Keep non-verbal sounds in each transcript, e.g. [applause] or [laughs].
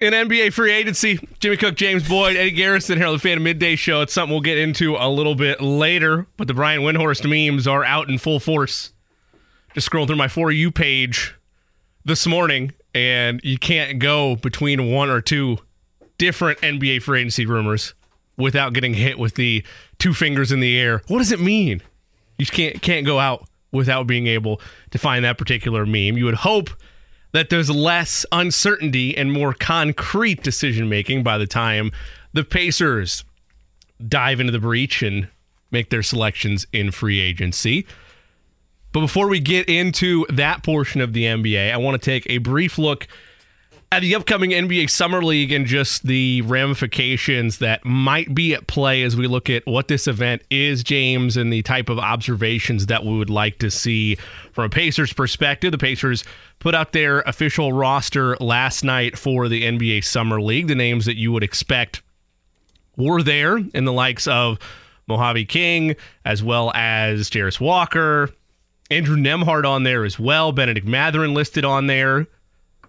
in NBA free agency. Jimmy Cook, James Boyd, Eddie Garrison here on the Fan Midday Show. It's something we'll get into a little bit later, but the Brian Windhorst memes are out in full force. Just scrolling through my For You page this morning, and you can't go between one or two different NBA free agency rumors without getting hit with the two fingers in the air. What does it mean? You can't can't go out without being able to find that particular meme. You would hope that there's less uncertainty and more concrete decision making by the time the Pacers dive into the breach and make their selections in free agency. But before we get into that portion of the NBA, I want to take a brief look at the upcoming NBA Summer League and just the ramifications that might be at play as we look at what this event is, James, and the type of observations that we would like to see from a Pacers perspective. The Pacers put out their official roster last night for the NBA Summer League. The names that you would expect were there in the likes of Mojave King, as well as Jarace Walker, Andrew Nembhard on there as well, Bennedict Mathurin listed on there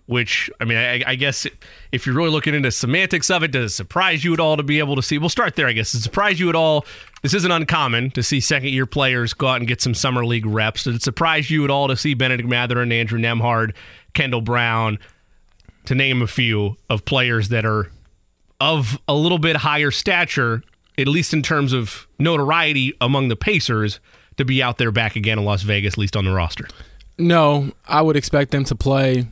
which I mean, I, I, guess if you're really looking into semantics of it, does it surprise you at all to be able to see? We'll start there, I guess. Does it surprise you at all? This isn't uncommon to see second year players go out and get some summer league reps. Does it surprise you at all to see Bennedict Mather and Andrew Nembhard, Kendall Brown, to name a few of players that are of a little bit higher stature, at least in terms of notoriety among the Pacers, to be out there back again in Las Vegas, at least on the roster? No, I would expect them to play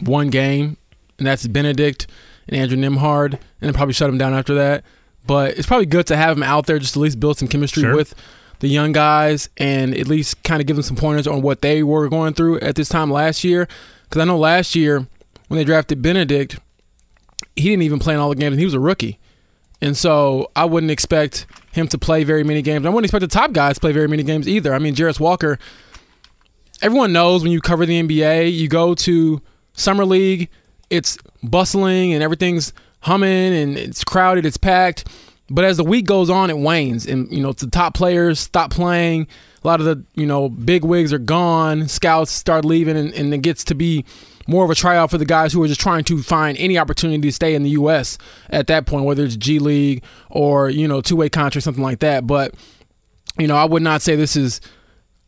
one game, and that's Bennedict and Andrew Nembhard, and then probably shut him down after that. But it's probably good to have him out there just to at least build some chemistry sure. with the young guys and at least kind of give them some pointers on what they were going through at this time last year. Because I know last year when they drafted Bennedict, he didn't even play in all the games, and he was a rookie. And so I wouldn't expect him to play very many games. I wouldn't expect the top guys to play very many games either. I mean, Jarace Walker, everyone knows when you cover the NBA, you go to – summer league, it's bustling and everything's humming and it's crowded, it's packed. But as the week goes on, it wanes, and you know the top players stop playing. A lot of the you know big wigs are gone. Scouts start leaving, and, and it gets to be more of a tryout for the guys who are just trying to find any opportunity to stay in the U.S. at that point, whether it's G League or you know two way contract, something like that. But you know, I would not say this is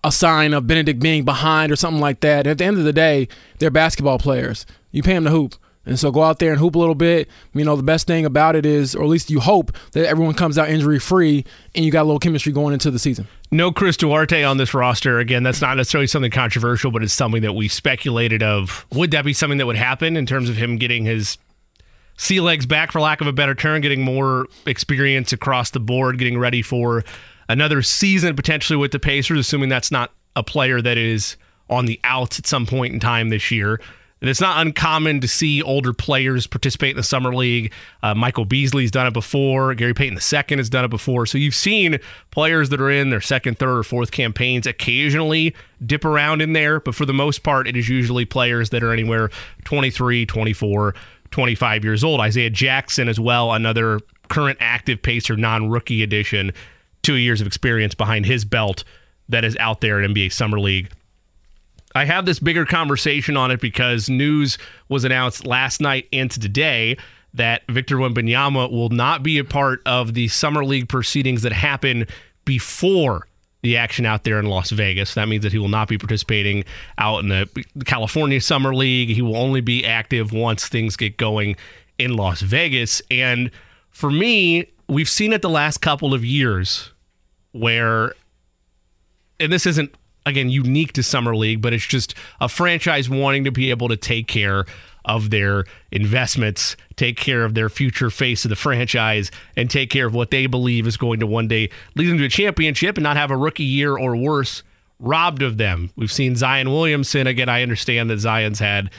a sign of Bennedict being behind or something like that. At the end of the day, they're basketball players. You pay them to hoop. And so go out there and hoop a little bit. You know, the best thing about it is, or at least you hope, that everyone comes out injury free and you got a little chemistry going into the season. No Chris Duarte on this roster. Again, that's not necessarily something controversial, but it's something that we speculated of. Would that be something that would happen in terms of him getting his sea legs back, for lack of a better term, getting more experience across the board, getting ready for another season potentially with the Pacers, assuming that's not a player that is on the outs at some point in time this year. And it's not uncommon to see older players participate in the summer league. Uh, Michael Beasley's done it before. Gary Payton II has done it before. So you've seen players that are in their second, third, or fourth campaigns occasionally dip around in there, but for the most part, it is usually players that are anywhere 23, 24, 25 years old. Isaiah Jackson as well, another current active Pacer non-rookie edition two years of experience behind his belt that is out there in NBA Summer League. I have this bigger conversation on it because news was announced last night and today that Victor Wembanyama will not be a part of the Summer League proceedings that happen before the action out there in Las Vegas. That means that he will not be participating out in the California Summer League. He will only be active once things get going in Las Vegas. And for me, we've seen it the last couple of years where, and this isn't again unique to summer league, but it's just a franchise wanting to be able to take care of their investments, take care of their future face of the franchise, and take care of what they believe is going to one day lead them to a championship and not have a rookie year or worse robbed of them. We've seen Zion Williamson. Again, I understand that Zion's had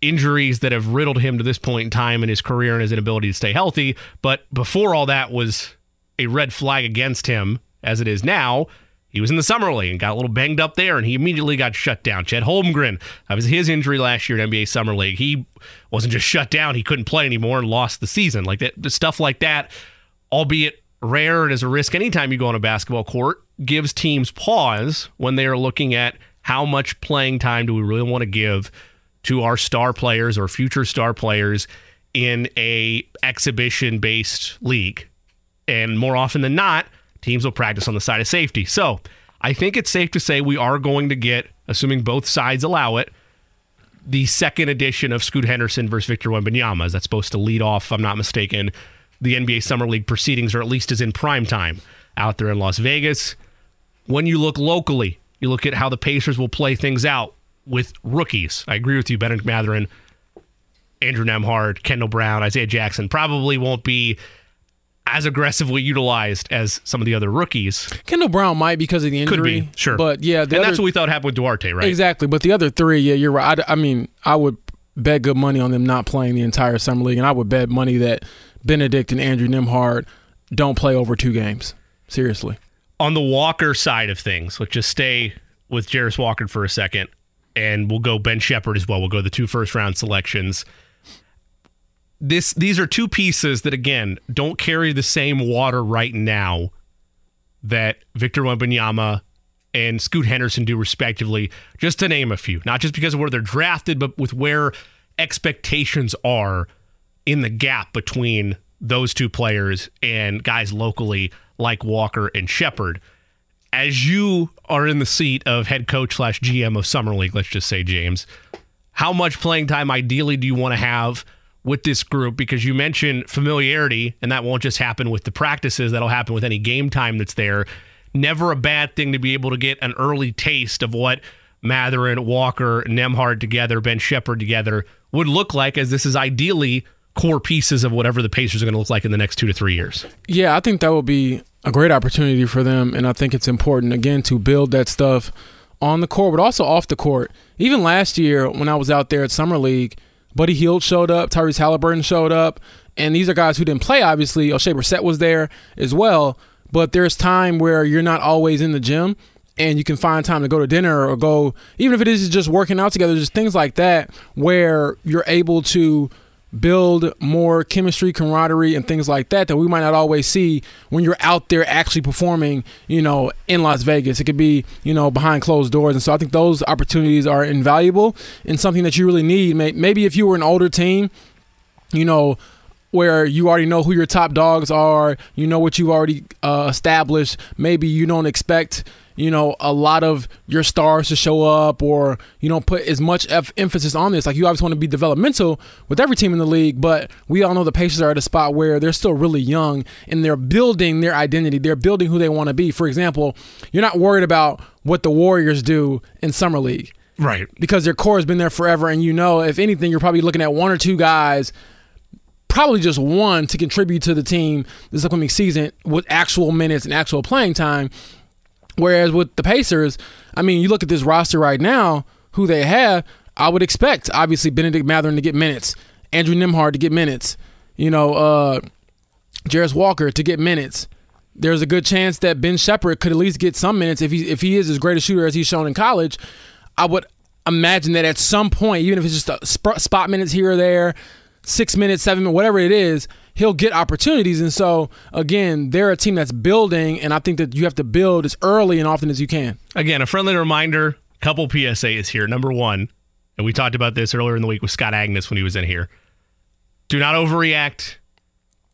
injuries that have riddled him to this point in time in his career and his inability to stay healthy. But before all that was a red flag against him as it is now. He was in the summer league and got a little banged up there, and he immediately got shut down. Chet Holmgren, that was his injury last year at NBA Summer League. He wasn't just shut down; he couldn't play anymore and lost the season. Like that, stuff like that, albeit rare and as a risk anytime you go on a basketball court, gives teams pause when they are looking at how much playing time do we really want to give to our star players or future star players in a exhibition based league. And more often than not, teams will practice on the side of safety. So I think it's safe to say we are going to get, assuming both sides allow it, the second edition of Scoot Henderson versus Victor Wembanyama. Is that supposed to lead off, if I'm not mistaken, the NBA Summer League proceedings, or at least is in prime time out there in Las Vegas. When you look locally, you look at how the Pacers will play things out with rookies. I agree with you, Bennedict Mathurin, Andrew Nembhard, Kendall Brown, Isaiah Jackson probably won't be as aggressively utilized as some of the other rookies. Kendall Brown might because of the injury. Could be, sure. But yeah, and other, that's what we thought happened with Duarte, right? Exactly. But the other three, yeah, you're right. I, I, mean, I would bet good money on them not playing the entire summer league, and I would bet money that Bennedict and Andrew Nembhard don't play over two games. Seriously. On the Walker side of things, let's just stay with Jarace Walker for a second, and we'll go Ben Sheppard as well. We'll go the two first round selections this these are two pieces that again don't carry the same water right now that Victor Wembanyama and Scoot Henderson do respectively, just to name a few. Not just because of where they're drafted, but with where expectations are in the gap between those two players and guys locally like Walker and Sheppard. As you are in the seat of head coach slash GM of Summer League, let's just say, James, how much playing time ideally do you want to have? With this group because you mentioned familiarity, and that won't just happen with the practices, that'll happen with any game time that's there. Never a bad thing to be able to get an early taste of what Mathurin, Walker, Nembhard together, Ben Sheppard together would look like, as this is ideally core pieces of whatever the Pacers are going to look like in the next two to three years. Yeah, I think that would be a great opportunity for them, and I think it's important again to build that stuff on the court, but also off the court. Even last year when I was out there at Summer League Buddy Hield showed up. Tyrese Halliburton showed up. And these are guys who didn't play, obviously. Oshae Brissett was there as well. But there's time where you're not always in the gym and you can find time to go to dinner or go, even if it is just working out together, just things like that where you're able to – build more chemistry, camaraderie, and things like that that we might not always see when you're out there actually performing, you know, in Las Vegas. It could be, you know, behind closed doors. And so I think those opportunities are invaluable and something that you really need. Maybe if you were an older team, you know, where you already know who your top dogs are, you know what you've already uh, established. Maybe you don't expect you know, a lot of your stars to show up or you don't put as much F- emphasis on this. Like you always want to be developmental with every team in the league, but we all know the Pacers are at a spot where they're still really young and they're building their identity. They're building who they want to be. For example, you're not worried about what the Warriors do in Summer League. Right. Because their core has been there forever and you know, if anything, you're probably looking at one or two guys probably just one to contribute to the team this upcoming season with actual minutes and actual playing time. Whereas with the Pacers, I mean, you look at this roster right now, who they have, I would expect obviously Bennedict Mathurin to get minutes, Andrew Nembhard to get minutes, you know, uh Jarace Walker to get minutes. There's a good chance that Ben Sheppard could at least get some minutes if he if he is as great a shooter as he's shown in college. I would imagine that at some point, even if it's just a sp- spot minutes here or there, six minutes, seven minutes, whatever it is, he'll get opportunities. And so, again, they're a team that's building, and I think that you have to build as early and often as you can. Again, a friendly reminder couple PSAs here. Number one, and we talked about this earlier in the week with Scott Agness when he was in here. Do not overreact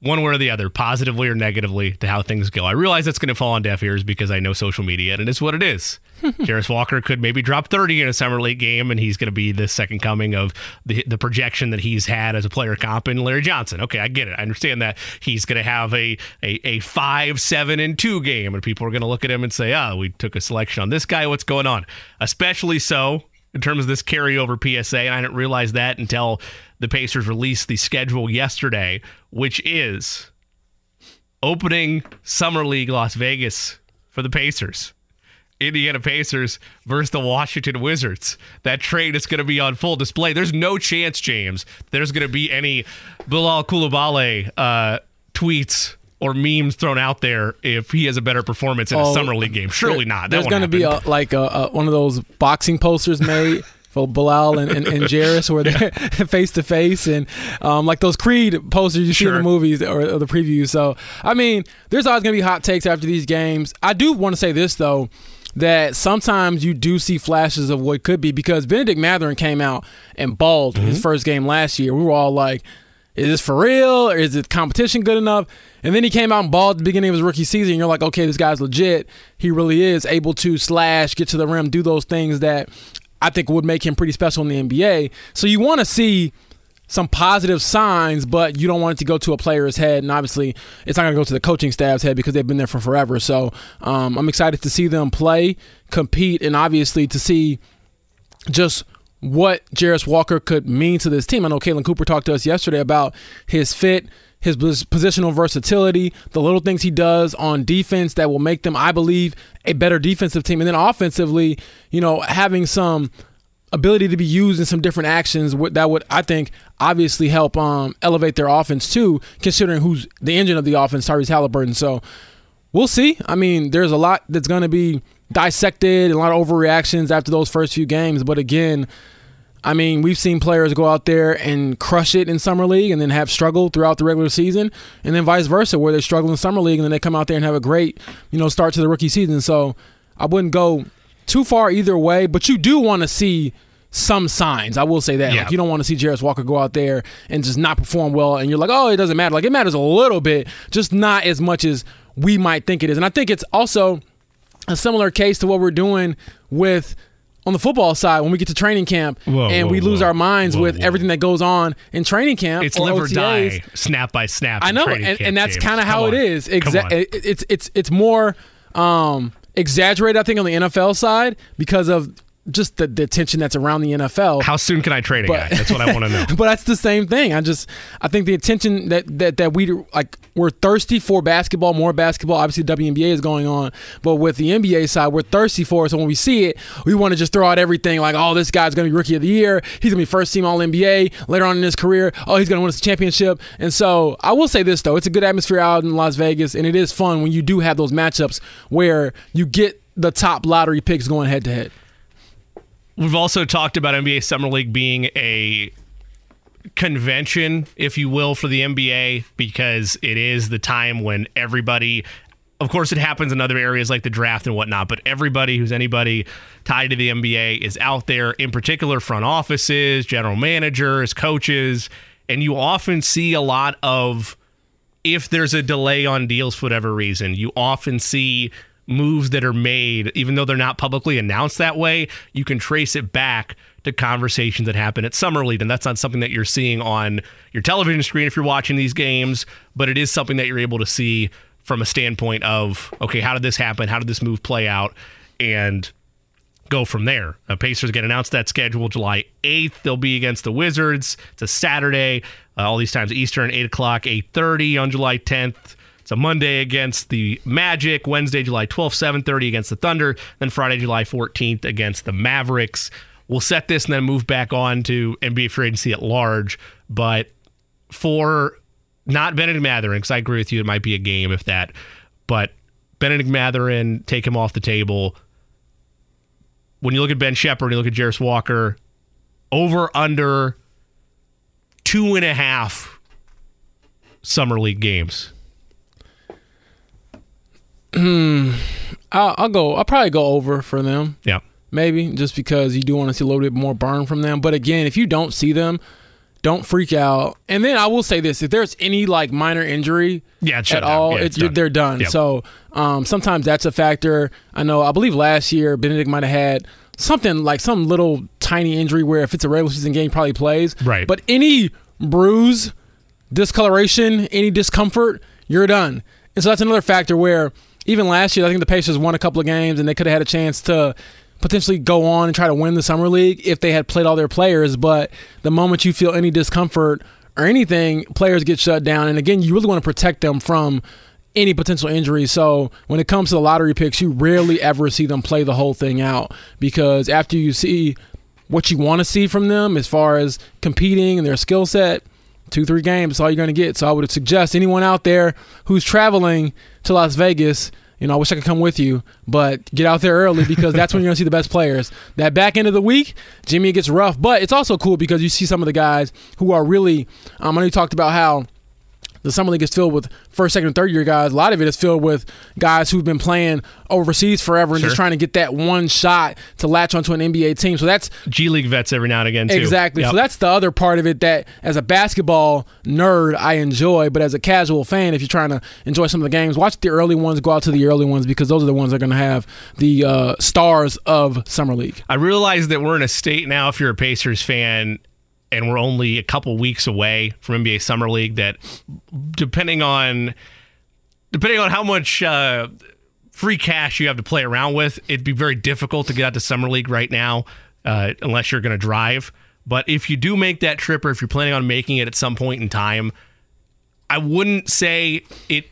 one way or the other, positively or negatively, to how things go. I realize that's going to fall on deaf ears because I know social media, and it's what it is. [laughs] Jarace Walker could maybe drop 30 in a summer league game, and he's going to be the second coming of the, the projection that he's had as a player comp in Larry Johnson. Okay, I get it. I understand that he's going to have a, a, a 5, 7, and 2 game, and people are going to look at him and say, oh, we took a selection on this guy. What's going on? Especially so in terms of this carryover PSA, and I didn't realize that until the Pacers released the schedule yesterday, which is opening Summer League Las Vegas for the Pacers. Indiana Pacers versus the Washington Wizards. That trade is going to be on full display. There's no chance, James, there's going to be any Bilal Coulibaly uh, tweets or memes thrown out there if he has a better performance in Oh, a summer league game. Surely There- not. That There's going to be a, like a, a, one of those boxing posters made [laughs] for Bilal and, and, and where they're face to face and um, like those Creed posters you see in the movies or, or the previews. So, I mean, there's always going to be hot takes after these games. I do want to say this, though, that sometimes you do see flashes of what could be because Bennedict Mathurin came out and balled Mm-hmm. his first game last year. We were all like, is this for real or is the competition good enough? And then he came out and balled at the beginning of his rookie season. And you're like, okay, this guy's legit. He really is able to slash, get to the rim, do those things that I think would make him pretty special in the NBA. So you want to see some positive signs, but you don't want it to go to a player's head. And obviously, it's not going to go to the coaching staff's head because they've been there for forever. So um, I'm excited to see them play, compete, and obviously to see just what Jarace Walker could mean to this team. I know Caitlin Cooper talked to us yesterday about his fit, his positional versatility, the little things he does on defense that will make them, I believe, a better defensive team. And then offensively, you know, having some ability to be used in some different actions that would I think obviously help um, elevate their offense too, considering who's the engine of the offense, Tyrese Halliburton. So we'll see. I mean, there's a lot that's going to be dissected, a lot of overreactions after those first few games. But again, I mean, we've seen players go out there and crush it in summer league, and then have struggled throughout the regular season, and then vice versa, where they struggle in summer league, and then they come out there and have a great, you know, start to the rookie season. So I wouldn't go too far either way, but you do want to see some signs. I will say that. Yeah. Like you don't want to see Jarace Walker go out there and just not perform well, and you're like, oh, it doesn't matter. Like it matters a little bit, just not as much as we might think it is. And I think it's also a similar case to what we're doing with on the football side when we get to training camp Whoa, and whoa, we lose whoa. our minds with everything that goes on in training camp. It's live or die, snap by snap. I know, and, and that's kind of how it on. is. Come Exa- it's it's it's more um, exaggerated, I think, on the NFL side because of just the, the attention that's around the NFL. How soon can I trade a But- guy? That's what I want to know. [laughs] but that's the same thing. I just I think the attention that that that we like we're thirsty for basketball, more basketball. Obviously, WNBA is going on, but with the NBA side, we're thirsty for it. So when we see it, we want to just throw out everything like, oh, this guy's going to be rookie of the year. He's going to be first team All NBA later on in his career. Oh, he's going to win us a championship. And so I will say this though, it's a good atmosphere out in Las Vegas, and it is fun when you do have those matchups where you get the top lottery picks going head to head. We've also talked about NBA Summer League being a convention, if you will, for the NBA because it is the time when everybody. Of course, it happens in other areas like the draft and whatnot, but everybody who's anybody tied to the NBA is out there, in particular, front offices, general managers, coaches, and you often see a lot of if there's a delay on deals for whatever reason, you often see moves that are made, even though they're not publicly announced that way, you can trace it back to conversations that happen at Summer League. And that's not something that you're seeing on your television screen if you're watching these games, but it is something that you're able to see from a standpoint of, okay, how did this happen? How did this move play out? And go from there. Uh, Pacers get announced that schedule July 8th. They'll be against the Wizards. It's a Saturday. Uh, all these times Eastern, 8 o'clock, 8.30 on July 10th. It's a Monday against the Magic. Wednesday, July 12th, 7.30 against the Thunder. Then Friday, July 14th against the Mavericks. We'll set this and then move back on to NBA free agency at large. But for not Bennedict Mathurin, because I agree with you, it might be a game if that. But Bennedict Mathurin, take him off the table when you look at Ben Sheppard, and you look at Jarace Walker, over under two and a half summer league games. I'll, I'll go. I'll probably go over for them. Yeah. maybe just because you do want to see a little bit more burn from them. But again, if you don't see them, don't freak out. And then I will say this: if there's any like minor injury Yeah, at all, Yeah, it's, it's done. they're done. Yep. So um, sometimes that's a factor. I know. I believe last year Bennedict might have had something like some little tiny injury where if it's a regular season game, probably plays. Right. But any bruise, discoloration, any discomfort, you're done. And so that's another factor where even last year, I think the Pacers won a couple of games and they could have had a chance to potentially go on and try to win the summer league if they had played all their players. But the moment you feel any discomfort or anything, players get shut down. And again, you really want to protect them from any potential injury. So when it comes to the lottery picks, you rarely ever see them play the whole thing out because after you see what you want to see from them as far as competing and their skill set, two, three games. All you're going to get. So I would suggest anyone out there who's traveling to Las Vegas. You know, I wish I could come with you, but get out there early because that's when you're gonna see the best players. That back end of the week, Jimmy gets rough, but it's also cool because you see some of the guys who are really. Um, I know you talked about how the summer league is filled with first, second, and third year guys. A lot of it is filled with guys who've been playing overseas forever and Sure. just trying to get that one shot to latch onto an NBA team. So that's G League vets every now and again too. exactly. Yep. So that's the other part of it that, as a basketball nerd, I enjoy. But as a casual fan, if you're trying to enjoy some of the games, watch the early ones. Go out to the early ones because those are the ones that are going to have the uh, stars of summer league. I realize that we're in a state now, if you're a Pacers fan, and we're only a couple weeks away from NBA Summer League, that depending on depending on how much uh, free cash you have to play around with, it'd be very difficult to get out to Summer League right now, uh, unless you're going to drive. But if you do make that trip, or if you're planning on making it at some point in time, I wouldn't say it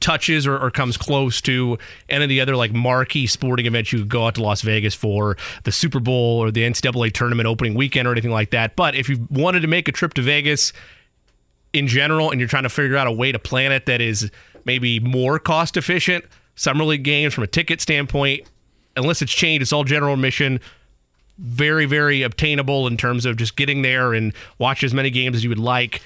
touches or, or comes close to any of the other like marquee sporting events you could go out to Las Vegas for, the Super Bowl or the NCAA tournament opening weekend or anything like that. But if you wanted to make a trip to Vegas in general and you're trying to figure out a way to plan it that is maybe more cost efficient, summer league games from a ticket standpoint, unless it's changed, it's all general admission very, very obtainable in terms of just getting there and watch as many games as you would like.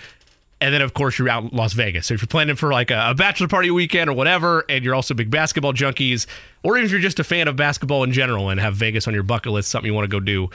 And then, of course, you're out in Las Vegas. So if you're planning for like a, a bachelor party weekend or whatever, and you're also big basketball junkies, or even if you're just a fan of basketball in general and have Vegas on your bucket list, something you want to go do,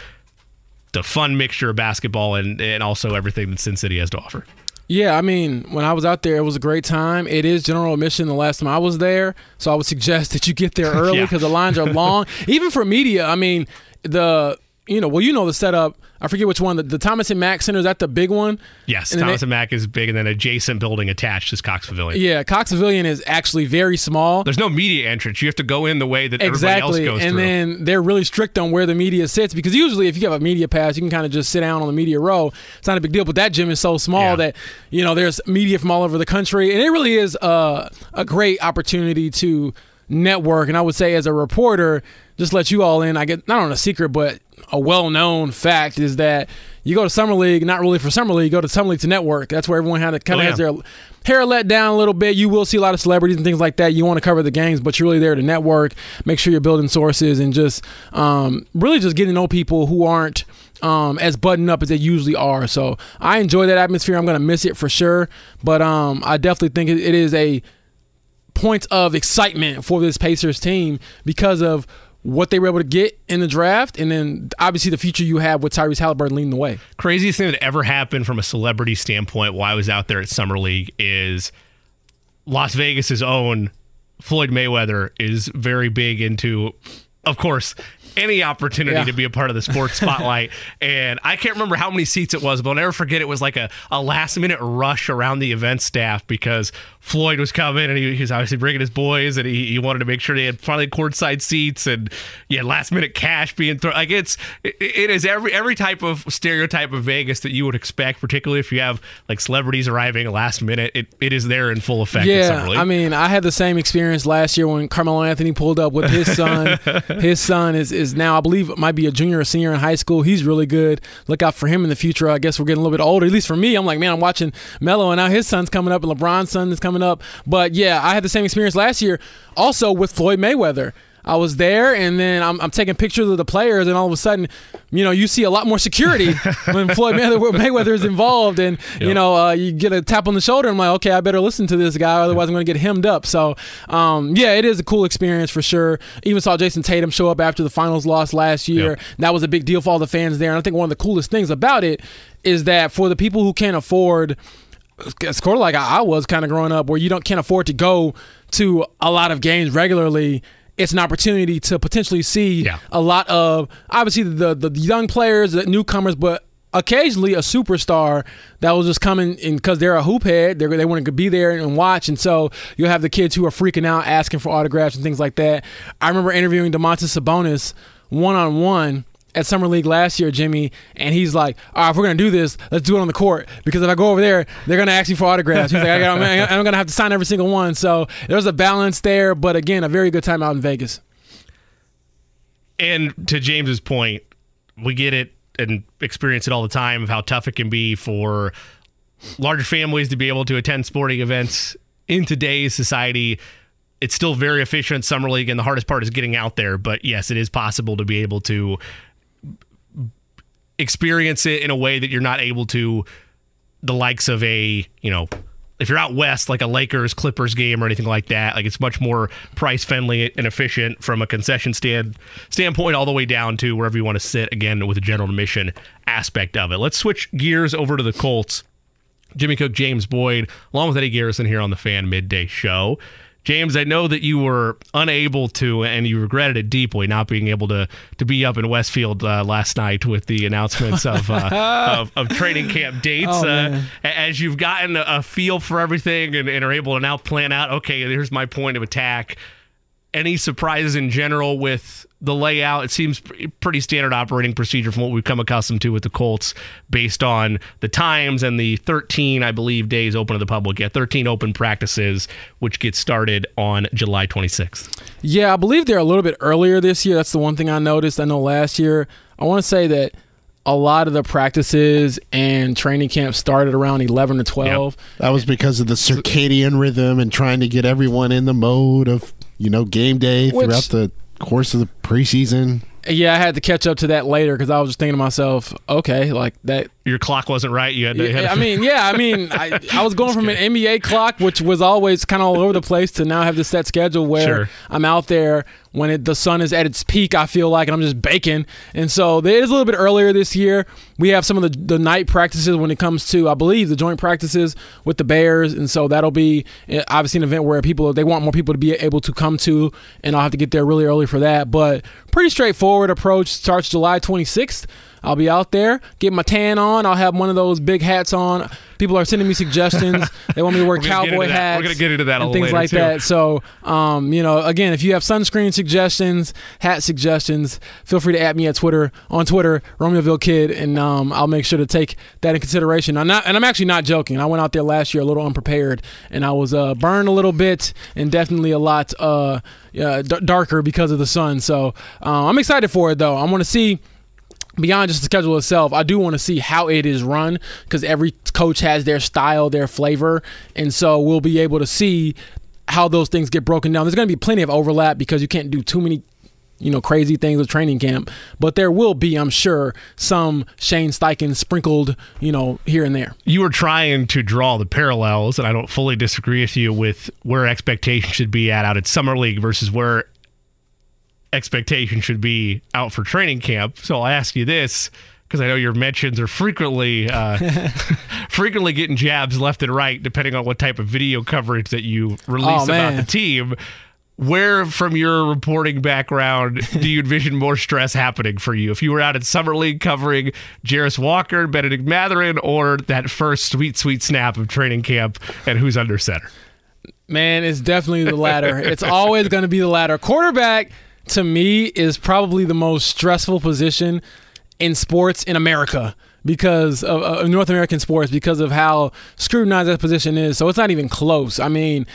the fun mixture of basketball and, and also everything that Sin City has to offer. Yeah, I mean, when I was out there, it was a great time. It is general admission the last time I was there, so I would suggest that you get there early [laughs] Yeah. because the lines are long. [laughs] Even for media, I mean, the you know, well, you know the setup. I forget which one. The, the Thomas and Mack Center is that the big one? Yes, And Thomas they- and Mack is big, and then adjacent building attached is Cox Pavilion. Yeah, Cox Pavilion is actually very small. There's no media entrance. You have to go in the way that everybody else Exactly, goes and through. then they're really strict on where the media sits because usually, if you have a media pass, you can kind of just sit down on the media row. It's not a big deal, but that gym is so small Yeah. that you know there's media from all over the country, and it really is uh, a great opportunity to network. And I would say, as a reporter, just let you all in. I get not on a secret, but a well-known fact is that you go to summer league, not really for summer league, you go to summer league to network. That's where everyone kind of Oh, of has their hair let down a little bit. You will see a lot of celebrities and things like that. You want to cover the games, but you're really there to network, make sure you're building sources, and just um, really just getting to know people who aren't um, as buttoned up as they usually are. So I enjoy that atmosphere. I'm going to miss it for sure, but um, I definitely think it, it is a point of excitement for this Pacers team because of what they were able to get in the draft, and then obviously the future you have with Tyrese Halliburton leading the way. craziest thing that ever happened from a celebrity standpoint while I was out there at Summer League is Las Vegas's own Floyd Mayweather is very big into, of course, any opportunity Yeah. to be a part of the sports [laughs] spotlight. and I can't remember how many seats it was, but I'll never forget it was like a, a last minute rush around the event staff because Floyd was coming and he, he was obviously bringing his boys and he, he wanted to make sure they had finally courtside seats and yeah, last minute cash being thrown. Like it's, it, it is every, every type of stereotype of Vegas that you would expect, particularly if you have like celebrities arriving last minute. It, it is there in full effect. Yeah. I mean, I had the same experience last year when Carmelo Anthony pulled up with his son. [laughs] his son is, is now, I believe, might be a junior or senior in high school. He's really good. Look out for him in the future. I guess we're getting a little bit older. At least for me, I'm like, man, I'm watching Melo, and now his son's coming up, and LeBron's son is coming up. But yeah, I had the same experience last year, also with Floyd Mayweather. I was there, and then I'm, I'm taking pictures of the players, and all of a sudden, you know, you see a lot more security [laughs] when Floyd Mayweather, Mayweather is involved, and you know, uh, you get a tap on the shoulder. I'm like, okay, I better listen to this guy, otherwise I'm going to get hemmed up. So, um, yeah, it is a cool experience for sure. Even saw Jayson Tatum show up after the finals loss last year. Yep. That was a big deal for all the fans there. And I think one of the coolest things about it is that for the people who can't afford it's sort of like I I was kind of growing up, where you don't can't afford to go to a lot of games regularly. It's an opportunity to potentially see Yeah. a lot of obviously the the young players, the newcomers, but occasionally a superstar that will just come in because they're a hoop head. They're, they want to be there and watch, and so you'll have the kids who are freaking out, asking for autographs and things like that. I remember interviewing Domantas Sabonis one on one at Summer League last year, Jimmy, and he's like, "All right, if we're gonna do this, let's do it on the court because if I go over there, they're gonna ask me for autographs." He's like, I got, [laughs] "I'm gonna have to sign every single one." So there's a balance there, but again, a very good time out in Vegas. And to James's point, we get it and experience it all the time of how tough it can be for larger families to be able to attend sporting events in today's society. It's still very efficient summer league, and the hardest part is getting out there. But yes, it is possible to be able to experience it in a way that you're not able to the likes of a you know if you're out west like a Lakers Clippers game or anything like that like it's much more price friendly and efficient from a concession stand standpoint all the way down to wherever you want to sit again with the general admission aspect of it. Let's switch gears over to the Colts. Jimmy Cook James Boyd along with Eddie Garrison here on the fan midday show James, I know that you were unable to, and you regretted it deeply, not being able to to be up in Westfield uh, last night with the announcements of uh, [laughs] of, of, training camp dates. Oh, uh, as you've gotten a feel for everything and, and are able to now plan out, okay, here's my point of attack any surprises in general with the layout? It seems pretty standard operating procedure from what we've come accustomed to with the Colts based on the times and the 13, I believe, days open to the public. Yeah, 13 open practices, which get started on July 26th. Yeah, I believe they're a little bit earlier this year. That's the one thing I noticed. I know last year, I want to say that a lot of the practices and training camps started around 11 to 12. Yep. That was because of the circadian rhythm and trying to get everyone in the mode of you know, game day Which, throughout the course of the preseason. Yeah, I had to catch up to that later because I was just thinking to myself, okay, like that. Your clock wasn't right. You had to. Yeah, I mean, yeah, I mean, [laughs] I, I was going from an NBA clock, which was always kind of all over the place, to now have this set schedule where sure. I'm out there when it, the sun is at its peak, I feel like, and I'm just baking. And so it is a little bit earlier this year. We have some of the, the night practices when it comes to, I believe, the joint practices with the Bears. And so that'll be eh, obviously an event where people, they want more people to be able to come to, and I'll have to get there really early for that. But pretty straightforward approach starts July 26th. I'll be out there, get my tan on. I'll have one of those big hats on. People are sending me suggestions. [laughs] they want me to wear cowboy hats. We're gonna get into that and things like too. that. So, um, you know, again, if you have sunscreen suggestions, hat suggestions, feel free to add me at Twitter on Twitter, Romeoville Kid, and um, I'll make sure to take that in consideration. I'm not, and I'm actually not joking. I went out there last year a little unprepared, and I was uh, burned a little bit, and definitely a lot uh, d- darker because of the sun. So uh, I'm excited for it, though. I want to see beyond just the schedule itself, I do want to see how it is run because every coach has their style, their flavor, and so we'll be able to see how those things get broken down. There's going to be plenty of overlap because you can't do too many you know, crazy things with training camp, but there will be, I'm sure, some Shane Steichen sprinkled, you know, here and there. You were trying to draw the parallels, and I don't fully disagree with you with where expectations should be at out at Summer League versus where expectation should be out for training camp. So I'll ask you this because I know your mentions are frequently uh, [laughs] frequently getting jabs left and right, depending on what type of video coverage that you release oh, about the team. Where, from your reporting background, do you envision more stress happening for you? If you were out at Summer League covering Jarace Walker, Bennedict Mathurin, or that first sweet, sweet snap of training camp and who's under center? Man, it's definitely the latter. it's always going to be the latter. Quarterback – to me is probably the most stressful position in sports in America because of, of, North American sports because of how scrutinized that position is. So it's not even close. I mean,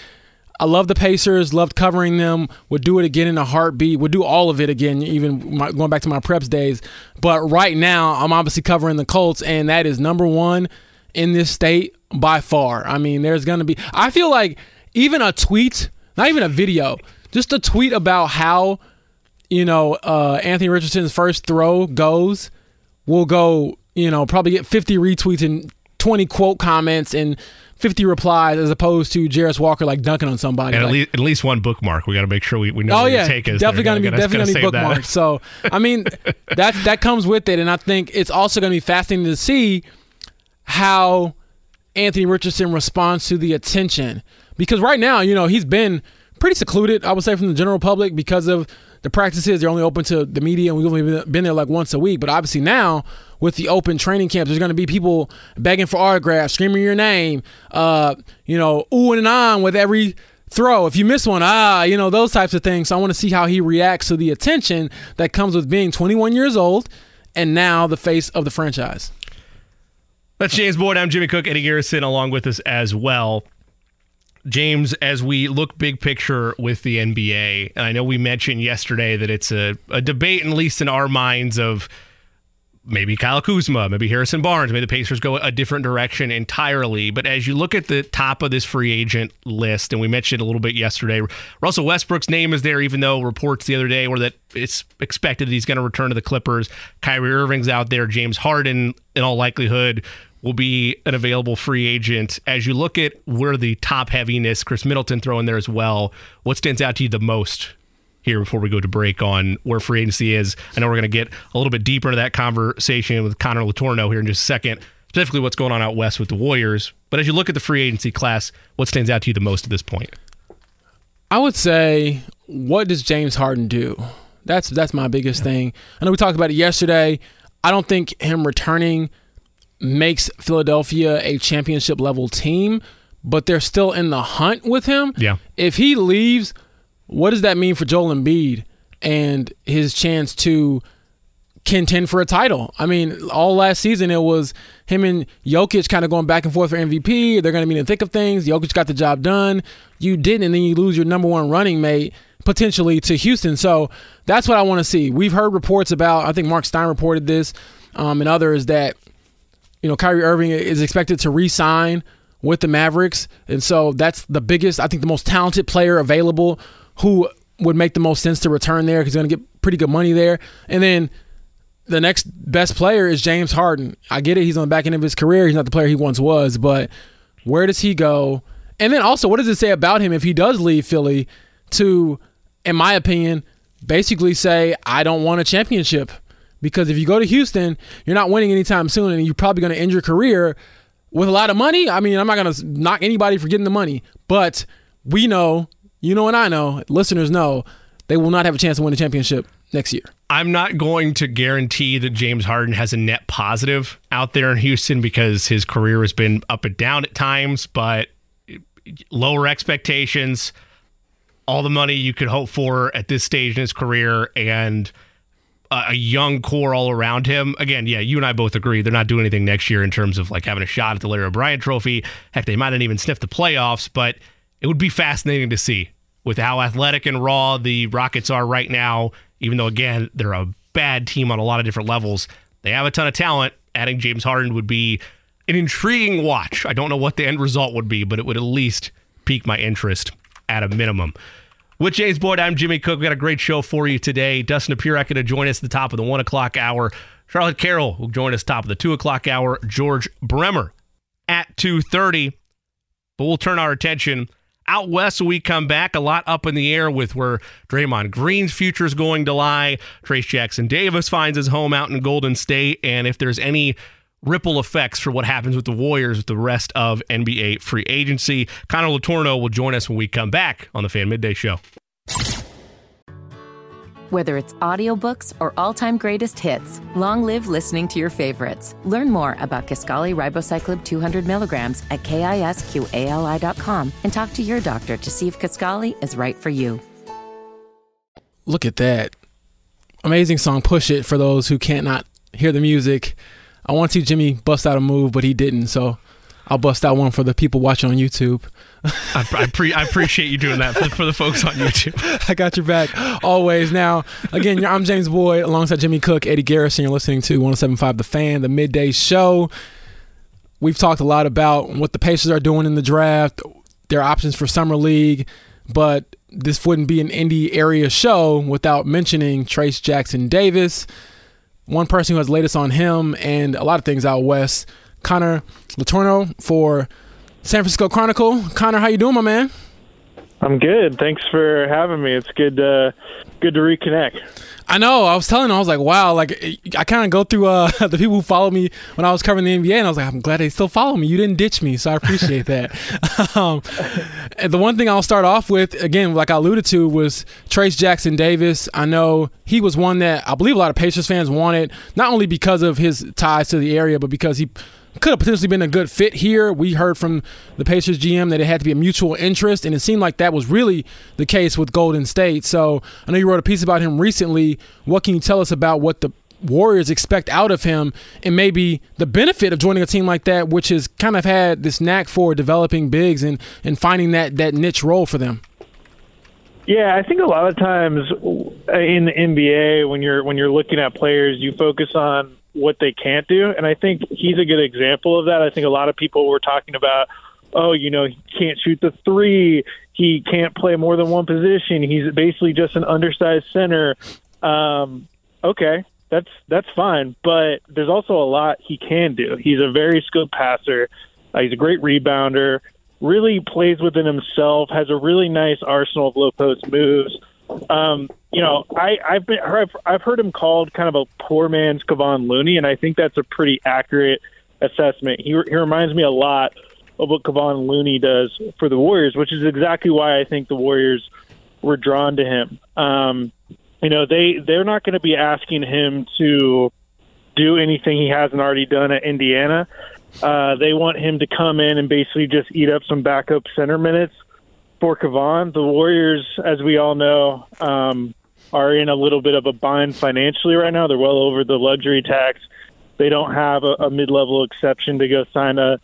I love the Pacers, loved covering them, would do it again in a heartbeat, would do all of it again, even my, going back to my preps days. But right now, I'm obviously covering the Colts, and that is number one in this state by far. I mean, there's going to be, I feel like even a tweet, not even a video, just a tweet about how you know, uh, Anthony Richardson's first throw goes, we'll go, you know, probably get 50 retweets and 20 quote comments and 50 replies as opposed to Jarace Walker like dunking on somebody. And like, at, least, at least one bookmark. We got to make sure we, we know oh, yeah, take is. Definitely going to be definitely gonna be bookmarked. so I mean [laughs] that that comes with it, and I think it's also going to be fascinating to see how Anthony Richardson responds to the attention because right now, you know, he's been pretty secluded. I would say from the general public because of the practices they're only open to the media and we've only been there like once a week but obviously now with the open training camps there's going to be people begging for autographs screaming your name uh, you know ooh and on with every throw if you miss one ah you know those types of things so i want to see how he reacts to the attention that comes with being 21 years old and now the face of the franchise that's James Boyd. I'm Jimmy Cook. Eddie Garrison along with us as well. James, as we look big picture with the NBA, and I know we mentioned yesterday that it's a, a debate, at least in our minds, of maybe Kyle Kuzma, maybe Harrison Barnes, maybe the Pacers go a different direction entirely. But as you look at the top of this free agent list, and we mentioned a little bit yesterday, Russell Westbrook's name is there, even though reports the other day were that it's expected that he's going to return to the Clippers. Kyrie Irving's out there. James Harden, in all likelihood, will be an available free agent. As you look at where the top heaviness, Khris Middleton throw in there as well, what stands out to you the most here before we go to break on where free agency is. I know we're going to get a little bit deeper into that conversation with Connor Letourneau here in just a second, specifically what's going on out west with the Warriors. But as you look at the free agency class, what stands out to you the most at this point? I would say, what does James Harden do? That's that's my biggest thing. I know we talked about it yesterday. I don't think him returning makes Philadelphia a championship level team, but they're still in the hunt with him. Yeah. If he leaves, what does that mean for Joel Embiid and his chance to contend for a title? I mean, all last season it was him and Jokic kind of going back and forth for MVP. They're going to be in the thick of things. Jokic got the job done. You didn't, and then you lose your number one running mate potentially to Houston. So that's what I want to see. We've heard reports about. I think Mark Stein reported this, um, and others that you know Kyrie Irving is expected to re-sign with the Mavericks, and so that's the biggest. I think the most talented player available who would make the most sense to return there because he's going to get pretty good money there. And then the next best player is James Harden. I get it; he's on the back end of his career. He's not the player he once was, but where does he go? And then also, what does it say about him if he does leave Philly to, in my opinion, basically say, I don't want a championship? Because if you go to Houston, you're not winning anytime soon, and you're probably going to end your career with a lot of money. I mean, I'm not going to knock anybody for getting the money, but we know you know and I know, listeners know, they will not have a chance to win the championship next year. I'm not going to guarantee that James Harden has a net positive out there in Houston because his career has been up and down at times, but lower expectations, all the money you could hope for at this stage in his career, and a young core all around him. Again, yeah, you and I both agree they're not doing anything next year in terms of like having a shot at the Larry O'Brien trophy. Heck, they might not even sniff the playoffs, but it would be fascinating to see with how athletic and raw the Rockets are right now, even though, again, they're a bad team on a lot of different levels. They have a ton of talent. Adding James Harden would be an intriguing watch. I don't know what the end result would be, but it would at least pique my interest at a minimum. With James Boyd, I'm Jimmy Cook. We got a great show for you today. Dustin Dopirak going to join us at the top of the one o'clock hour. Charlotte Carroll will join us top of the two o'clock hour. George Bremer at two thirty. But we'll turn our attention out west when we come back. A lot up in the air with where Draymond Green's future is going to lie. Trayce Jackson Davis finds his home out in Golden State. And if there's any ripple effects for what happens with the Warriors with the rest of NBA free agency, Connor Letourneau will join us when we come back on the Fan Midday Show. Whether it's audiobooks or all-time greatest hits, long live listening to your favorites. Learn more about Kisqali Ribociclib 200 milligrams at kisqali.com and talk to your doctor to see if Kisqali is right for you. Look at that. Amazing song, Push It, for those who can't not hear the music. I want to see Jimmy bust out a move, but he didn't, so I'll bust out one for the people watching on YouTube. I, I, pre- I, appreciate you doing that for, for, the folks on YouTube. [laughs] I got your back always. Now, again, I'm James Boyd alongside Jimmy Cook, Eddie Garrison. You're listening to 1075 The Fan, the midday show. We've talked a lot about what the Pacers are doing in the draft, their options for Summer League, but this wouldn't be an Indy area show without mentioning Trayce Jackson Davis, one person who has latest on him and a lot of things out west. Connor Letourneau for San Francisco Chronicle. Connor, how you doing, my man? I'm good. Thanks for having me. It's good, uh, good to reconnect. I know. I was telling them, I was like, wow, like I kind of go through uh, [laughs] the people who followed me when I was covering the NBA, and I was like, I'm glad they still follow me. You didn't ditch me, so I appreciate that. [laughs] um, the one thing I'll start off with, again, like I alluded to, was Trayce Jackson Davis. I know he was one that I believe a lot of Pacers fans wanted, not only because of his ties to the area, but because he could have potentially been a good fit here. We heard from the Pacers GM that it had to be a mutual interest, and it seemed like that was really the case with Golden State. So I know you wrote a piece about him recently. What can you tell us about what the Warriors expect out of him, and maybe the benefit of joining a team like that, which has kind of had this knack for developing bigs and, and finding that, that niche role for them? Yeah, I think a lot of times in the NBA, when you're when you're looking at players, you focus on what they can't do. And I think he's a good example of that. I think a lot of people were talking about, oh, you know, he can't shoot the three. He can't play more than one position. He's basically just an undersized center. Um, okay, that's that's fine, but there's also a lot he can do. He's a very skilled passer. Uh, he's a great rebounder. Really plays within himself. Has a really nice arsenal of low post moves. Um, you know, I, I've been I've, I've heard him called kind of a poor man's Kevon Looney, and I think that's a pretty accurate assessment. He, he reminds me a lot of what Kevon Looney does for the Warriors, which is exactly why I think the Warriors were drawn to him. Um, you know, they they're not going to be asking him to do anything he hasn't already done at Indiana. Uh, they want him to come in and basically just eat up some backup center minutes for Kevon. The Warriors, as we all know, um, are in a little bit of a bind financially right now. They're well over the luxury tax. They don't have a, a mid-level exception to go sign a,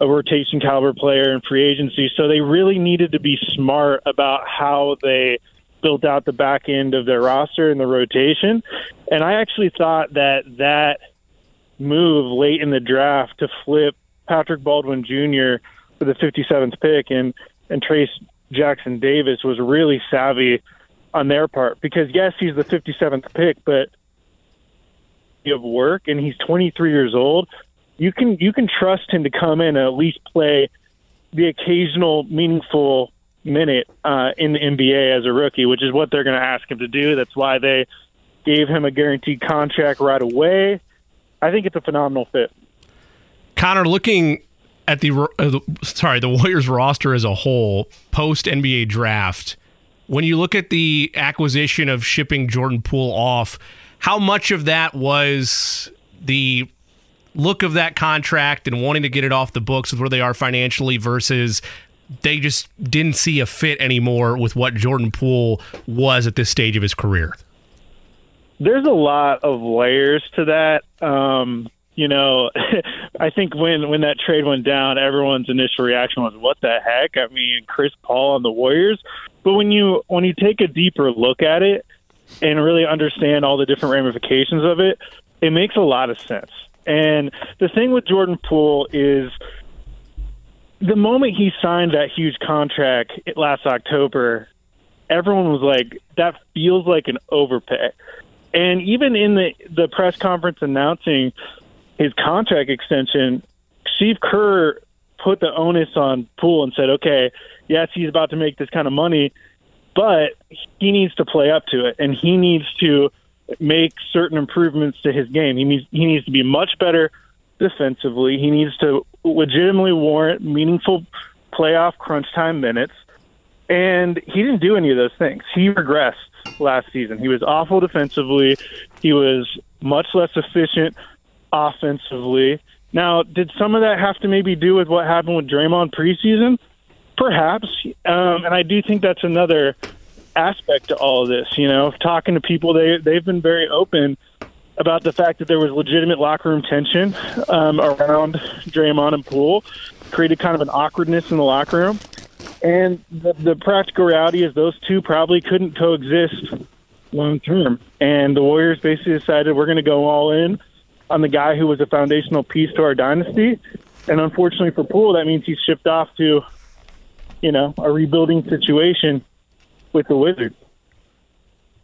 a rotation caliber player in free agency. So they really needed to be smart about how they built out the back end of their roster and the rotation. And I actually thought that that move late in the draft to flip Patrick Baldwin Jr. for the 57th pick and and Trayce Jackson Davis was really savvy on their part because yes, he's the 57th pick, but you of work and he's 23 years old. You can you can trust him to come in and at least play the occasional meaningful minute uh, in the NBA as a rookie, which is what they're going to ask him to do. That's why they gave him a guaranteed contract right away. I think it's a phenomenal fit. Connor, looking at the, uh, the sorry the Warriors roster as a whole post NBA draft, when you look at the acquisition of shipping Jordan Poole off, how much of that was the look of that contract and wanting to get it off the books with where they are financially versus they just didn't see a fit anymore with what Jordan Poole was at this stage of his career? There's a lot of layers to that. Um, you know, [laughs] I think when when that trade went down, everyone's initial reaction was, "What the heck?" I mean, Chris Paul on the Warriors. But when you when you take a deeper look at it and really understand all the different ramifications of it, it makes a lot of sense. And the thing with Jordan Poole is the moment he signed that huge contract last October, everyone was like, "That feels like an overpay." And even in the the press conference announcing his contract extension, Steve Kerr put the onus on Poole and said, okay, yes, he's about to make this kind of money, but he needs to play up to it, and he needs to make certain improvements to his game. He needs he needs to be much better defensively. He needs to legitimately warrant meaningful playoff crunch time minutes. And he didn't do any of those things. He regressed last season. He was awful defensively. He was much less efficient offensively. Now, did some of that have to maybe do with what happened with Draymond preseason? Perhaps. Um, and I do think that's another aspect to all of this. You know, talking to people, they they've been very open about the fact that there was legitimate locker room tension um, around Draymond and Poole, created kind of an awkwardness in the locker room. And the, the practical reality is those two probably couldn't coexist long term. And the Warriors basically decided we're going to go all in on the guy who was a foundational piece to our dynasty. And unfortunately for Poole, that means he's shipped off to, you know, a rebuilding situation with the Wizards.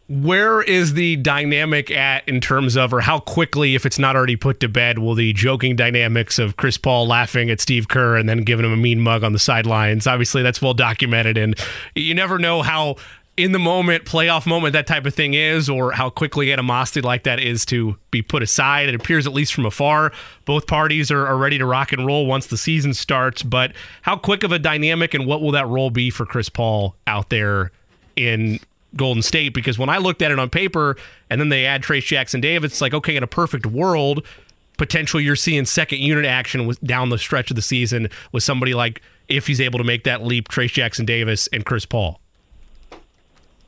Where is the dynamic at in terms of, or how quickly, if it's not already put to bed, will the joking dynamics of Chris Paul laughing at Steve Kerr and then giving him a mean mug on the sidelines? Obviously, that's well documented, and you never know how in the moment, playoff moment, that type of thing is, or how quickly animosity like that is to be put aside. It appears, at least from afar, both parties are, are ready to rock and roll once the season starts. But how quick of a dynamic and what will that role be for Chris Paul out there in Golden State? Because when I looked at it on paper and then they add Trayce Jackson Davis, it's like, okay, in a perfect world, potentially you're seeing second unit action with, down the stretch of the season with somebody like, if he's able to make that leap, Trayce Jackson Davis and Chris Paul.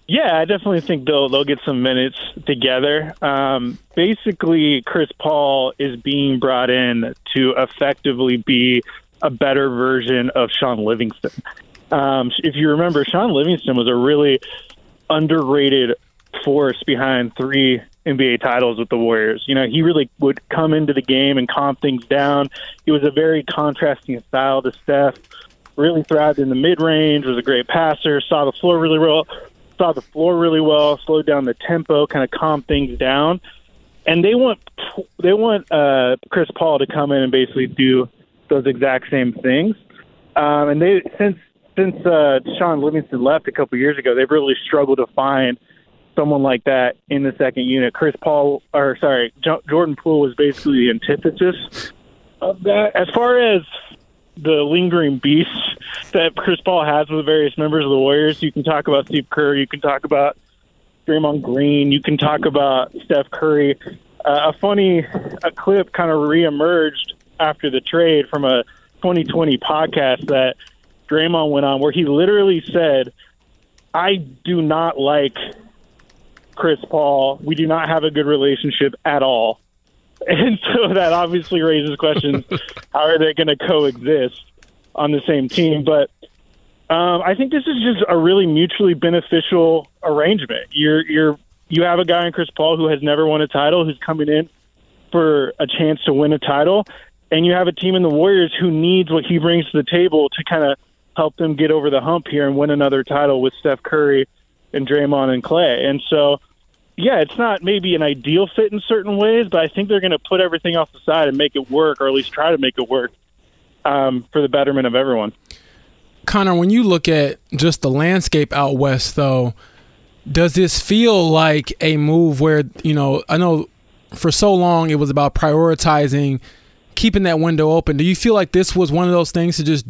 Yeah, I definitely think they'll they'll get some minutes together. Um, basically, Chris Paul is being brought in to effectively be a better version of Shaun Livingston. Um, if you remember, Shaun Livingston was a really underrated force behind three NBA titles with the Warriors. You know, he really would come into the game and calm things down. He was a very contrasting style to Steph. Really thrived in the mid range. Was a great passer. Saw the floor really well. Saw the floor really well. Slowed down the tempo. Kind of calmed things down. And they want they want uh, Chris Paul to come in and basically do those exact same things. Um, and they since since uh, Shaun Livingston left a couple years ago, they've really struggled to find someone like that in the second unit. Chris Paul, or sorry, J- Jordan Poole was basically the antithesis of that. As far as the lingering beast that Chris Paul has with various members of the Warriors, you can talk about Steve Kerr, you can talk about Draymond Green, you can talk about Steph Curry. Uh, a funny a clip kind of reemerged after the trade from a 2020 podcast that Draymond went on, where he literally said, "I do not like Chris Paul. We do not have a good relationship at all. [laughs] And so that obviously raises questions [laughs] how are they going to coexist on the same team? But um, I think this is just a really mutually beneficial arrangement. You're you're you have a guy in Chris Paul who has never won a title, who's coming in for a chance to win a title, and you have a team in the Warriors who needs what he brings to the table to kind of help them get over the hump here and win another title with Steph Curry and Draymond and Klay. And so yeah, it's not maybe an ideal fit in certain ways, but I think they're going to put everything off the side and make it work, or at least try to make it work um, for the betterment of everyone. Connor, when you look at just the landscape out west, though, does this feel like a move where, you know, I know for so long it was about prioritizing keeping that window open. Do you feel like this was one of those things to just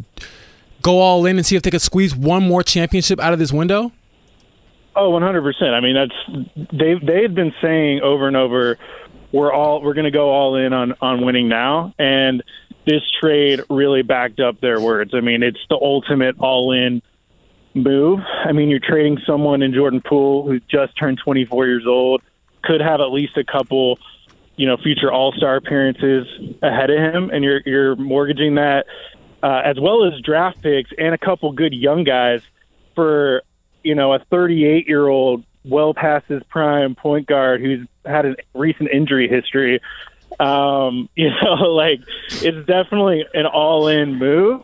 go all in and see if they could squeeze one more championship out of this window? Oh, one hundred percent. I mean, that's they they had been saying over and over, we're all we're going to go all in on on winning now, and this trade really backed up their words. I mean, it's the ultimate all in move. I mean, you're trading someone in Jordan Poole who just turned 24 years old, could have at least a couple, you know, future All Star appearances ahead of him, and you're you're mortgaging that uh, as well as draft picks and a couple good young guys for you know, a 38 year old, well past his prime point guard who's had a recent injury history. Um, [laughs] you know, like it's definitely an all in move.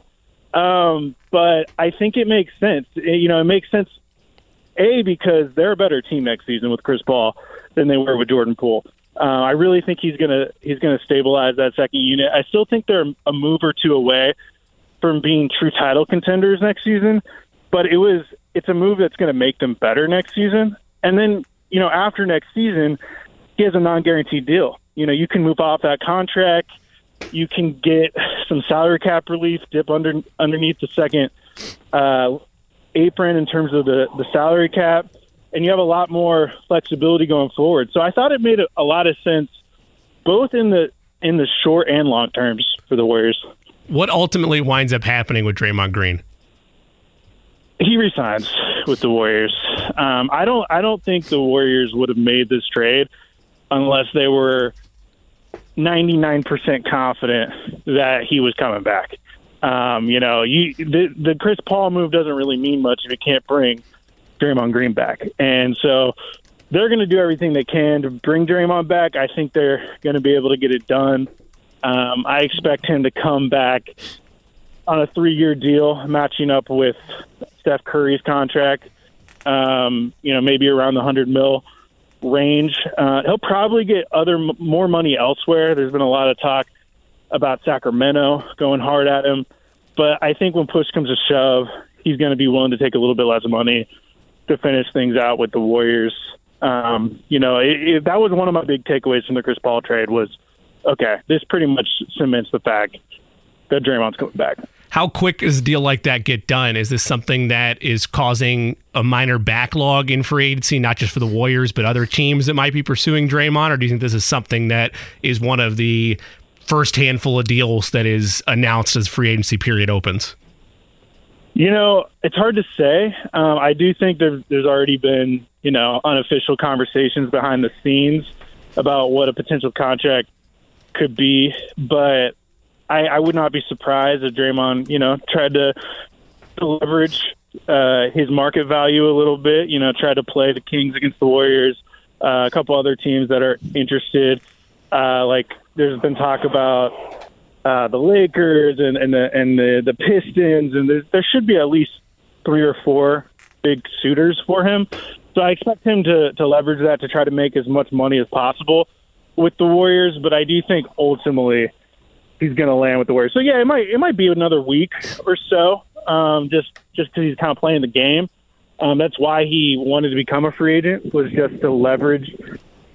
Um, but I think it makes sense. You know, it makes sense a because they're a better team next season with Chris Paul than they were with Jordan Poole. Uh, I really think he's gonna he's gonna stabilize that second unit. I still think they're a move or two away from being true title contenders next season, but it was it's a move that's going to make them better next season. And then, you know, after next season, he has a non-guaranteed deal. You know, you can move off that contract. You can get some salary cap relief, dip under underneath the second uh, apron in terms of the the salary cap, and you have a lot more flexibility going forward. So I thought it made a, a lot of sense, both in the in the short and long terms for the Warriors. What ultimately winds up happening with Draymond Green? He resigns with the Warriors. Um, I don't. I don't think the Warriors would have made this trade unless they were ninety nine percent confident that he was coming back. Um, you know, you the the Chris Paul move doesn't really mean much if you can't bring Draymond Green back, and so they're going to do everything they can to bring Draymond back. I think they're going to be able to get it done. Um, I expect him to come back on a three year deal, matching up with Steph Curry's contract. Um, you know, maybe around the hundred mil range. Uh, he'll probably get other more money elsewhere. There's been a lot of talk about Sacramento going hard at him, but I think when push comes to shove, he's going to be willing to take a little bit less money to finish things out with the Warriors. Um, you know, it, it, that was one of my big takeaways from the Chris Paul trade was, okay, this pretty much cements the fact that Draymond's coming back. How quick does a deal like that get done? Is this something that is causing a minor backlog in free agency, not just for the Warriors, but other teams that might be pursuing Draymond? Or do you think this is something that is one of the first handful of deals that is announced as free agency period opens? You know, it's hard to say. Um, I do think there, there's already been, you know, unofficial conversations behind the scenes about what a potential contract could be, but I, I would not be surprised if Draymond, you know, tried to, leverage uh, his market value a little bit. You know, try to play the Kings against the Warriors. Uh, a couple other teams that are interested. Uh, like there's been talk about uh, the Lakers and, and the and the, the Pistons, and there, there should be at least three or four big suitors for him. So I expect him to to leverage that to try to make as much money as possible with the Warriors. But I do think ultimately he's going to land with the Warriors. So yeah, it might it might be another week or so, um, just just because he's kind of playing the game. Um, that's why he wanted to become a free agent was just to leverage,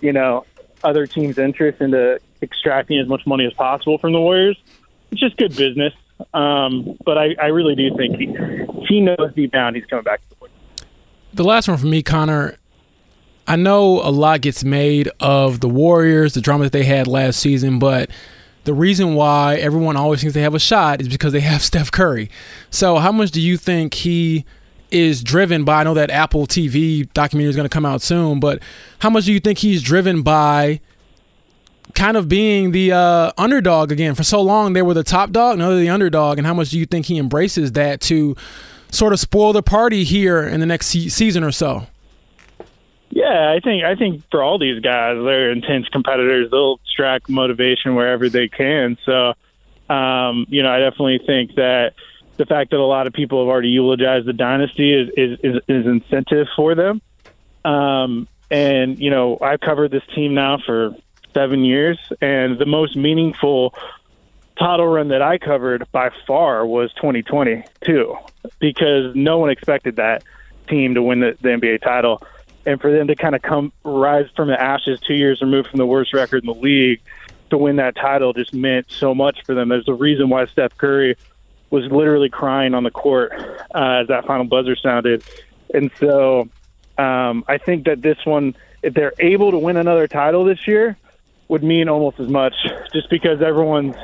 you know, other teams' interest into extracting as much money as possible from the Warriors. It's just good business. Um, but I, I really do think he, he knows deep down he's coming back to the. The last one for me, Connor. I know a lot gets made of the Warriors, the drama that they had last season, but the reason why everyone always thinks they have a shot is because they have [laughs] Steph Curry. So, how much do you think he is driven by? I know that Apple TV documentary is going to come out soon, but how much do you think he's driven by kind of being the uh, underdog again? For so long, they were the top dog, now they're the underdog. And how much do you think he embraces that to sort of spoil the party here in the next se- season or so? Yeah, I think I think for all these guys, they're intense competitors. They'll extract motivation wherever they can. So, um, you know, I definitely think that the fact that a lot of people have already eulogized the dynasty is is, is, is incentive for them. Um, and you know, I've covered this team now for seven years, and the most meaningful title run that I covered by far was 2020 too, because no one expected that team to win the, the NBA title and for them to kind of come rise from the ashes two years removed from the worst record in the league to win that title just meant so much for them. There's a reason why Steph Curry was literally crying on the court uh, as that final buzzer sounded. And so um, I think that this one, if they're able to win another title this year, would mean almost as much just because everyone's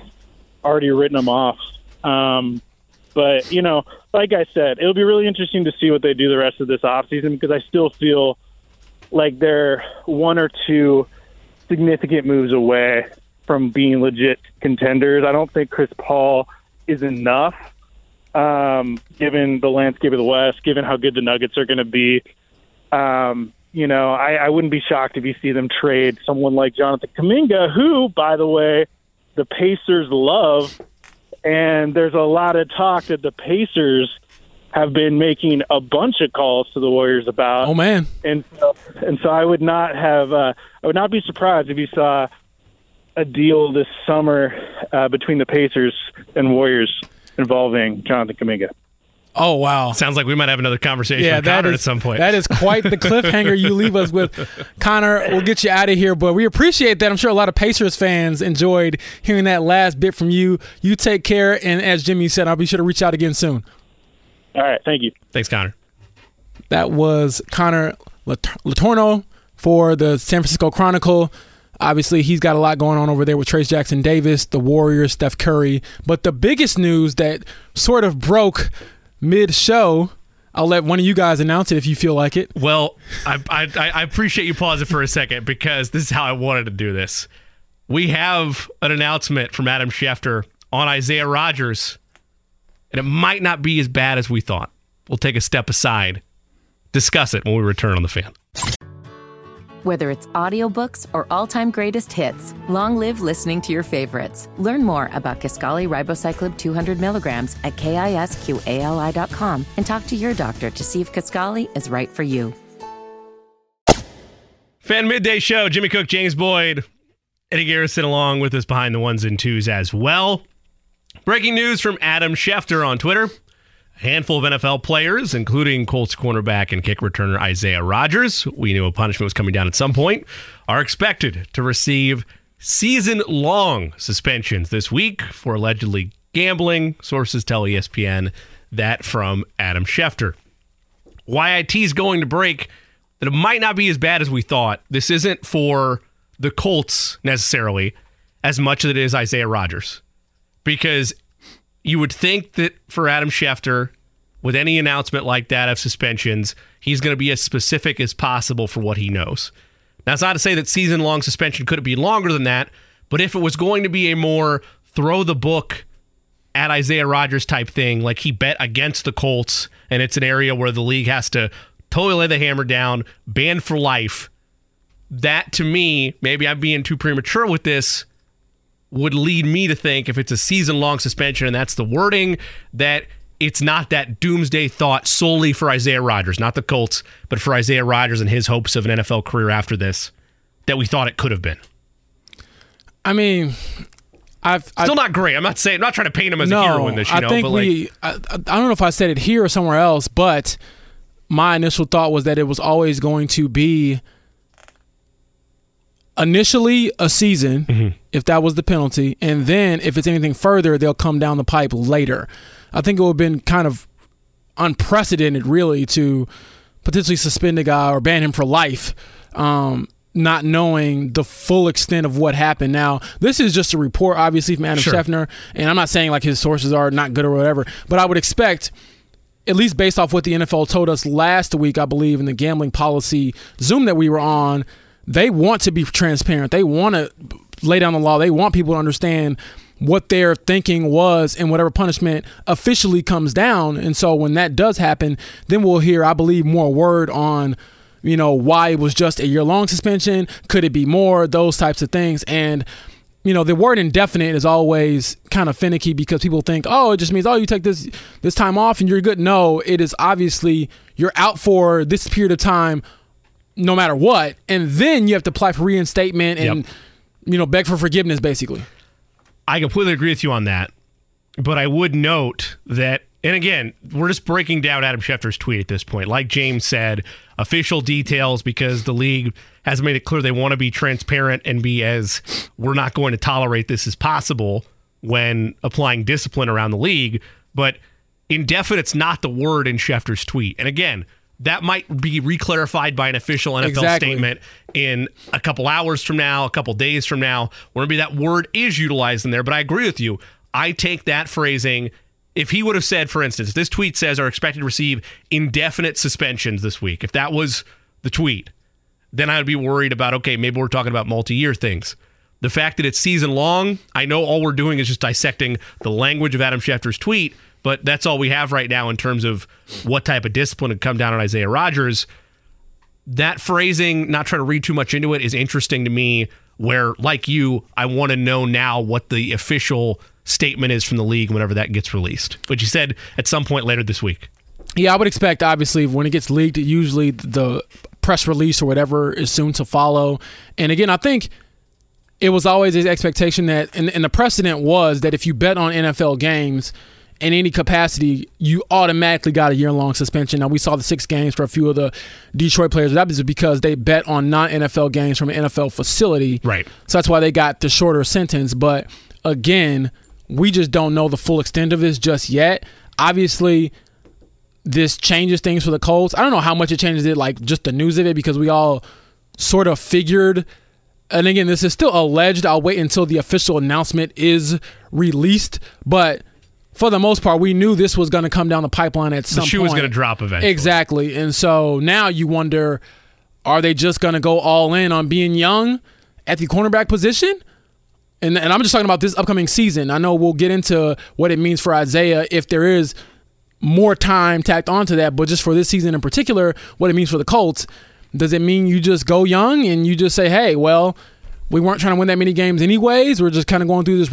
already written them off. Um, but, you know, like I said, it'll be really interesting to see what they do the rest of this offseason because I still feel – like they're one or two significant moves away from being legit contenders. I don't think Chris Paul is enough, um, given the landscape of the West, given how good the Nuggets are going to be. Um, you know, I, I wouldn't be shocked if you see them trade someone like Jonathan Kuminga, who, by the way, the Pacers love. And there's a lot of talk that the Pacers have been making a bunch of calls to the Warriors about. Oh man! And so, and so I would not have uh, I would not be surprised if you saw a deal this summer uh, between the Pacers and Warriors involving Jonathan Kuminga. Oh wow! Sounds like we might have another conversation yeah, with Connor is, at some point. That is quite the cliffhanger you leave us with, [laughs] Connor. We'll get you out of here, but we appreciate that. I'm sure a lot of Pacers fans enjoyed hearing that last bit from you. You take care, and as Jimmy said, I'll be sure to reach out again soon. All right. Thank you. Thanks, Connor. That was Connor Letourneau for the San Francisco Chronicle. Obviously, he's got a lot going on over there with Trayce Jackson Davis, the Warriors, Steph Curry. But the biggest news that sort of broke mid show. I'll let one of you guys announce it if you feel like it. Well, I, I, I appreciate you pausing for a second because this is how I wanted to do this. We have an announcement from Adam Schefter on Isaiah Rodgers and it might not be as bad as we thought. We'll take a step aside, discuss it when we return on the fan. Whether it's audiobooks or all-time greatest hits, long live listening to your favorites. Learn more about Kisqali Ribociclib 200 milligrams at kisqali.com and talk to your doctor to see if Kisqali is right for you. Fan Midday Show, Jimmy Cook, James Boyd, Eddie Garrison along with us behind the ones and twos as well. Breaking news from Adam Schefter on Twitter. A handful of NFL players, including Colts cornerback and kick returner Isaiah Rodgers, we knew a punishment was coming down at some point, are expected to receive season long suspensions this week for allegedly gambling. Sources tell ESPN that from Adam Schefter. YIT's going to break that it might not be as bad as we thought. This isn't for the Colts necessarily as much as it is Isaiah Rodgers because you would think that for Adam Schefter, with any announcement like that of suspensions, he's going to be as specific as possible for what he knows. Now, it's not to say that season long suspension couldn't be longer than that, but if it was going to be a more throw the book at Isaiah Rodgers type thing, like he bet against the Colts, and it's an area where the league has to totally lay the hammer down, banned for life. That to me, maybe I'm being too premature with this, would lead me to think if it's a season long suspension and that's the wording, that it's not that doomsday thought solely for Isaiah Rodgers, not the Colts, but for Isaiah Rodgers and his hopes of an NFL career after this, that we thought it could have been. I mean, I've still I've, not great. I'm not saying I'm not trying to paint him as no, a hero in this. You I know, think but we. like, I, I don't know if I said it here or somewhere else, but my initial thought was that it was always going to be initially a season, Mm-hmm. if that was the penalty, and then if it's anything further, they'll come down the pipe later. I think it would have been kind of unprecedented, really, to potentially suspend a guy or ban him for life. Um, not knowing the full extent of what happened. Now, this is just a report, obviously, from Adam Sure. Schefter, and I'm not saying like his sources are not good or whatever, but I would expect, at least based off what the NFL told us last week, I believe, in the gambling policy Zoom that we were on, they want to be transparent. They want to lay down the law. They want people to understand what their thinking was and whatever punishment officially comes down. And so when that does happen, then we'll hear, I believe, more word on you know, why it was just a year long suspension. Could it be more? Those types of things. And, you know, the word indefinite is always kind of finicky because people think, oh, it just means, oh, you take this this time off and you're good. No, it is obviously you're out for this period of time no matter what. And then you have to apply for reinstatement and, Yep. you know, beg for forgiveness, basically. I completely agree with you on that. But I would note that, and again, we're just breaking down Adam Schefter's tweet at this point. Like James said, official details because the league has made it clear they want to be transparent and be as we're not going to tolerate this as possible when applying discipline around the league. But indefinite's not the word in Schefter's tweet. And again, that might be reclarified by an official NFL Exactly. statement in a couple hours from now, a couple days from now, where maybe that word is utilized in there. But I agree with you. I take that phrasing. If he would have said, for instance, this tweet says are expected to receive indefinite suspensions this week, if that was the tweet, then I'd be worried about, okay, maybe we're talking about multi year things. The fact that it's season long, I know all we're doing is just dissecting the language of Adam Schefter's tweet, but that's all we have right now in terms of what type of discipline would come down on Isaiah Rodgers. That phrasing, not trying to read too much into it, is interesting to me. Where, like you, I want to know now what the official statement is from the league whenever that gets released. But you said at some point later this week. Yeah, I would expect obviously when it gets leaked, usually the press release or whatever is soon to follow. And again, I think it was always the expectation that, and, and the precedent was that if you bet on NFL games in any capacity, you automatically got a year long suspension. Now, we saw the six games for a few of the Detroit players. That was because they bet on non NFL games from an NFL facility. Right. So that's why they got the shorter sentence. But again, we just don't know the full extent of this just yet. Obviously, this changes things for the Colts. I don't know how much it changes it, like just the news of it, because we all sort of figured. And again, this is still alleged. I'll wait until the official announcement is released. But for the most part, we knew this was going to come down the pipeline at some. The shoe point. was going to drop eventually. Exactly. And so now you wonder are they just going to go all in on being young at the cornerback position? And, and I'm just talking about this upcoming season. I know we'll get into what it means for Isaiah if there is more time tacked onto that, but just for this season in particular, what it means for the Colts. Does it mean you just go young and you just say, hey, well, we weren't trying to win that many games anyways. We're just kind of going through this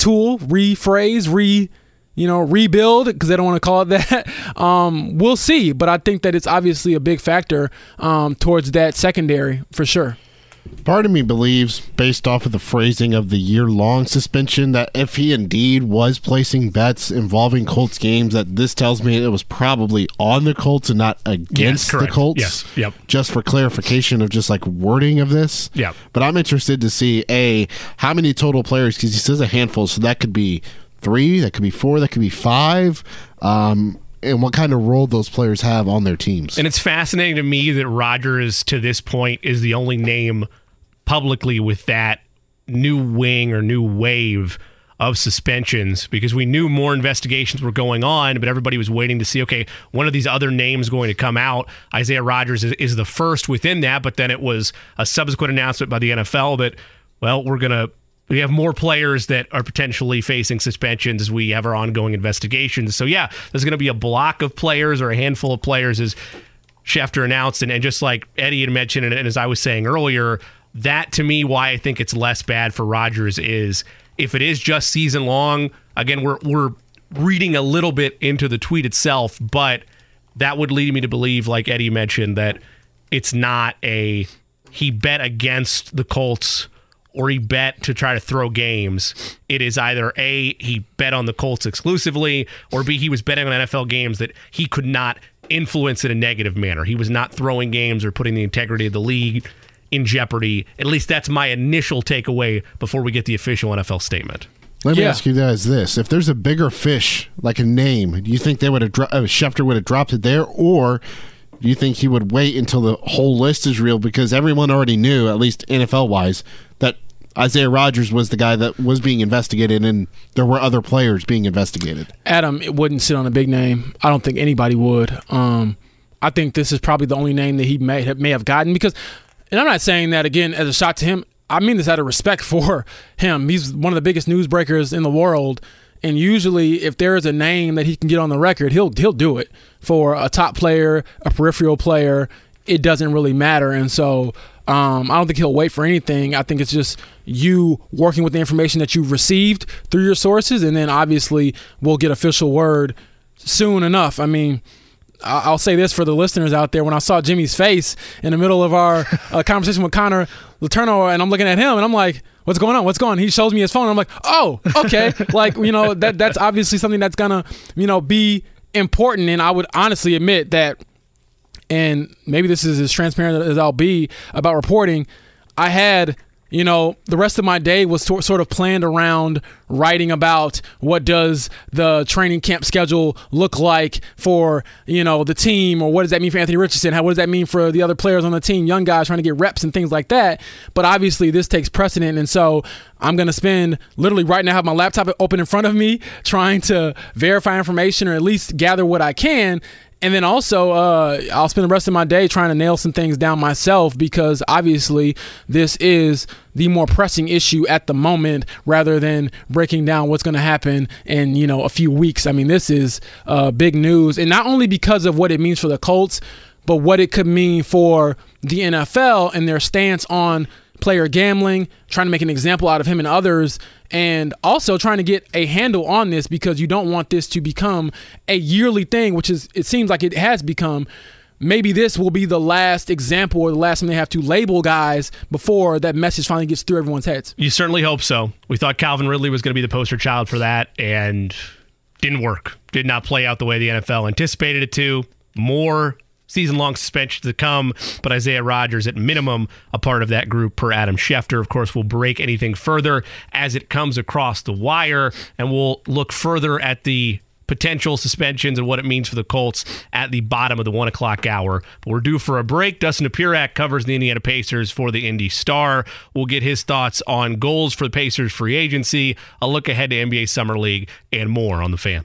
retool, rephrase, re, you know, rebuild because they don't want to call it that. [laughs] Um, we'll see, but I think that it's obviously a big factor um, towards that secondary for sure. Part of me believes, based off of the phrasing of the year long suspension, that if he indeed was placing bets involving Colts games, that this tells me it was probably on the Colts and not against the correct. Colts. Yes. Yep. Just for clarification of just like wording of this. Yep. But I'm interested to see A, how many total players, because he says a handful, so that could be three, that could be four, that could be five. Um, and what kind of role those players have on their teams. And it's fascinating to me that Rodgers, to this point, is the only name publicly with that new wing or new wave of suspensions because we knew more investigations were going on, but everybody was waiting to see, okay, one of these other names going to come out. Isaiah Rodgers is, is the first within that, but then it was a subsequent announcement by the NFL that, well, we're going to we have more players that are potentially facing suspensions as we have our ongoing investigations. So yeah, there's going to be a block of players or a handful of players as Schefter announced, and, and just like Eddie had mentioned, and, and as I was saying earlier, that to me why I think it's less bad for Rodgers is if it is just season long. Again, we're we're reading a little bit into the tweet itself, but that would lead me to believe, like Eddie mentioned, that it's not a he bet against the Colts or he bet to try to throw games. It is either A, he bet on the Colts exclusively, or B, he was betting on NFL games that he could not influence in a negative manner. He was not throwing games or putting the integrity of the league in jeopardy. At least that's my initial takeaway before we get the official NFL statement. Let me Yeah. ask you guys this: If there's a bigger fish, like a name, do you think they would have dro- uh, Schefter would have dropped it there, or do you think he would wait until the whole list is real? Because everyone already knew, at least NFL wise, that Isaiah Rodgers was the guy that was being investigated, and there were other players being investigated. Adam it wouldn't sit on a big name. I don't think anybody would. Um, I think this is probably the only name that he may have, may have gotten because, and I'm not saying that again as a shot to him. I mean this out of respect [laughs] for him. He's one of the biggest news breakers in the world, and usually if there is a name that he can get on the record, he'll he'll do it for a top player, a peripheral player. It doesn't really matter, and so um, I don't think he'll wait for anything. I think it's just you working with the information that you've received through your sources, and then obviously we'll get official word soon enough. I mean, I'll say this for the listeners out there: when I saw Jimmy's face in the middle of our uh, conversation with Connor Letourneau, and I'm looking at him, and I'm like, "What's going on? What's going on?" He shows me his phone. And I'm like, "Oh, okay." [laughs] like you know that that's obviously something that's gonna you know be important. And I would honestly admit that and maybe this is as transparent as I'll be about reporting. I had, you know, the rest of my day was sor- sort of planned around writing about what does the training camp schedule look like for, you know, the team or what does that mean for Anthony Richardson? How what does that mean for the other players on the team, young guys trying to get reps and things like that. But obviously this takes precedent and so I'm going to spend literally right now have my laptop open in front of me trying to verify information or at least gather what I can and then also, uh, I'll spend the rest of my day trying to nail some things down myself because obviously this is the more pressing issue at the moment rather than breaking down what's going to happen in you know a few weeks. I mean, this is uh, big news, and not only because of what it means for the Colts, but what it could mean for the NFL and their stance on player gambling, trying to make an example out of him and others, and also trying to get a handle on this because you don't want this to become a yearly thing, which is it seems like it has become. Maybe this will be the last example or the last time they have to label guys before that message finally gets through everyone's heads. You certainly hope so. We thought Calvin Ridley was going to be the poster child for that, and didn't work. Did not play out the way the NFL anticipated it to. More season long suspension to come, but Isaiah Rodgers, at minimum, a part of that group per Adam Schefter. Of course, will break anything further as it comes across the wire, and we'll look further at the potential suspensions and what it means for the Colts at the bottom of the one o'clock hour. But we're due for a break. Dustin Dopirak covers the Indiana Pacers for the Indy Star. We'll get his thoughts on goals for the Pacers free agency, a look ahead to NBA Summer League, and more on the fan.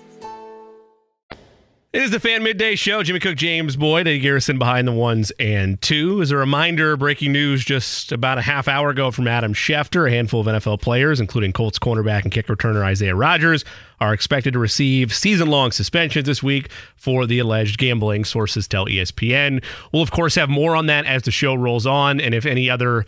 It is the Fan Midday Show. Jimmy Cook, James Boyd, Eddie Garrison behind the ones and two. As a reminder, breaking news just about a half hour ago from Adam Schefter. A handful of NFL players, including Colts cornerback and kick returner Isaiah Rodgers, are expected to receive season long suspensions this week for the alleged gambling, sources tell ESPN. We'll, of course, have more on that as the show rolls on. And if any other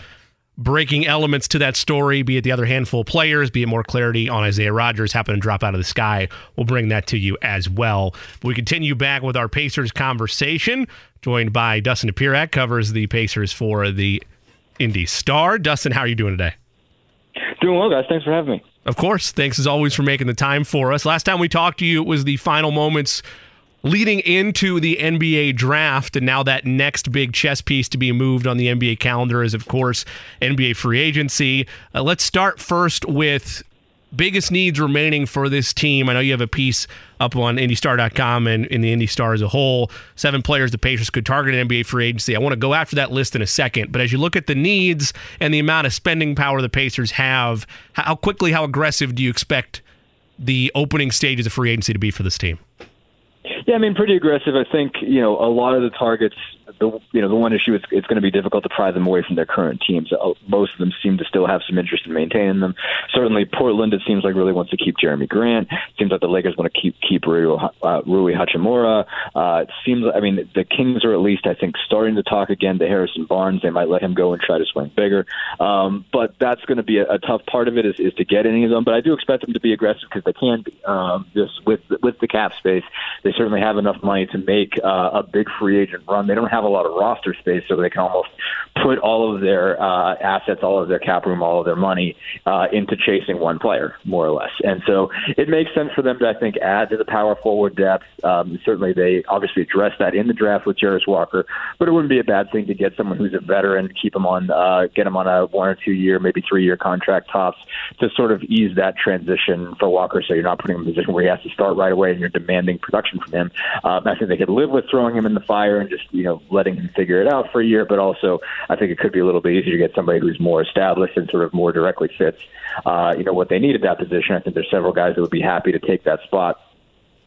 breaking elements to that story, be it the other handful of players, be it more clarity on Isaiah Rodgers happen to drop out of the sky. We'll bring that to you as well. We continue back with our Pacers conversation, joined by Dustin Dopirak, covers the Pacers for the Indy Star. Dustin, how are you doing today? Doing well, guys. Thanks for having me. Of course. Thanks as always for making the time for us. Last time we talked to you, it was the final moments leading into the NBA draft. And now that next big chess piece to be moved on the NBA calendar is, of course, NBA free agency. Uh, let's start first with biggest needs remaining for this team? I know you have a piece up on IndyStar.com and in the Indy Star as a whole. Seven players the Pacers could target an NBA free agency. I want to go after that list in a second. But as you look at the needs and the amount of spending power the Pacers have, how quickly, how aggressive do you expect the opening stages of free agency to be for this team? Yeah, I mean, pretty aggressive. I think you know a lot of the targets the you know the one issue is it's going to be difficult to pry them away from their current teams. Uh, most of them seem to still have some interest in maintaining them. Certainly, Portland it seems like really wants to keep Jerami Grant. It seems like the Lakers want to keep keep Rui, uh, Rui Hachimura. Uh, it seems I mean the Kings are at least I think starting to talk again to Harrison Barnes. They might let him go and try to swing bigger. Um, but that's going to be a, a tough part of it is, is to get any of them. But I do expect them to be aggressive because they can be. Um, just with with the cap space, they certainly have enough money to make uh, a big free agent run. They don't have a lot of roster space, so they can almost put all of their uh, assets, all of their cap room, all of their money uh, into chasing one player, more or less. And so it makes sense for them to, I think, add to the power forward depth. Um, certainly, they obviously addressed that in the draft with Jarace Walker, but it wouldn't be a bad thing to get someone who's a veteran, keep him on, uh, get him on a one or two year, maybe three year contract tops to sort of ease that transition for Walker, so you're not putting him in a position where he has to start right away and you're demanding production from him. Um, I think they could live with throwing him in the fire and just you know letting him figure it out for a year, but also I think it could be a little bit easier to get somebody who's more established and sort of more directly fits, uh, you know, what they need at that position. I think there's several guys that would be happy to take that spot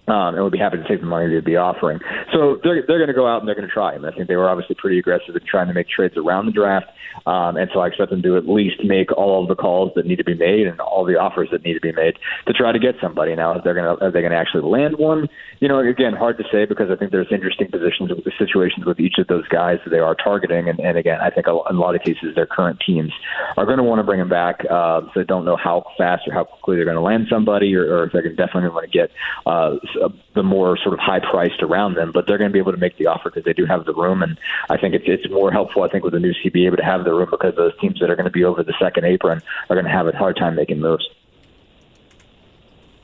um, and would be happy to take the money they'd be offering. So they're they're going to go out and they're going to try. And I think they were obviously pretty aggressive in trying to make trades around the draft. Um, and so I expect them to at least make all of the calls that need to be made and all the offers that need to be made to try to get somebody. Now, if they're going to are they going to actually land one? You know, again, hard to say because I think there's interesting positions with situations with each of those guys that they are targeting. And, and again, I think in a lot of cases their current teams are going to want to bring them back. Uh, so they don't know how fast or how quickly they're going to land somebody, or, or if they're definitely want to get. Uh, Uh, the more sort of high priced around them, but they're going to be able to make the offer because they do have the room, and I think it's it's more helpful. I think with the new CBA able to have the room because those teams that are going to be over the second apron are going to have a hard time making moves.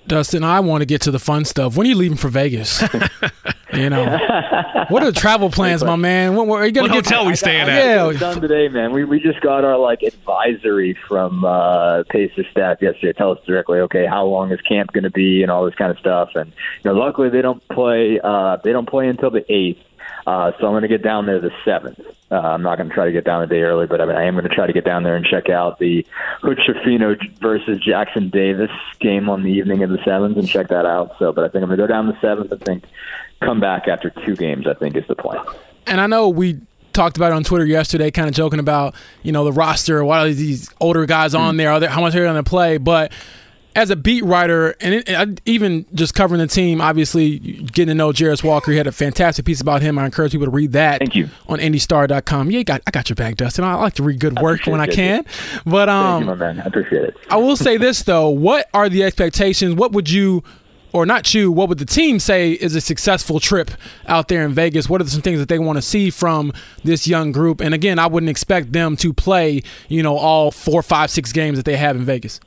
Dustin, I want to get to the fun stuff. When are you leaving for Vegas? [laughs] you know, [laughs] what are the travel plans, my man? What, are you going to get hotel to, we staying at? Yeah, it done today, man. We we just got our like advisory from uh, Pacers staff yesterday. Tell us directly, okay, how long is camp going to be, and all this kind of stuff. And you know, luckily they don't play. Uh, they don't play until the eighth. Uh, so I'm going to get down there the seventh. Uh, I'm not going to try to get down a day early, but I mean I am going to try to get down there and check out the Hood versus Jackson Davis game on the evening of the seventh and check that out. So, but I think I'm going to go down the seventh. I think come back after two games. I think is the plan. And I know we talked about it on Twitter yesterday, kind of joking about you know the roster. Why are these older guys on mm. there? Are there how much are they going to play? But as a beat writer, and it, even just covering the team, obviously getting to know Jarace Walker, he had a fantastic piece about him. I encourage people to read that. Thank you. on IndyStar.com. Yeah, got, I got your back, Dustin. I like to read good work when I can. But um, Thank you, my man. I appreciate it. I will say this though: what are the expectations? What would you or not you, what would the team say is a successful trip out there in Vegas? What are some things that they want to see from this young group? And again, I wouldn't expect them to play, you know, all four, five, six games that they have in Vegas.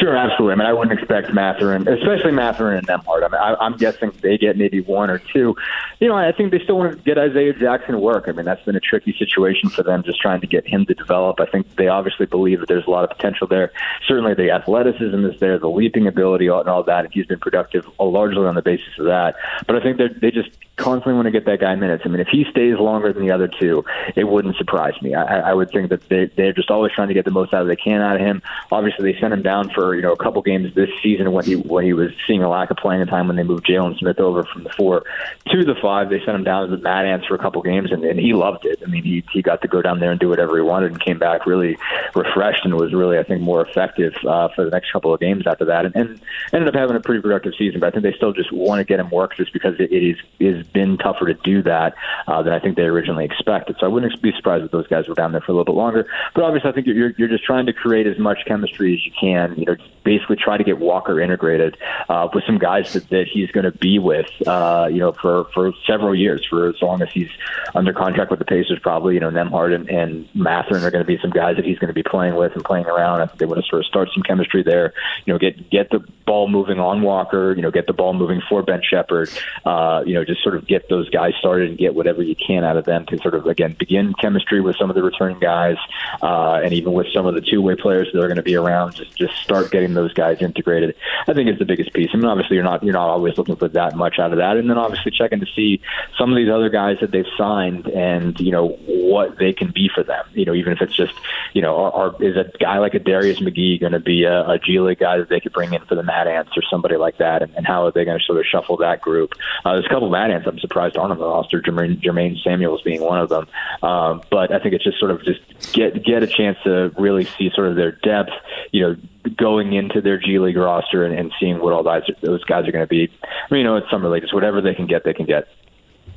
Sure, absolutely. I mean, I wouldn't expect Mathurin, especially Mathurin and Nembhard. I mean, I, I'm guessing they get maybe one or two. You know, I think they still want to get Isaiah Jackson work. I mean, that's been a tricky situation for them, just trying to get him to develop. I think they obviously believe that there's a lot of potential there. Certainly, the athleticism is there, the leaping ability, and all that. And he's been productive uh, largely on the basis of that. But I think they just constantly want to get that guy minutes. I mean, if he stays longer than the other two, it wouldn't surprise me. I, I would think that they, they're just always trying to get the most out of they can out of him. Obviously, they sent him down for you know a couple games this season when he when he was seeing a lack of playing time when they moved Jalen Smith over from the four to the five. They sent him down as a Mad Ants for a couple games, and, and he loved it. I mean, he he got to go down there and do whatever he wanted, and came back really refreshed and was really I think more effective uh, for the next couple of games after that, and, and ended up having a pretty productive season. But I think they still just want to get him work just because it, it is is been tougher to do that uh, than I think they originally expected. So I wouldn't be surprised if those guys were down there for a little bit longer. But obviously, I think you're you're just trying to create as much chemistry as you can. You know, basically try to get Walker integrated uh, with some guys that, that he's going to be with. Uh, you know, for for several years, for as long as he's under contract with the Pacers. Probably, you know, Nembhard and, and Mathurin are going to be some guys that he's going to be playing with and playing around. I think they want to sort of start some chemistry there. You know, get get the ball moving on Walker. You know, get the ball moving for Ben Sheppard. Uh, you know, just sort of get those guys started and get whatever you can out of them to sort of again begin chemistry with some of the returning guys, uh, and even with some of the two way players that are going to be around. Just just start getting those guys integrated, I think is the biggest piece. I mean, obviously you're not you're not always looking for that much out of that, and then obviously checking to see some of these other guys that they've signed and you know what they can be for them. You know, even if it's just you know, are, are, is a guy like a Darius McGhee going to be a, a G League guy that they could bring in for the Mad Ants or somebody like that, and, and how are they going to sort of shuffle that group? Uh, there's a couple of Mad Ants I'm surprised aren't on the roster. Jermaine, Jermaine Samuels being one of them, um, but I think it's just sort of just get get a chance to really see sort of their depth. You know, going into their G League roster and, and seeing what all those guys are going to be. I mean, you know, it's summer league. It's whatever they can get, they can get.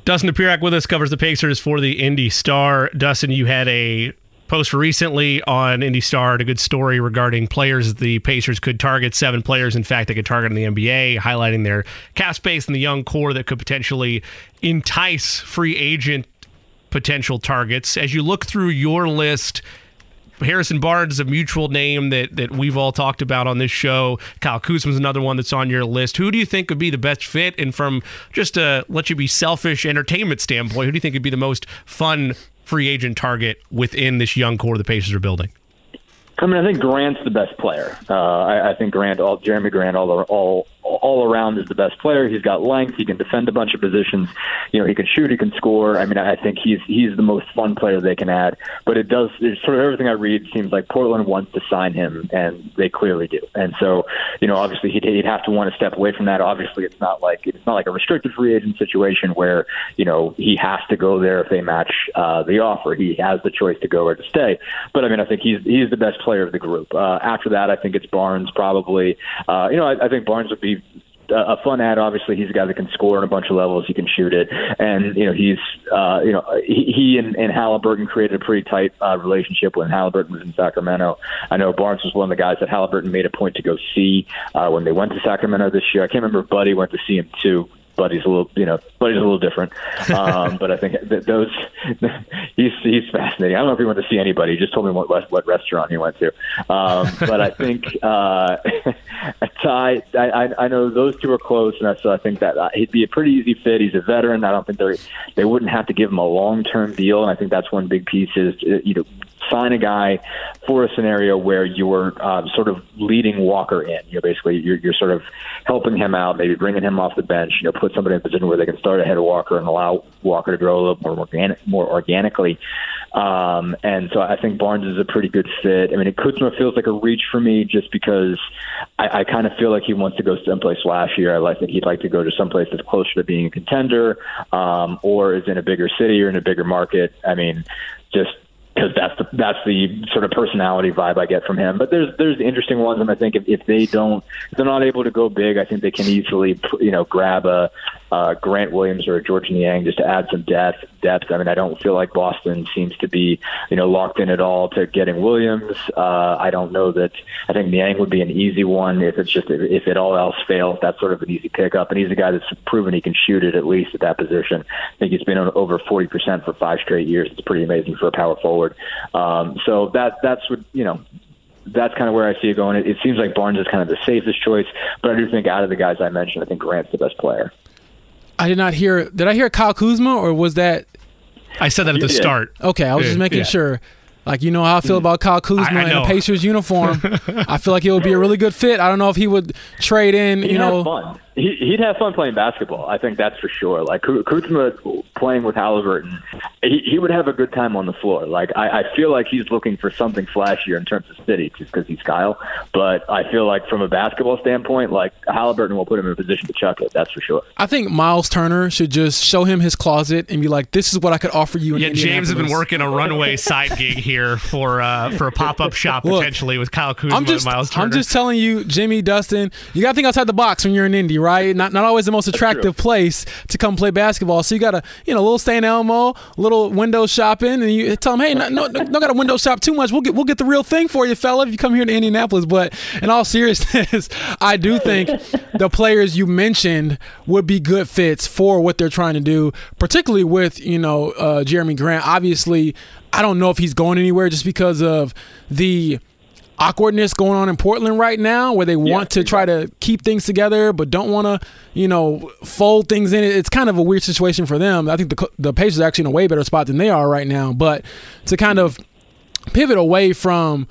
Dustin Dopirak with us covers the Pacers for the Indy Star. Dustin, you had a post recently on Indy Star, a good story regarding players the Pacers could target. Seven players, in fact, they could target in the NBA, highlighting their cap space and the young core that could potentially entice free agent potential targets. As you look through your list, Harrison Barnes is a mutual name that that we've all talked about on this show. Kyle Kuzma's another one that's on your list. Who do you think would be the best fit? And from just a let you be selfish entertainment standpoint, who do you think would be the most fun free agent target within this young core the Pacers are building? I mean, I think Grant's the best player. Uh, I, I think Grant, all Jerami Grant, all all all around is the best player. He's got length. He can defend a bunch of positions. You know, he can shoot. He can score. I mean, I think he's he's the most fun player they can add. But it does it's sort of everything I read seems like Portland wants to sign him, and they clearly do. And so, you know, obviously he'd, he'd have to want to step away from that. Obviously, it's not like it's not like a restricted free agent situation where you know he has to go there if they match uh, the offer. He has the choice to go or to stay. But I mean, I think he's he's the best player of the group. Uh, after that, I think it's Barnes probably. Uh, you know, I, I think Barnes would be a fun ad. Obviously, he's a guy that can score on a bunch of levels. He can shoot it, and you know he's uh, you know he, he and, and Halliburton created a pretty tight uh, relationship when Halliburton was in Sacramento. I know Barnes was one of the guys that Halliburton made a point to go see uh, when they went to Sacramento this year. I can't remember if Buddy went to see him too. Buddy's a little, you know, Buddy's a little different. Um, but I think that those [laughs] he's he's fascinating. I don't know if he went to see anybody. He just told me what what restaurant he went to. Um, but I think uh, [laughs] Ty, I, I know those two are close, and so I think that uh, he'd be a pretty easy fit. He's a veteran. I don't think they they wouldn't have to give him a long term deal, and I think that's one big piece is you know sign a guy for a scenario where you're uh, sort of leading Walker in. You know, basically you're, you're sort of helping him out, maybe bringing him off the bench. You know, put somebody in a position where they can start ahead of Walker and allow Walker to grow a little more organic, more organically. Um, and so I think Barnes is a pretty good fit. I mean, Kuzma feels like a reach for me just because I, I kind of feel like he wants to go someplace flashier. I like think he'd like to go to someplace that's closer to being a contender, um, or is in a bigger city or in a bigger market. I mean, just because that's the that's the sort of personality vibe I get from him. But there's there's interesting ones, and I think if, if they don't, if they're not able to go big, I think they can easily you know grab a uh, Grant Williams or Georges Niang just to add some depth. Depth. I mean, I don't feel like Boston seems to be you know locked in at all to getting Williams. Uh, I don't know that. I think Niang would be an easy one if it's just if it all else fails. That's sort of an easy pickup, and he's a guy that's proven he can shoot it at least at that position. I think he's been over forty percent for five straight years. It's pretty amazing for a power forward. Um, so that that's what you know that's kind of where I see it going. It, it seems like Barnes is kind of the safest choice, but I do think out of the guys I mentioned, I think Grant's the best player. I did not hear. Did I hear Kyle Kuzma or was that? I said that at the Yeah. start. Okay, I was just making Yeah. sure. Like you know how I feel mm. about Kyle Kuzma I- I in a Pacers uniform. [laughs] I feel like it would be a really good fit. I don't know if he would trade in. He'd You know, fun. He, he'd have fun playing basketball. I think that's for sure. Like Ku- Kuzma playing with Halliburton, he, he would have a good time on the floor. Like I, I feel like he's looking for something flashier in terms of city, just because he's Kyle. But I feel like from a basketball standpoint, like Halliburton will put him in a position to chuck it. That's for sure. I think Miles Turner should just show him his closet and be like, "This is what I could offer you." In Yeah, James has been working a runway [laughs] side gig here for uh, for a pop up shop Look, potentially with Kyle Kuzma I'm just, and Miles Turner. I'm just telling you, Jimmy, Dustin, you got to think outside the box when you're in Indy, right? Not not always the most attractive place to come play basketball. So you got to, you know, a little St. Elmo, a little window shopping, and you tell them, hey, no, no, no, got to window shop too much. We'll get we'll get the real thing for you, fella, if you come here to Indianapolis. But in all seriousness, [laughs] I do think the players you mentioned would be good fits for what they're trying to do, particularly with you know uh, Jerami Grant. Obviously, I don't know if he's going anywhere just because of the awkwardness going on in Portland right now where they want to try to keep things together but don't want to, you know, fold things in. It. It's kind of a weird situation for them. I think the the Pacers are actually in a way better spot than they are right now, but to kind of pivot away from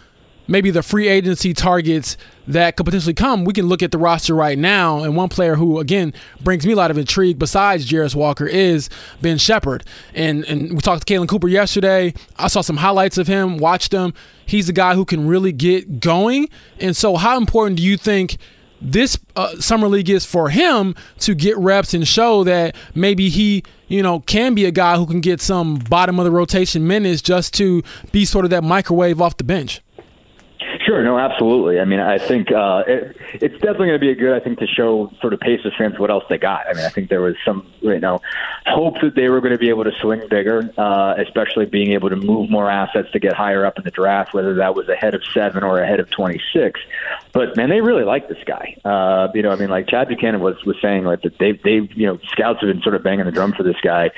maybe the free agency targets that could potentially come, we can look at the roster right now. And one player who, again, brings me a lot of intrigue besides Jarace Walker is Ben Sheppard. And and we talked to Kalen Cooper yesterday. I saw some highlights of him, watched him. He's a guy who can really get going. And so, how important do you think? this uh, summer league is for him to get reps and show that maybe he you know can be a guy who can get some bottom of the rotation minutes just to be sort of that microwave off the bench Sure, no, absolutely. I mean, I think uh, it, it's definitely going to be a good, I think, to show sort of Pacers fans what else they got. I mean, I think there was some, you know, hope that they were going to be able to swing bigger, uh, especially being able to move more assets to get higher up in the draft, whether that was ahead of seven or ahead of 26. But man, they really like this guy. Uh, you know, I mean, like Chad Buchanan was was saying, like that they they you know scouts have been sort of banging the drum for this guy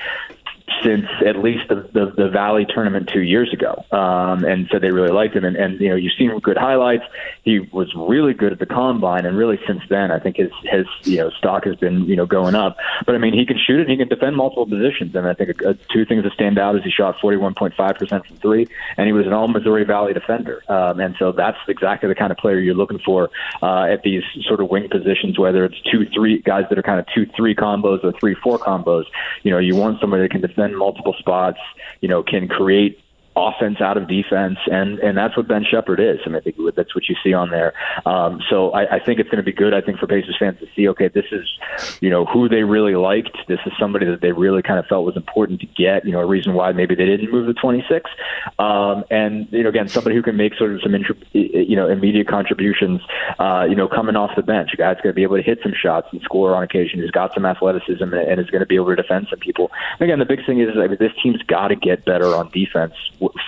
since at least the, the, the Valley tournament two years ago, um, and so they really liked him. And, and you know, you've seen good highlights. He was really good at the combine, and really since then, I think his his you know stock has been you know going up. But I mean, he can shoot it. He can defend multiple positions, and I think uh, two things that stand out is he shot 41.5 percent from three, and he was an All Missouri Valley defender. Um, and so that's exactly the kind of player you're looking for uh, at these sort of wing positions, whether it's two three guys that are kind of two three combos or three four combos. You know, you want somebody that can defend multiple spots, you know, can create offense out of defense, and and that's what Ben Sheppard is. I mean, I think that's what you see on there. Um, so I, I think it's going to be good. I think for Pacers fans to see, okay, this is you know who they really liked. This is somebody that they really kind of felt was important to get. You know, a reason why maybe they didn't move to 26, um, and you know, again, somebody who can make sort of some you know immediate contributions. Uh, you know, coming off the bench, a guy's going to be able to hit some shots and score on occasion. Who's got some athleticism and, and is going to be able to defend some people. And again, the big thing is, I mean, this team's got to get better on defense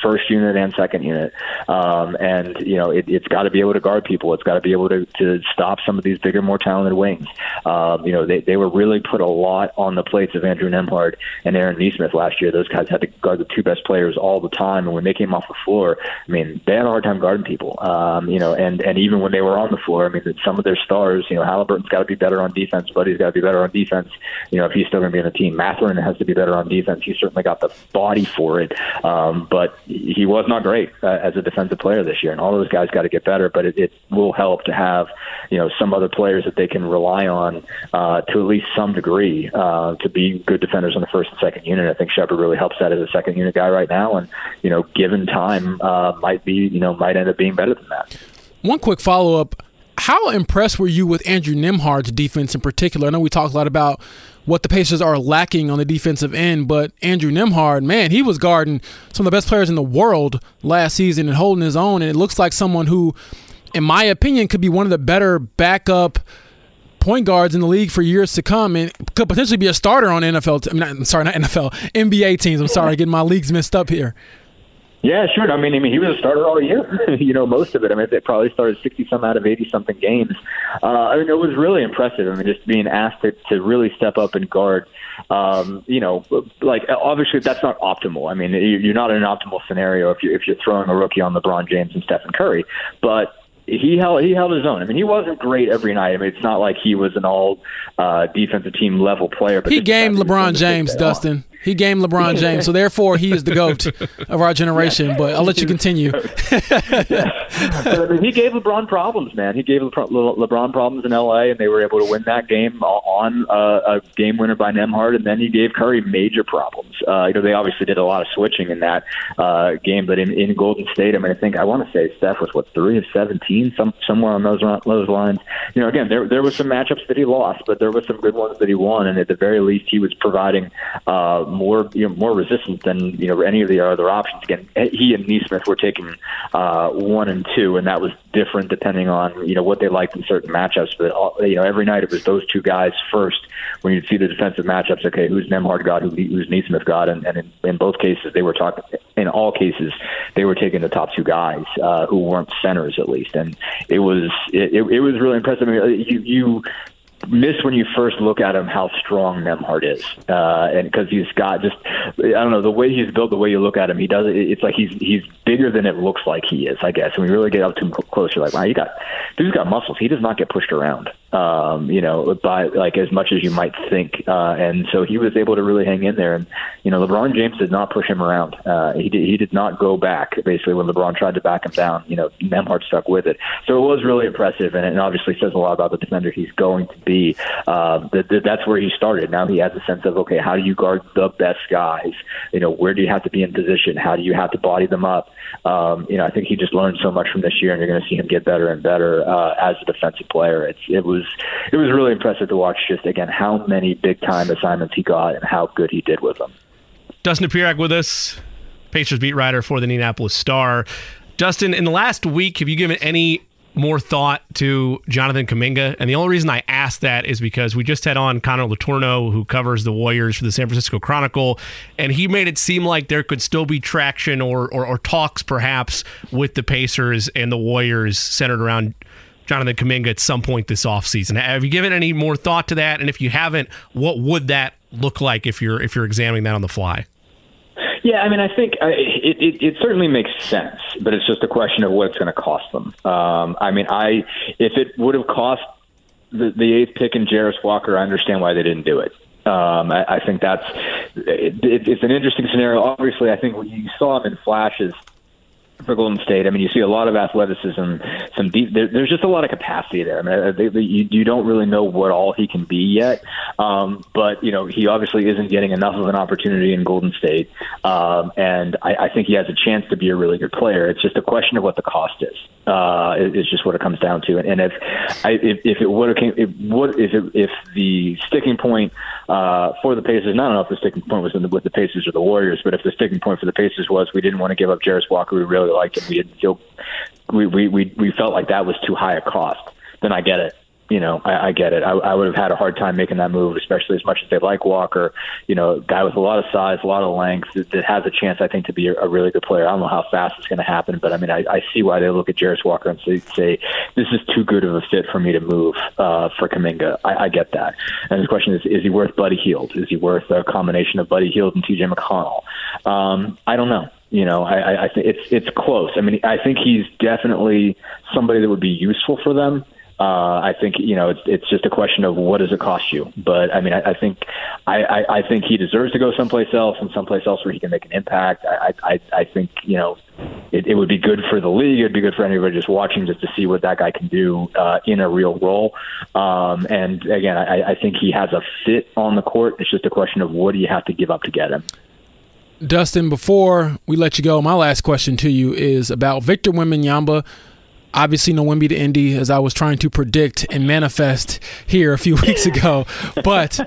first unit and second unit. Um, and, you know, it, it's got to be able to guard people. It's got to be able to, to stop some of these bigger, more talented wings. Um, you know, they, they were really put a lot on the plates of Andrew Nembhard and Aaron Nesmith last year. Those guys had to guard the two best players all the time. And when they came off the floor, I mean, they had a hard time guarding people. Um, you know, and, and even when they were on the floor, I mean, some of their stars, you know, Halliburton's got to be better on defense. Buddy's got to be better on defense. You know, if he's still going to be in the team, Mathurin has to be better on defense. He's certainly got the body for it. Um, but he was not great uh, as a defensive player this year, and all those guys got to get better. But it, it will help to have you know some other players that they can rely on uh, to at least some degree uh, to be good defenders on the first and second unit. I think Sheppard really helps that as a second unit guy right now, and you know, given time, uh, might be you know might end up being better than that. One quick follow up how impressed were you with Andrew Nembhard's defense in particular? I know we talked a lot about what the Pacers are lacking on the defensive end, but Andrew Nembhard, man, he was guarding some of the best players in the world last season and holding his own. And it looks like someone who, in my opinion, could be one of the better backup point guards in the league for years to come and could potentially be a starter on NFL. T- I not, sorry, not NFL, NBA teams. I'm sorry, getting my leagues messed up here. Yeah, sure. I mean, I mean, he was a starter all year. [laughs] you know, most of it. I mean, they probably started sixty some out of eighty something games. Uh, I mean, it was really impressive. I mean, just being asked to, to really step up and guard. Um, you know, like obviously that's not optimal. I mean, you're not in an optimal scenario if you're if you're throwing a rookie on LeBron James and Stephen Curry, but he held he held his own. I mean, he wasn't great every night. I mean, it's not like he was an all uh, defensive team level player. But he gamed LeBron James, Dustin. He gamed LeBron James, so therefore he is the goat of our generation. But I'll let you continue. yeah. I mean, he gave LeBron problems, man. He gave LeBron problems in LA, and they were able to win that game on a game winner by Nembhard. And then he gave Curry major problems. Uh, you know, they obviously did a lot of switching in that uh, game, but in, in Golden State, I mean, I think I want to say Steph was what three of seventeen, some somewhere on those those lines. You know, again, there there was some matchups that he lost, but there was some good ones that he won, and at the very least, he was providing. Uh, more you know, more resistant than you know any of the other options. Again, he and Nesmith were taking uh, one and two, and that was different depending on you know what they liked in certain matchups. But uh, you know every night it was those two guys first when you'd see the defensive matchups. Okay, who's Nembhard got? Who, who's Nesmith got? And, and in, in both cases they were talking. In all cases, they were taking the top two guys uh, who weren't centers at least, and it was it, it was really impressive. I mean, you you miss when you first look at him how strong Nembhard is, uh, and because he's got just I don't know the way he's built, the way you look at him, he does it's like he's he's bigger than it looks like he is. I guess when we really get up to him close, you're like, wow, you got dude's got muscles. He does not get pushed around, um, you know, by like as much as you might think. Uh, and so he was able to really hang in there. And you know, LeBron James did not push him around. Uh, he did he did not go back. Basically, when LeBron tried to back him down, you know, Nembhard stuck with it. So it was really impressive, and it obviously says a lot about the defender he's going to be. Uh, that, that that's where he started. Now he has a sense of okay, how do you guard the best guys? You know, where do you have to be in position? How do you have to body them up? Um, you know, I think he just learned so much from this year, and you're going to see him get better and better uh, as a defensive player. It's it was it was really impressive to watch. Just again, how many big time assignments he got and how good he did with them. Dustin Dopirak with us, Pacers beat writer for the Indianapolis Star. Dustin, in the last week, have you given any more thought to Jonathan Kuminga. And the only reason I ask that is because we just had on Connor Letourneau, who covers the Warriors for the San Francisco Chronicle, and he made it seem like there could still be traction or, or, or talks perhaps with the Pacers and the Warriors centered around Jonathan Kuminga at some point this offseason. Have you given any more thought to that? And if you haven't, what would that look like if you're if you're examining that on the fly? Yeah, I mean, I think uh, it, it, it certainly makes sense, but it's just a question of what it's going to cost them. Um, I mean, I if it would have cost the, the eighth pick in Jarace Walker, I understand why they didn't do it. Um, I, I think that's it, it, it's an interesting scenario. Obviously, I think you saw him in flashes for Golden State. I mean, you see a lot of athleticism, some deep. There, there's just a lot of capacity there. I mean, they, they, you, you don't really know what all he can be yet. Um, but you know, he obviously isn't getting enough of an opportunity in Golden State, um, and I, I think he has a chance to be a really good player. It's just a question of what the cost is. Uh, it's just what it comes down to. And, if I, if, if it would have came, if if it, if the sticking point uh, for the Pacers, know if the sticking point was the, with the Pacers or the Warriors, but if the sticking point for the Pacers was we didn't want to give up Jarace Walker, we really liked him, we didn't feel we we we, we felt like that was too high a cost, then I get it you know, I, I get it. I, I would have had a hard time making that move, especially as much as they like Walker. You know, guy with a lot of size, a lot of length, that, that has a chance, I think, to be a, a really good player. I don't know how fast it's going to happen, but I mean, I, I see why they look at Jarace Walker and say, say, this is too good of a fit for me to move uh, for Kuminga. I, I get that. And the question is, is he worth Buddy Hield? Is he worth a combination of Buddy Hield and T.J. McConnell? Um, I don't know. You know, I, I think it's it's close. I mean, I think he's definitely somebody that would be useful for them. Uh, I think you know it's it's just a question of what does it cost you. But I mean, I, I think I, I, I think he deserves to go someplace else and someplace else where he can make an impact. I I, I think you know it, it would be good for the league. It'd be good for anybody just watching just to see what that guy can do uh, in a real role. Um, and again, I, I think he has a fit on the court. It's just a question of what do you have to give up to get him. Dustin, before we let you go, my last question to you is about Victor Wembanyama. Obviously, no Wemby to Indy, as I was trying to predict and manifest here a few [laughs] weeks ago. But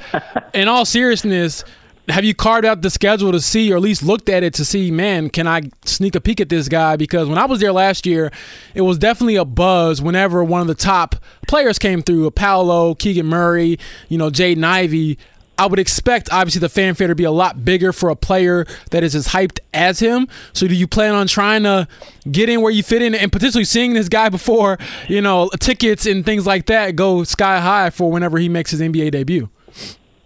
in all seriousness, have you carved out the schedule to see, or at least looked at it to see, man, can I sneak a peek at this guy? Because when I was there last year, it was definitely a buzz whenever one of the top players came through, Paolo, Keegan Murray, you know, Jaden Ivey. I would expect obviously the fanfare to be a lot bigger for a player that is as hyped as him. So do you plan on trying to get in where you fit in and potentially seeing this guy [laughs] before, you know, tickets and things like that go sky high for whenever he makes his NBA debut?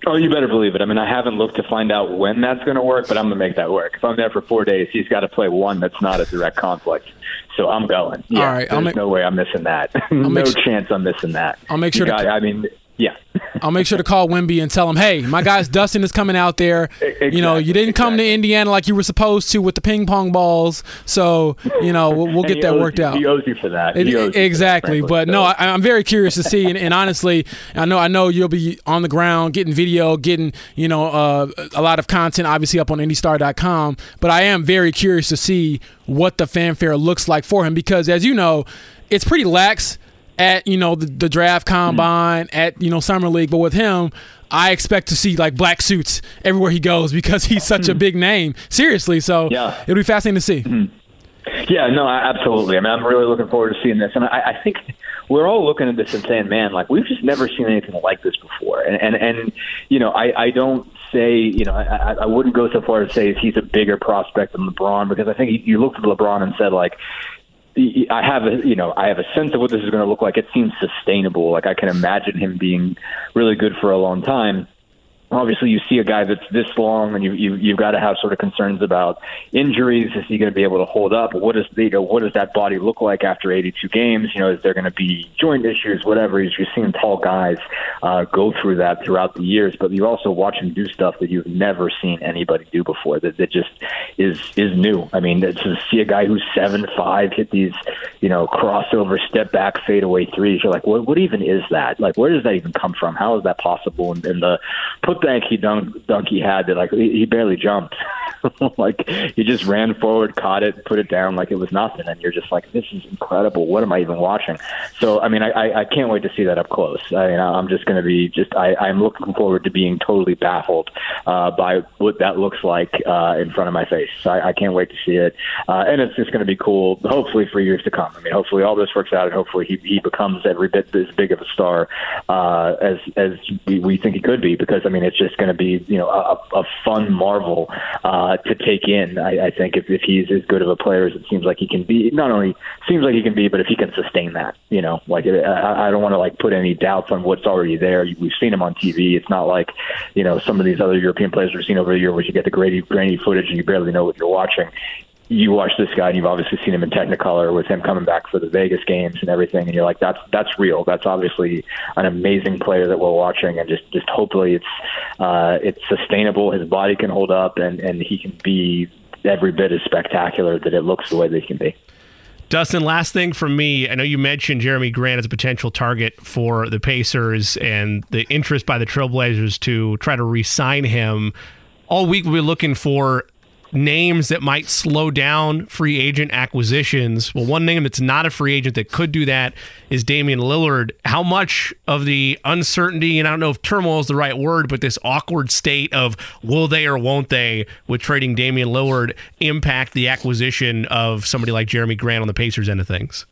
Oh, you better believe it. I mean, I haven't looked to find out when that's going to work, but I'm going to make that work. If I'm there for four days, he's got to play one that's not a direct conflict. So I'm going. Yeah, All right, there's make, no way I'm missing that. [laughs] no make, chance I'm missing that. I'll make sure. Got, to, I mean, yeah. I'll make sure to call Wemby and tell him, hey, my guy's Dustin is coming out there. [laughs] Exactly, you know, you didn't come exactly. to Indiana like you were supposed to with the ping pong balls. So, you know, we'll, we'll [laughs] get that worked out. He owes you for that. It, you for that, exactly, but So- no, I, I'm very curious to see, and, and honestly, I know I know you'll be on the ground, getting video, getting you know uh, a lot of content, obviously up on IndyStar.com. But I am very curious to see what the fanfare looks like for him because, as you know, it's pretty lax at you know the, the draft combine mm-hmm. at you know summer league, but with him. I expect to see like black suits everywhere he goes [laughs] because he's such a mm. big name. Seriously, so Yeah. it'll be fascinating to see. Mm-hmm. Yeah, no, I- absolutely. I mean, I'm really looking forward to seeing this, and I, I think we're all looking at this and saying, "Man, like we've just never seen anything like this before." And and and you know, I I don't say, you know, I, I wouldn't go so far as to say he's a bigger prospect than LeBron because I think you looked at LeBron and said like. I have a you know I have a sense of what this is going to look like. It seems sustainable. Like I can imagine him being really good for a long time. Obviously you see a guy that's this long and you, you you've got to have sort of concerns about injuries. Is he going to be able to hold up? What does you know what does that body look like after 82 games? You know is there going to be joint issues whatever? You've seen tall guys uh, go through that throughout the years but you also watch him do stuff that you've never seen anybody do before that, that just is is new. I mean to see a guy who's seven five hit these you know crossover step back fadeaway threes you're like what what even is that? Like where does that even come from? How is that possible? And, and the put he dunk, dunk he had that like he barely jumped. [laughs] like he just ran forward, caught it, put it down like it was nothing, and you're just like, this is incredible. What am I even watching? So I mean, I, I can't wait to see that up close. I mean, I'm just going to be just I, I'm looking forward to being totally baffled uh, by what that looks like uh, in front of my face. So I, I can't wait to see it, uh, and it's just going to be cool. Hopefully for years to come. I mean, hopefully all this works out, and hopefully he, he becomes every bit as big of a star uh, as as we, we think he could be. Because I mean, it's just going to be you know a, a fun marvel uh, to take in. I, I think if, if he's as good of a player as it seems like he can be, not only seems like he can be, but if he can sustain that, you know, like I, I don't want to like put any doubts on what's already there. We've seen him on TV. It's not like you know some of these other European players we've seen over the year where you get the grainy, grainy footage and you barely know what you're watching you watch this guy and you've obviously seen him in Technicolor with him coming back for the Vegas games and everything, and you're like, that's that's real. That's obviously an amazing player that we're watching, and just just hopefully it's uh, it's sustainable. His body can hold up, and and he can be every bit as spectacular that it looks the way that he can be. Dustin, last thing from me. I know you mentioned Jerami Grant as a potential target for the Pacers and the interest by the Trailblazers to try to re sign him. All week we'll be looking for names that might slow down free agent acquisitions. Well, one name that's not a free agent that could do that is Damian Lillard. How much of the uncertainty, and I don't know if turmoil is the right word, but this awkward state of will they or won't they with trading Damian Lillard impact the acquisition of somebody like Jerami Grant on the Pacers end of things?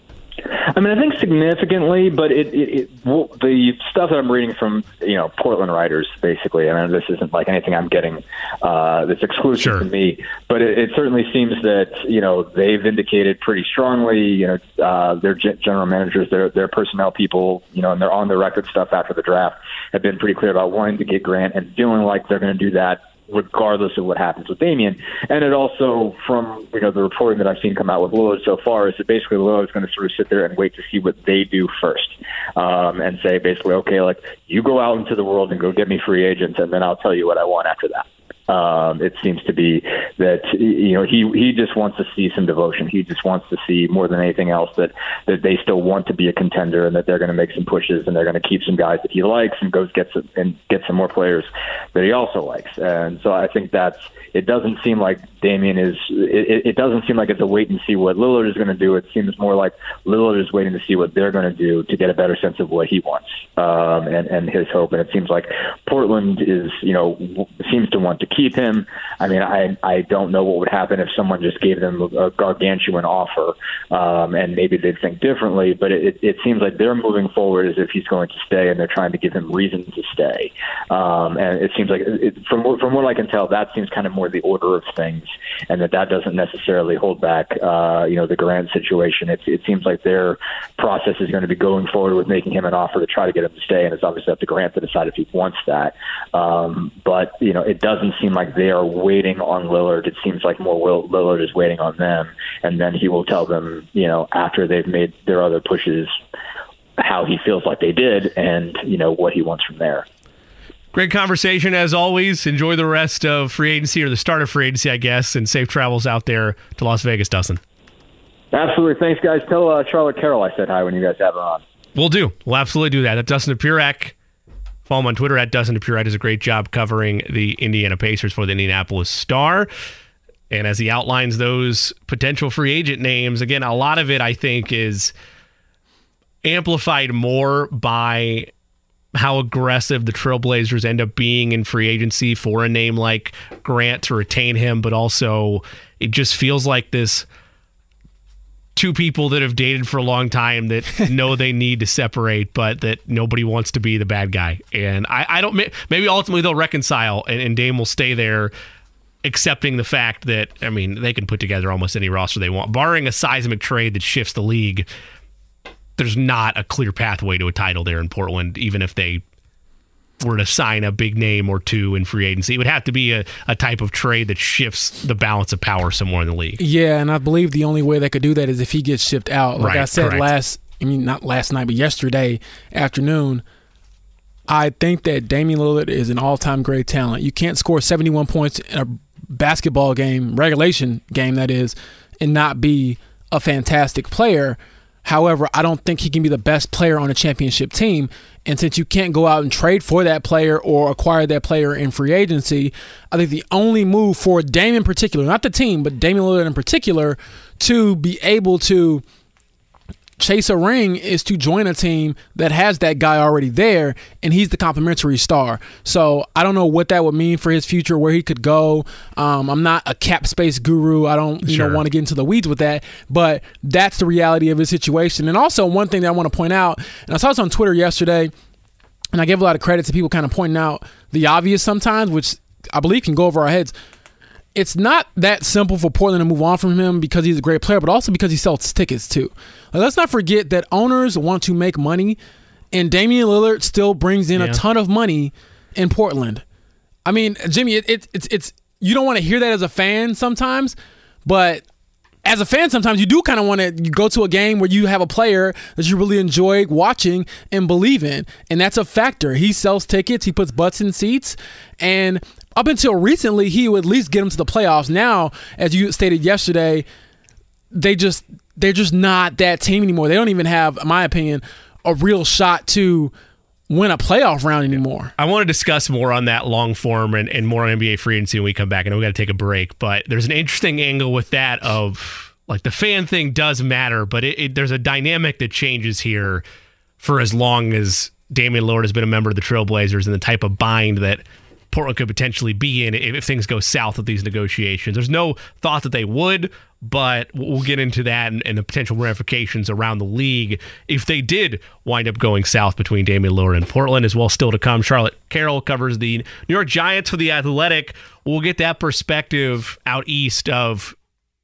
I mean, I think significantly, but it, it, it well, the stuff that I'm reading from you know Portland writers, basically. I mean, this isn't like anything I'm getting uh, that's exclusive sure. to me, but it, it certainly seems that you know they've indicated pretty strongly. You know, uh, their general managers, their their personnel people, you know, and their on the record stuff after the draft have been pretty clear about wanting to get Grant and feeling like they're going to do that regardless of what happens with Damian. And it also, from you know the reporting that I've seen come out with Lillard so far, is that basically Lillard's going to sort of sit there and wait to see what they do first, um, and say basically, okay, like you go out into the world and go get me free agents, and then I'll tell you what I want after that. Um, it seems to be that you know he he just wants to see some devotion. He just wants to see more than anything else that that they still want to be a contender and that they're going to make some pushes and they're going to keep some guys that he likes and goes get some and get some more players that he also likes. And so I think that's it. Doesn't seem like Damian is. It, it doesn't seem like it's a wait and see what Lillard is going to do. It seems more like Lillard is waiting to see what they're going to do to get a better sense of what he wants um, and and his hope. And it seems like Portland is you know seems to want to keep him. I mean, I I don't know what would happen if someone just gave them a gargantuan offer, um, and maybe they'd think differently. But it, it seems like they're moving forward as if he's going to stay, and they're trying to give him reasons to stay. Um, and it seems like, it, from from what I can tell, that seems kind of more the order of things, and that that doesn't necessarily hold back, uh, you know, the Grant situation. It, it seems like their process is going to be going forward with making him an offer to try to get him to stay, and it's obviously up to Grant to decide if he wants that. Um, but you know, it doesn't seem like they are waiting on Lillard. It seems like more Will, Lillard is waiting on them, and then he will tell them, you know, after they've made their other pushes, how he feels like they did, and you know what he wants from there. Great conversation as always. Enjoy the rest of free agency or the start of free agency, I guess, and safe travels out there to Las Vegas, Dustin. Absolutely. Thanks, guys. Tell uh, Charlotte Carroll I said hi when you guys have her on. We'll do. We'll absolutely do that. That's Dustin Dopirak Follow him on Twitter at Dustin Dopirak does a great job covering the Indiana Pacers for the Indianapolis Star. And as he outlines those potential free agent names, again, a lot of it I think is amplified more by how aggressive the Trailblazers end up being in free agency for a name like Grant to retain him, but also it just feels like this two people that have dated for a long time that [laughs] know they need to separate, but that nobody wants to be the bad guy. And I, I don't, maybe ultimately they'll reconcile and, and Dame will stay there, accepting the fact that, I mean, they can put together almost any roster they want, barring a seismic trade that shifts the league. There's not a clear pathway to a title there in Portland, even if they were to sign a big name or two in free agency. It would have to be a, a type of trade that shifts the balance of power somewhere in the league. Yeah, and I believe the only way they could do that is if he gets shipped out. Like Right, I said correct. last, I mean not last night, but yesterday afternoon. I think that Damian Lillard is an all-time great talent. You can't score 71 points in a basketball game, regulation game that is, and not be a fantastic player. However, I don't think he can be the best player on a championship team. And since you can't go out and trade for that player or acquire that player in free agency, I think the only move for Dame in particular, not the team, but Damian Lillard in particular, to be able to chase a ring is to join a team that has that guy already there and he's the complimentary star. So i don't know what that would mean for his future where he could go. Um, i'm not a cap space guru. I don't you Sure. know want to get into the weeds with that but that's the reality of his situation. And also one thing that i want to point out and i saw this on twitter yesterday and i give a lot of credit to people kind of pointing out the obvious sometimes which i believe can go over our heads it's not that simple for Portland to move on from him because he's a great player, but also because he sells tickets too. Like, let's not forget that owners want to make money, and Damian Lillard still brings in Yeah. a ton of money in Portland. I mean, Jimmy, it, it, it's it's you don't want to hear that as a fan sometimes, but as a fan, sometimes you do kind of want to go to a game where you have a player that you really enjoy watching and believe in, and that's a factor. He sells tickets, he puts butts in seats, and up until recently, he would at least get them to the playoffs. Now, as you stated yesterday, they just they're just not that team anymore. They don't even have, in my opinion, a real shot to win a playoff round anymore. I want to discuss more on that long form and, and more on NBA free agency when we come back. I know we got to take a break, but there's an interesting angle with that of like the fan thing does matter, but it, it, there's a dynamic that changes here for as long as Damian Lillard has been a member of the Trailblazers and the type of bind that Portland could potentially be in if, if things go south with these negotiations. There's no thought that they would, but we'll get into that and, and the potential ramifications around the league if they did wind up going south between Damian Lillard and Portland as well. Still to come. Charlotte Carroll covers the New York Giants for the Athletic. We'll get that perspective out east of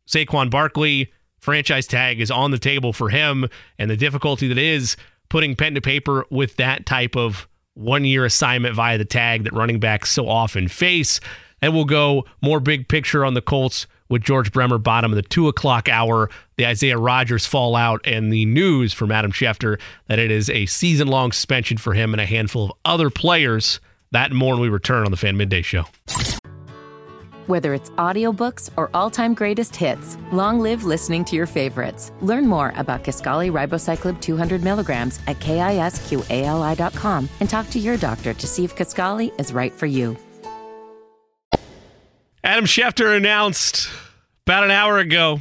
Saquon Barkley. Franchise tag is on the table for him, and the difficulty that is putting pen to paper with that type of one year assignment via the tag that running backs so often face. And we'll go more big picture on the Colts with George Bremer, bottom of the two o'clock hour, the Isaiah Rodgers fallout, and the news from Adam Schefter that it is a season long suspension for him and a handful of other players. That and more when we return on the Fan Midday Show. Whether it's audiobooks or all-time greatest hits, long live listening to your favorites. Learn more about Kisqali Ribociclib 200 milligrams at kisqali.com and talk to your doctor to see if Kisqali is right for you. Adam Schefter announced about an hour ago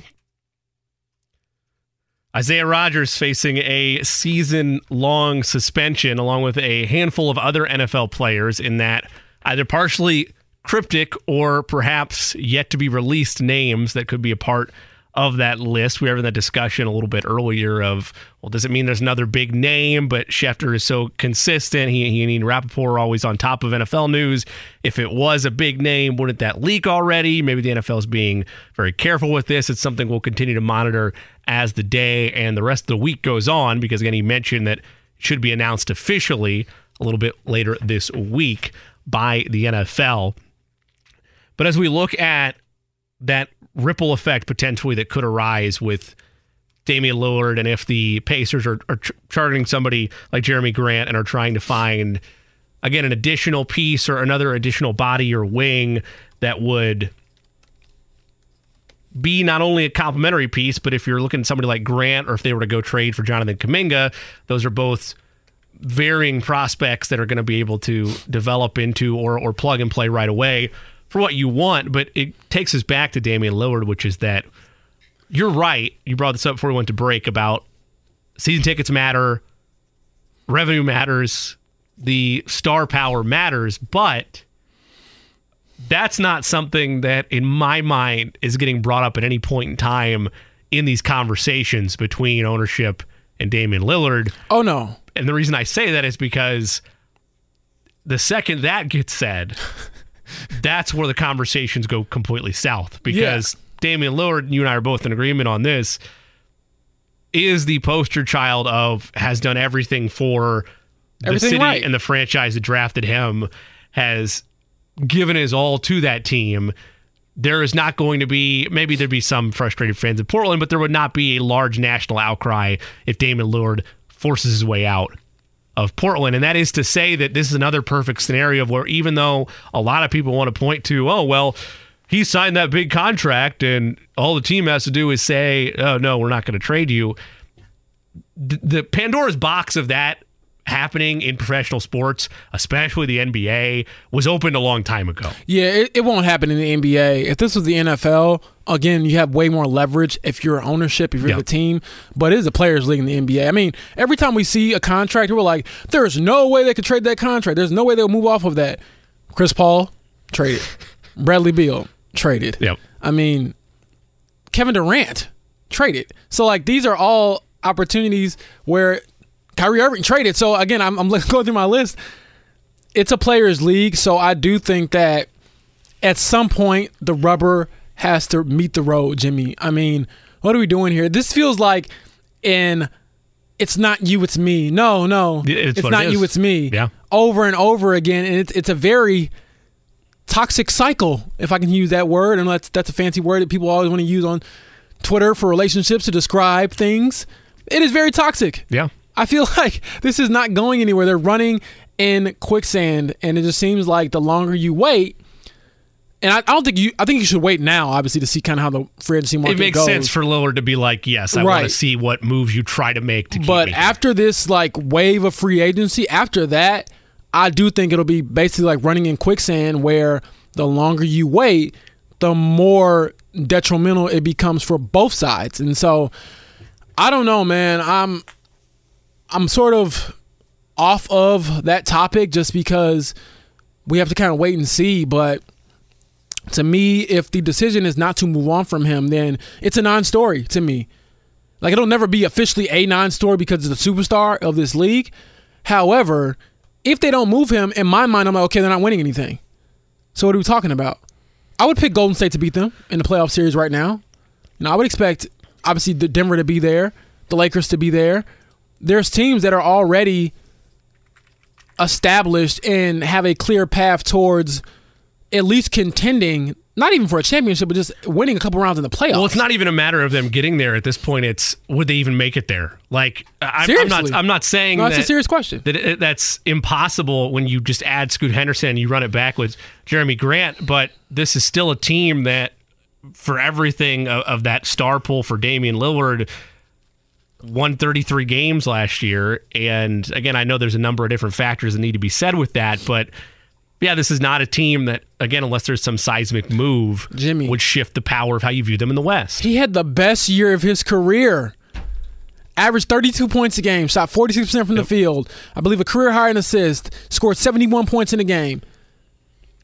Isaiah Rodgers facing a season long suspension, along with a handful of other NFL players, in that either partially cryptic or perhaps yet to be released names that could be a part of that list. We were having that discussion a little bit earlier of, well, does it mean there's another big name? But Schefter is so consistent. He, he and Rapoport are always on top of NFL news. If it was a big name, wouldn't that leak already? Maybe the NFL is being very careful with this. It's something we'll continue to monitor as the day and the rest of the week goes on, because again, he mentioned that should be announced officially a little bit later this week by the NFL. But as we look at that ripple effect potentially that could arise with Damian Lillard, and if the Pacers are, are ch- charting somebody like Jerami Grant and are trying to find again an additional piece or another additional body or wing that would be not only a complementary piece, but if you're looking at somebody like Grant or if they were to go trade for Jonathan Kuminga, those are both varying prospects that are going to be able to develop into or or plug and play right away for what you want. But it takes us back to Damian Lillard, which is that you're right. You brought this up before we went to break about season tickets matter, revenue matters, the star power matters, but that's not something that in my mind is getting brought up at any point in time in these conversations between ownership and Damian Lillard. Oh no. And the reason I say that is because the second that gets said, that's where the conversations go completely south. Because Damian Lillard, you and I are both in agreement on this, is the poster child of has done everything for the Everything city right. and the franchise that drafted him has given his all to that team. There is not going to be maybe there'd be some frustrated fans in Portland, but there would not be a large national outcry if Damian Lillard forces his way out of Portland. And that is to say that this is another perfect scenario of where even though a lot of people want to point to, oh, well, he signed that big contract and all the team has to do is say, oh, no, we're not going to trade you. The, the Pandora's box of that happening in professional sports, especially the NBA, was opened a long time ago. Yeah, it, it won't happen in the NBA. If this was the NFL, again, you have way more leverage if you're ownership, if you're Yeah. the team. But it is a players' league in the NBA. I mean, every time we see a contract, we're like, there's no way they could trade that contract. There's no way they'll move off of that. Chris Paul, traded. [laughs] Bradley Beal, traded. Yep. I mean, Kevin Durant, traded. So, like, these are all opportunities where Kyrie Irving traded. So, again, I'm, I'm [laughs] going through my list. It's a players' league. So, I do think that at some point the rubber has to meet the road, Jimmy. I mean, what are we doing here? This feels like in it's not you, it's me. No, no, It's what it not is. you, it's me. Yeah. over and over again, and it's it's a very toxic cycle, if I can use that word, and that's that's a fancy word that people always want to use on Twitter for relationships to describe things. It is very toxic. Yeah. I feel [laughs] like this is not going anywhere. They're running in quicksand, and it just seems like the longer you wait, and I, I don't think you. I think you should wait now, obviously, to see kind of how the free agency market It makes goes. sense for Lillard to be like, yes, I want to see what moves you try to make to keep But after this like wave of free agency, after that, I do think it'll be basically like running in quicksand where the longer you wait, the more detrimental it becomes for both sides. And so I don't know, man. I'm I'm sort of off of that topic just because we have to kind of wait and see, but to me, if the decision is not to move on from him, then it's a non-story to me. Like it'll never be officially a non-story because it's the superstar of this league. However, if they don't move him, in my mind, I'm like, okay, they're not winning anything. So what are we talking about? I would pick Golden State to beat them in the playoff series right now. You know, I would expect obviously the Denver to be there, the Lakers to be there. There's teams that are already established and have a clear path towards at least contending, not even for a championship, but just winning a couple rounds in the playoffs. Well, it's not even a matter of them getting there at this point. It's would they even make it there? Like I, I'm Seriously. not. I'm not saying No, that's that, a serious question. that it, that's impossible when you just add Scoot Henderson and you run it back with Jerami Grant. But this is still a team that, for everything of, of that star pool for Damian Lillard, won 33 games last year. And again, I know there's a number of different factors that need to be said with that, but. Yeah, this is not a team that, again, unless there's some seismic move, Jimmy. would shift the power of how you view them in the West. He had the best year of his career. Averaged 32 points a game, shot 46% from the field. I believe a career high in assists, scored 71 points in a game.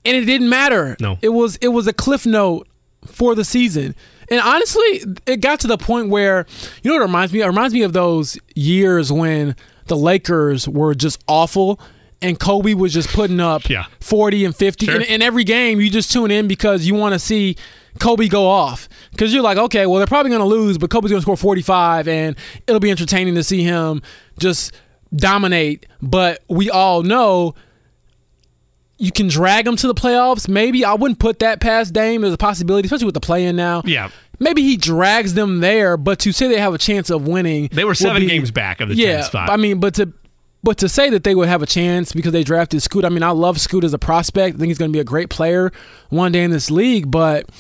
And it didn't matter. No. It was it was a cliff note for the season. And honestly, it got to the point where you know what it reminds me? It reminds me of those years when the Lakers were just awful and Kobe was just putting up [laughs] Yeah. 40 and 50 Sure. and, and every game you just tune in because you want to see Kobe go off because you're like okay well they're probably going to lose but Kobe's going to score 45 and it'll be entertaining to see him just dominate but we all know you can drag them to the playoffs maybe I wouldn't put that past Dame there's a possibility especially with the play in now Yeah. maybe he drags them there but to say they have a chance of winning They were seven be- games back of the yeah 10th spot. I mean but to but to say that they would have a chance because they drafted Scoot, I mean, I love Scoot as a prospect. I think he's going to be a great player one day in this league. But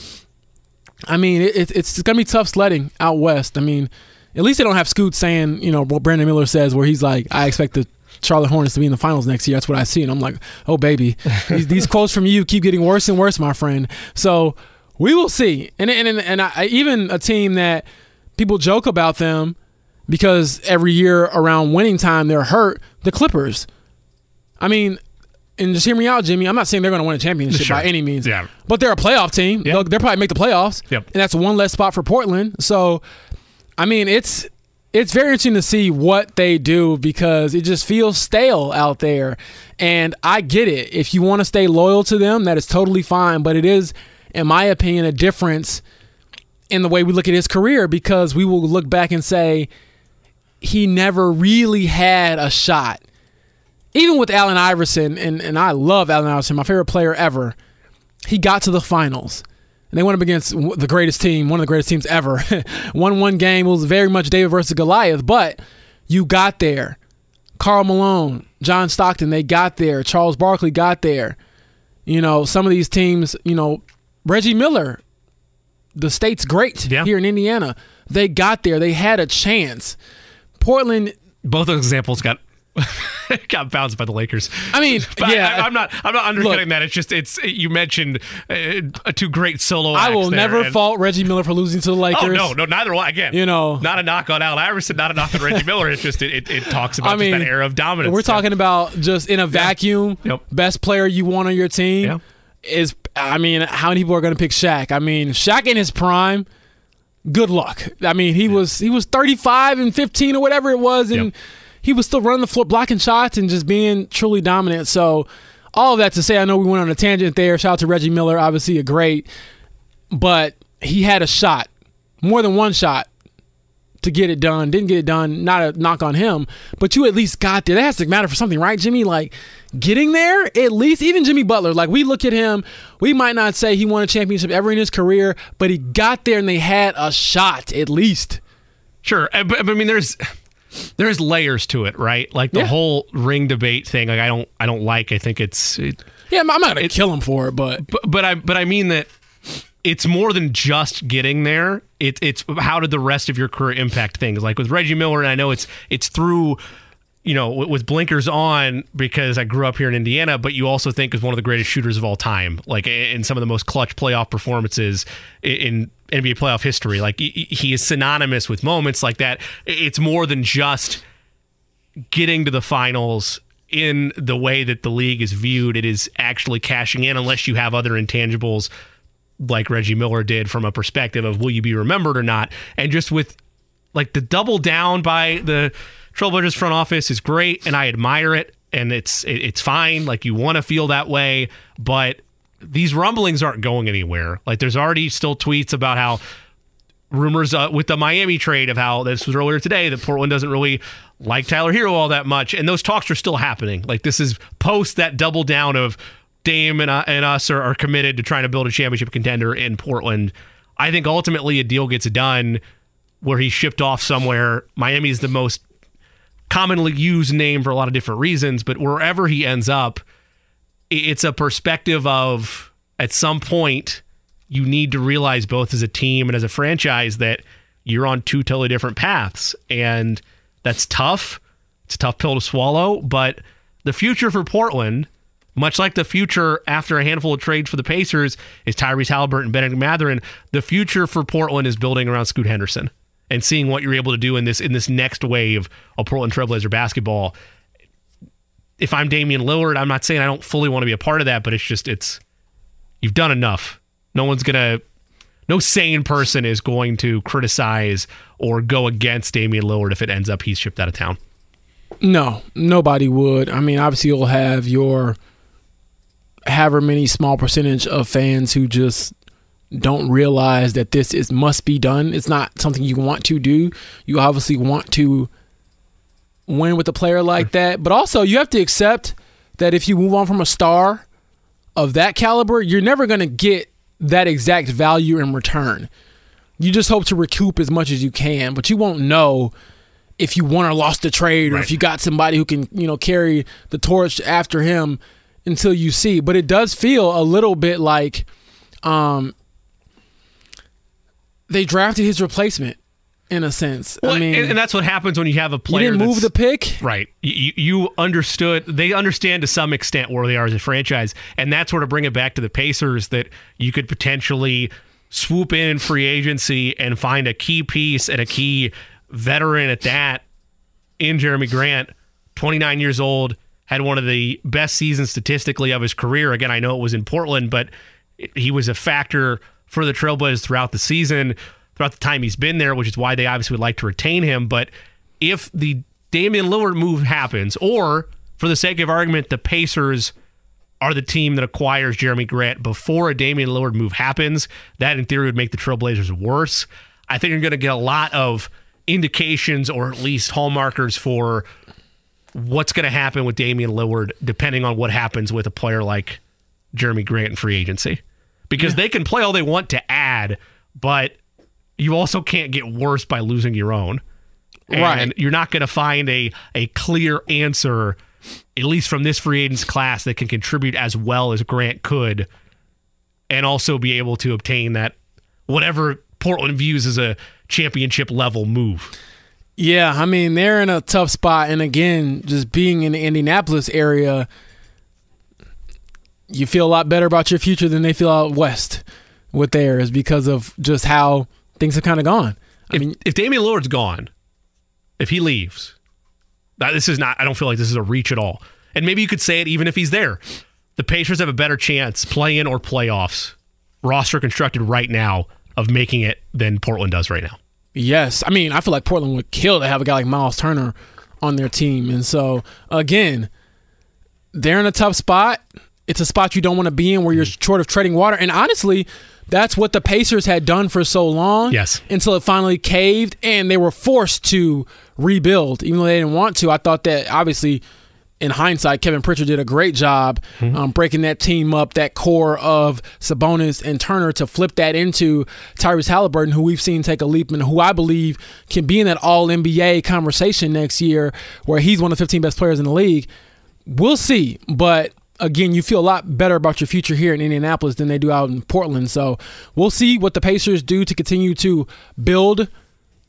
I mean, it, it, it's going to be tough sledding out west. I mean, at least they don't have Scoot saying, you know, what Brandon Miller says, where he's like, "I expect the Charlotte Hornets to be in the finals next year." That's what I see, and I'm like, "Oh, baby, these, these quotes from you keep getting worse and worse, my friend." So we will see. And and and, and I, even a team that people joke about them because every year around winning time they're hurt. The Clippers. I mean, and just hear me out, Jimmy. I'm not saying they're going to win a championship Sure. by any means. Yeah. But they're a playoff team. Yeah. They'll, they'll probably make the playoffs. Yep. And that's one less spot for Portland. So, I mean, it's it's very interesting to see what they do because it just feels stale out there. And I get it. If you want to stay loyal to them, that is totally fine. But it is, in my opinion, a difference in the way we look at his career because we will look back and say he never really had a shot even with Allen Iverson, and, and I love Allen Iverson, my favorite player ever, he got to the finals. And they went up against the greatest team, one of the greatest teams ever. [laughs] Won one game. It was very much David versus Goliath, but you got there. Karl Malone, John Stockton, they got there. Charles Barkley got there. You know, some of these teams, you know, Reggie Miller, the state's great Yeah. here in Indiana. They got there. They had a chance. Portland, Both those examples got [laughs] got bounced by the Lakers. I mean, [laughs] But yeah. I, am not. I'm not undercutting Look. that. It's just. It's you mentioned uh, two great solo. I will never and- fault Reggie Miller for losing to the Lakers. Oh no, no, neither one. Again, You know. not a knock on Al Iverson, not a knock on Reggie Miller. It's just it, it, it talks about I mean, just that era of dominance. We're talking about just in a vacuum, Yep. best player you want on your team Yeah. is. I mean, how many people are going to pick Shaq? I mean, Shaq in his prime. Good luck. I mean, he was he was 35 and 15 or whatever it was, and Yep. He was still running the floor, blocking shots, and just being truly dominant. So, all of that to say, I know we went on a tangent there. Shout out to Reggie Miller, obviously a great, but he had a shot, more than one shot to get it done. Didn't get it done. Not a knock on him, but you at least got there. That has to matter for something, right, Jimmy? Like getting there, at least. Even Jimmy Butler, like we look at him, we might not say he won a championship ever in his career, but he got there and they had a shot at least. Sure, but, but I mean, there's there's layers to it, right? Like the Yeah. whole ring debate thing. Like I don't I don't like. I think it's it, Yeah, I'm not gonna kill him for it, but but but I but I mean that it's more than just getting there. It, it's how did the rest of your career impact things? Like with Reggie Miller, and I know it's it's through you know with blinkers on because I grew up here in Indiana, but you also think is one of the greatest shooters of all time, like in some of the most clutch playoff performances in NBA playoff history. Like he is synonymous with moments like that. It's more than just getting to the finals in the way that the league is viewed. It is actually cashing in, unless you have other intangibles like Reggie Miller did from a perspective of will you be remembered or not. And just with like the double down by the Trailblazers front office is great, and I admire it, and it's it's fine. Like you want to feel that way, but these rumblings aren't going anywhere. Like there's already still tweets about how rumors uh, with the Miami trade of how this was earlier today that Portland doesn't really like Tyler Herro all that much, and those talks are still happening. Like this is post that double down of Dame and, uh, and us are, are committed to trying to build a championship contender in Portland. I think ultimately a deal gets done where he's shipped off somewhere. Miami is the most commonly used name for a lot of different reasons, but wherever he ends up, it's a perspective of at some point you need to realize both as a team and as a franchise that you're on two totally different paths. And that's tough. It's a tough pill to swallow. But the future for portland much like the future after a handful of trades for the pacers is tyrese halliburton and Bennedict Mathurin, the future for portland is building around scoot henderson and seeing what you're able to do in this in this next wave of portland trailblazer basketball if i'm damian lillard i'm not saying i don't fully want to be a part of that but it's just it's you've done enough. No one's gonna, no sane person is going to criticize or go against Damian Lillard if it ends up he's shipped out of town. no, nobody would. I mean, obviously you'll have your however many small percentage of fans who just don't realize that this is must be done. It's not something you want to do. You obviously want to win with a player like that, but also you have to accept that if you move on from a star of that caliber, you're never going to get that exact value in return. You just hope to recoup as much as you can, but you won't know if you won or lost the trade or if you got somebody who can, you know, carry the torch after him until you see. But it does feel a little bit like um they drafted his replacement in a sense. Well, I mean, and, and that's what happens when you have a you player. didn't move the pick. Right. You, you understood, they understand to some extent where they are as a franchise. And that's where to bring it back to the Pacers that you could potentially swoop in in free agency and find a key piece and a key veteran at that in Jerami Grant, 29 years old, had one of the best seasons statistically of his career. Again, I know it was in Portland, but he was a factor for the Trailblazers throughout the season, throughout the time he's been there, which is why they obviously would like to retain him. But if the Damian Lillard move happens, or for the sake of argument, the Pacers are the team that acquires Jerami Grant before a Damian Lillard move happens, that in theory would make the Trailblazers worse. I think you're going to get a lot of indications or at least hallmarkers for what's going to happen with Damian Lillard depending on what happens with a player like Jerami Grant in free agency. Because they can play all they want to add, but you also can't get worse by losing your own. And Right. you're not going to find a a clear answer at least from this free agents class that can contribute as well as Grant could and also be able to obtain that whatever Portland views as a championship level move. Yeah, I mean they're in a tough spot, and again, just being in the Indianapolis area, you feel a lot better about your future than they feel out west with theirs because of just how things have kind of gone. I if, mean, if Damian Lillard's gone, if he leaves, this is not. I don't feel like this is a reach at all. And maybe you could say it even if he's there. The Pacers have a better chance, play in or playoffs, roster constructed right now, of making it than Portland does right now. yes, I mean I feel like Portland would kill to have a guy like Miles Turner on their team, and so again, they're in a tough spot. It's a spot you don't want to be in where you're mm-hmm. short of treading water. And honestly, that's what the Pacers had done for so long. Yes. Until it finally caved and they were forced to rebuild, even though they didn't want to. I thought that obviously, in hindsight, Kevin Pritchard did a great job um, breaking that team up, that core of Sabonis and Turner to flip that into Tyrese Halliburton, who we've seen take a leap and who I believe can be in that All NBA conversation next year, where he's one of the 15 best players in the league. We'll see, but again, you feel a lot better about your future here in Indianapolis than they do out in Portland. So we'll see what the Pacers do to continue to build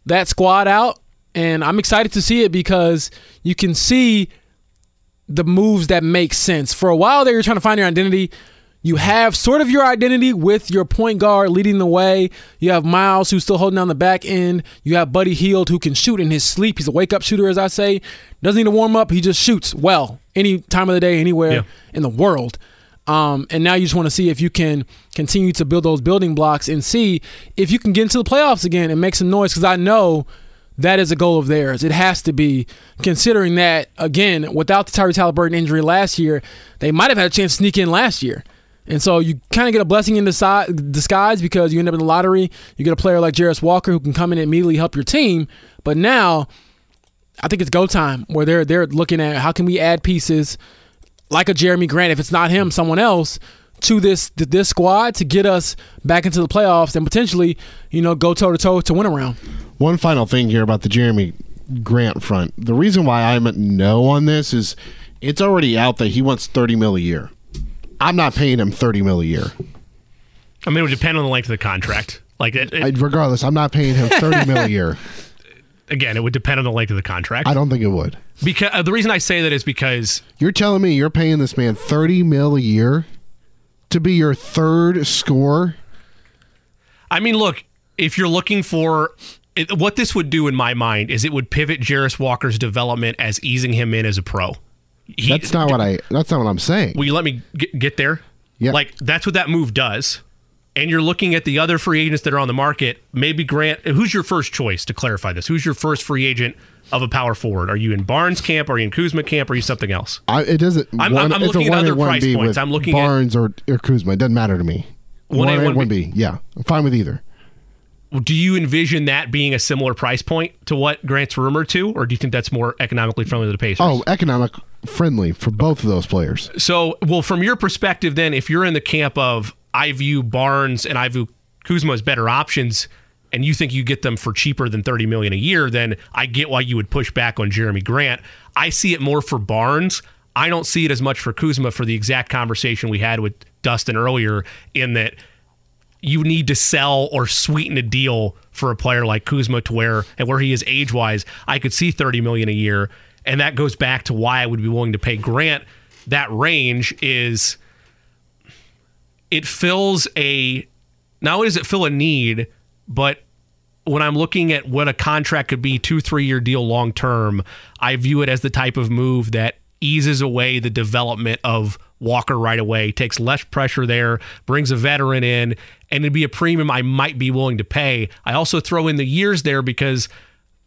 that squad out. And I'm excited to see it because you can see the moves that make sense. For a while there, you're trying to find your identity. You have sort of your identity with your point guard leading the way. You have Miles who's still holding down the back end. You have Buddy Hield who can shoot in his sleep. He's a wake up shooter, as I say. Doesn't need to warm up. He just shoots well any time of the day, anywhere Yeah. in the world. Um, and now you just want to see if you can continue to build those building blocks and see if you can get into the playoffs again and make some noise. Because I know that is a goal of theirs. It has to be, considering that again, without the Tyrese Halliburton injury last year, they might have had a chance to sneak in last year. And so you kind of get a blessing in disguise because you end up in the lottery. You get a player like Jarace Walker who can come in and immediately help your team. But now, I think it's go time where they're they're looking at how can we add pieces like a Jerami Grant, if it's not him, someone else, to this this squad to get us back into the playoffs and potentially, you know, go toe to toe to win a round. One final thing here about the Jerami Grant front. The reason why I'm no on this is it's already out that he wants 30 mil a year. I'm not paying him 30 mil a year. I mean, it would depend on the length of the contract. Like, it, it- I, regardless, I'm not paying him 30 mil a year. [laughs] again, it would depend on the length of the contract. I don't think it would. because uh, the reason I say that is because You're telling me you're paying this man 30 mil a year to be your third scorer? I mean, look, if you're looking for it, what this would do in my mind is it would pivot Jarace Walker's development as easing him in as a pro. He, That's not what I that's not what I'm saying. Will you let me get, get there? Yeah. Like that's what that move does. And you're looking at the other free agents that are on the market. Maybe Grant. Who's your first choice to clarify this? Who's your first free agent of a power forward? Are you in Barnes camp? Are you in Kuzma camp? Are you something else? I, it doesn't. I'm- one, I'm a looking at other price points. I'm looking at- Barnes or, or Kuzma. It doesn't matter to me. One A, A, one one B. B. Yeah, I'm fine with either. Do you envision that being a similar price point to what Grant's rumored to, or do you think that's more economically friendly to the Pacers? Oh, economic friendly for both of those players. So, well, from your perspective, then, if you're in the camp of I view Barnes and I view Kuzma as better options, and you think you get them for cheaper than thirty million a year, then I get why you would push back on Jerami Grant. I see it more for Barnes. I don't see it as much for Kuzma for the exact conversation we had with Dustin earlier, in that you need to sell or sweeten a deal for a player like Kuzma to where and where he is age wise, I could see 30 million a year. And that goes back to why I would be willing to pay Grant that range is it fills a not only does it fill a need, but when I'm looking at what a contract could be, two, three year deal long term, I view it as the type of move that eases away the development of Walker right away, takes less pressure there, brings a veteran in, and it'd be a premium I might be willing to pay. I also throw in the years there because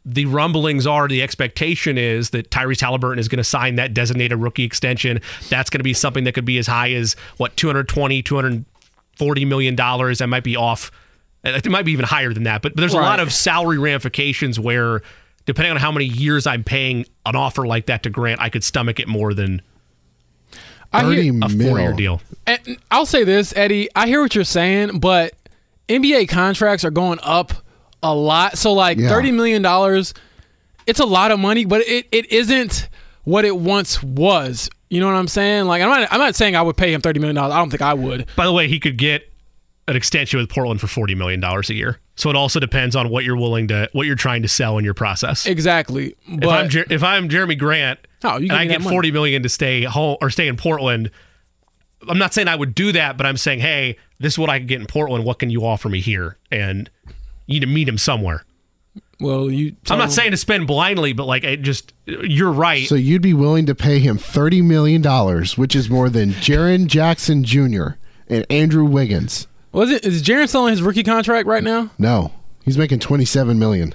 the rumblings are the expectation is that Tyrese Halliburton is going to sign that designated rookie extension. That's going to be something that could be as high as what 220, 240 million dollars. That might be off. It might be even higher than that. But there's a lot of salary ramifications where depending on how many years I'm paying an offer like that to Grant, I could stomach it more than I hear, a four year deal. And I'll say this, Eddie. I hear what you're saying, but NBA contracts are going up a lot. So like Yeah. thirty million dollars, it's a lot of money, but it, it isn't what it once was. You know what I'm saying? Like I'm not I'm not saying I would pay him thirty million dollars. I don't think I would. By the way, he could get an extension with Portland for forty million dollars a year. So it also depends on what you're willing to, what you're trying to sell in your process. Exactly. if But I'm Jer- if I'm Jerami Grant Oh, you and I get money. forty million to stay home or stay in Portland, I'm not saying I would do that, but I'm saying, hey, this is what I could get in Portland. What can you offer me here? And you need to meet him somewhere. well, you. I'm not saying to spend blindly, but like it just you're right. So you'd be willing to pay him thirty million dollars, which is more than Jaren Jackson Jr. and Andrew Wiggins. Was it? Is Jaren still on his rookie contract right now? No, he's making twenty-seven million.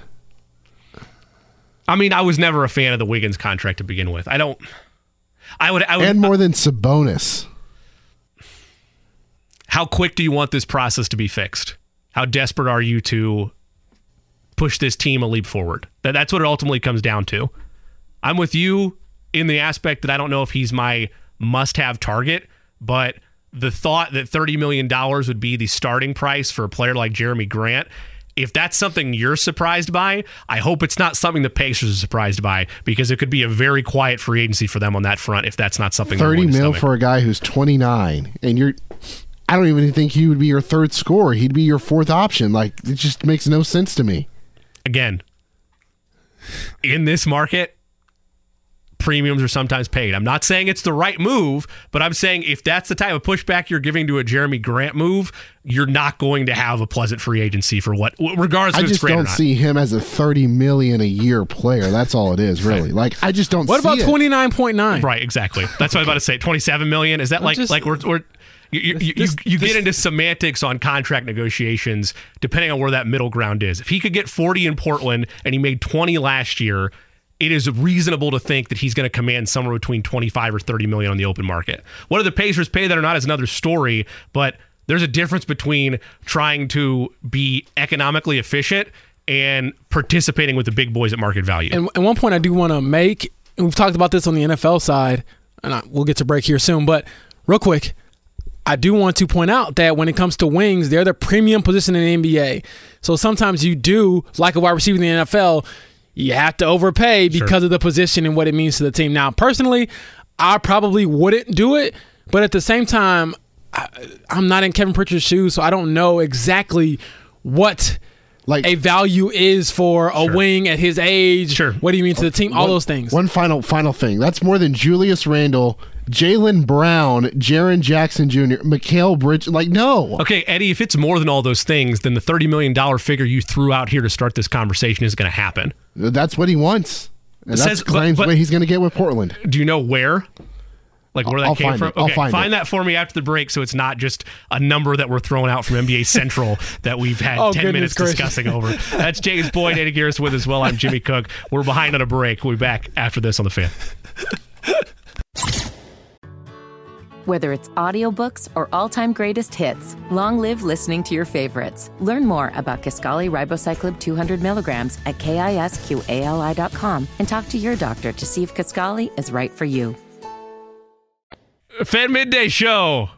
I mean, I was never a fan of the Wiggins contract to begin with. I don't. I would. I would. and more than Sabonis. how quick do you want this process to be fixed? How desperate are you to push this team a leap forward? That, that's what it ultimately comes down to. I'm with you in the aspect that I don't know if he's my must have target, but the thought that $30 million would be the starting price for a player like Jerami Grant, if that's something you're surprised by, I hope it's not something the Pacers are surprised by because it could be a very quiet free agency for them on that front if that's not something Thirty mil for a guy who's twenty-nine, and you're. I don't even think he would be your third scorer. He'd be your fourth option. Like it just makes no sense to me. again, in this market, premiums are sometimes paid. I'm not saying it's the right move, but I'm saying if that's the type of pushback you're giving to a Jerami Grant move, you're not going to have a pleasant free agency for what, regardless I if it's just don't see him as a thirty million a year player. That's all it is, really. Like I just don't. What see about twenty nine point nine? Right, exactly. That's what I was about to say. 27 million. Is that like just- like we're, we're you, you, you, you this- get into semantics on contract negotiations depending on where that middle ground is. If he could get 40 in Portland and he made 20 last year, it is reasonable to think that he's going to command somewhere between 25 or 30 million on the open market. Whether the Pacers pay that or not is another story, but there's a difference between trying to be economically efficient and participating with the big boys at market value. And, and one point I do want to make, and we've talked about this on the NFL side, and I, we'll get to break here soon, but real quick, I do want to point out that when it comes to wings, they're the premium position in the NBA. So sometimes you do, like a wide receiver in the NFL, you have to overpay because of the position and what it means to the team. Now, personally, I probably wouldn't do it, but at the same time, I, I'm not in Kevin Pritchard's shoes, so I don't know exactly what Like a value is for a wing at his age. Sure. What do you mean to the team? All those things. One final final thing. That's more than Julius Randle, Jaylen Brown, Jaren Jackson Jr., Mikal Bridge. Like no. Okay, Eddie, if it's more than all those things, then the $30 million figure you threw out here to start this conversation is going to happen. That's what he wants. And that's says- claims but- what he's going to get with Portland. Do you know where? Like where that I'll came find from? it. I'll Okay, find it. that for me after the break so it's not just a number that we're throwing out from NBA [laughs] Central that we've had Oh, 10 minutes gracious. discussing over. That's James Boyd, Eddie Garris with us. Well, I'm Jimmy Cook. We're behind on a break. We'll be back after this on the fan. [laughs] Whether it's audiobooks or all-time greatest hits, long live listening to your favorites. Learn more about Kisqali Ribociclib 200 milligrams at kisqali.com and talk to your doctor to see if Kisqali is right for you. Fan Midday Show,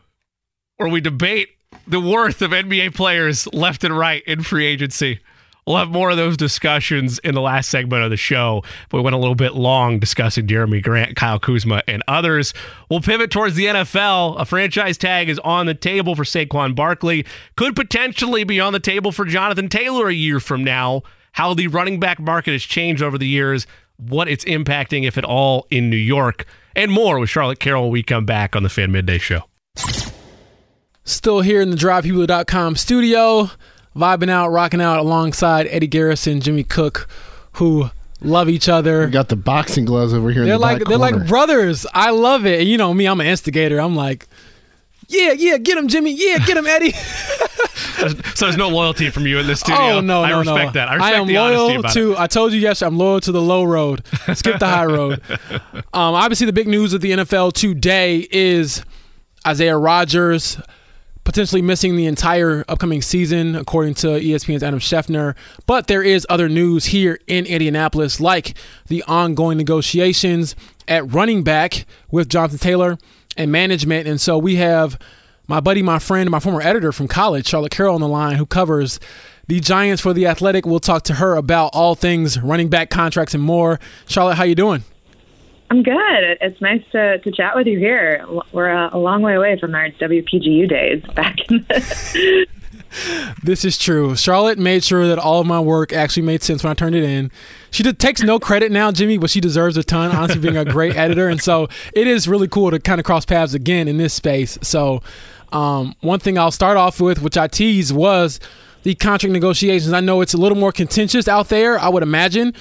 where we debate the worth of NBA players left and right in free agency. We'll have more of those discussions in the last segment of the show. We went a little bit long discussing Jerami Grant, Kyle Kuzma, and others. We'll pivot towards the NFL. A franchise tag is on the table for Saquon Barkley. Could potentially be on the table for Jonathan Taylor a year from now. How the running back market has changed over the years, what it's impacting, if at all, in New York, and more with Charlotte Carroll when we come back on the Fan Midday Show. Still here in the DrivePeople.com studio, vibing out, rocking out alongside Eddie Garrison, Jimmy Cook, who love each other. We got the boxing gloves over here. They're the like they're corner. like brothers. I love it. And you know me, I'm an instigator. I'm like, yeah, yeah, get him, Jimmy. Yeah, get him, Eddie. [laughs] So there's no loyalty from you in this studio. Oh no, I no, respect no. that. I respect am the honesty loyal about to. it. I told you yesterday. I'm loyal to the low road. Skip the high road. [laughs] Um, obviously, the big news of the NFL today is Isaiah Rodgers potentially missing the entire upcoming season, according to ESPN's Adam Schefter. But there is other news here in Indianapolis, like the ongoing negotiations at running back with Jonathan Taylor and management. And so we have my buddy, my friend, my former editor from college, Charlotte Carroll, on the line, who covers the Giants for the Athletic. We'll talk to her about all things running back contracts and more. Charlotte, how you doing? I'm good. It's nice to, to chat with you here. We're a, a long way away from our WPGU days back in the. [laughs] this is true. Charlotte made sure that all of my work actually made sense when I turned it in. She did, takes no credit now, Jimmy, but she deserves a ton, honestly, being a great [laughs] editor. And so it is really cool to kind of cross paths again in this space. So, um, one thing I'll start off with, which I teased, was the contract negotiations. I know it's a little more contentious out there, I would imagine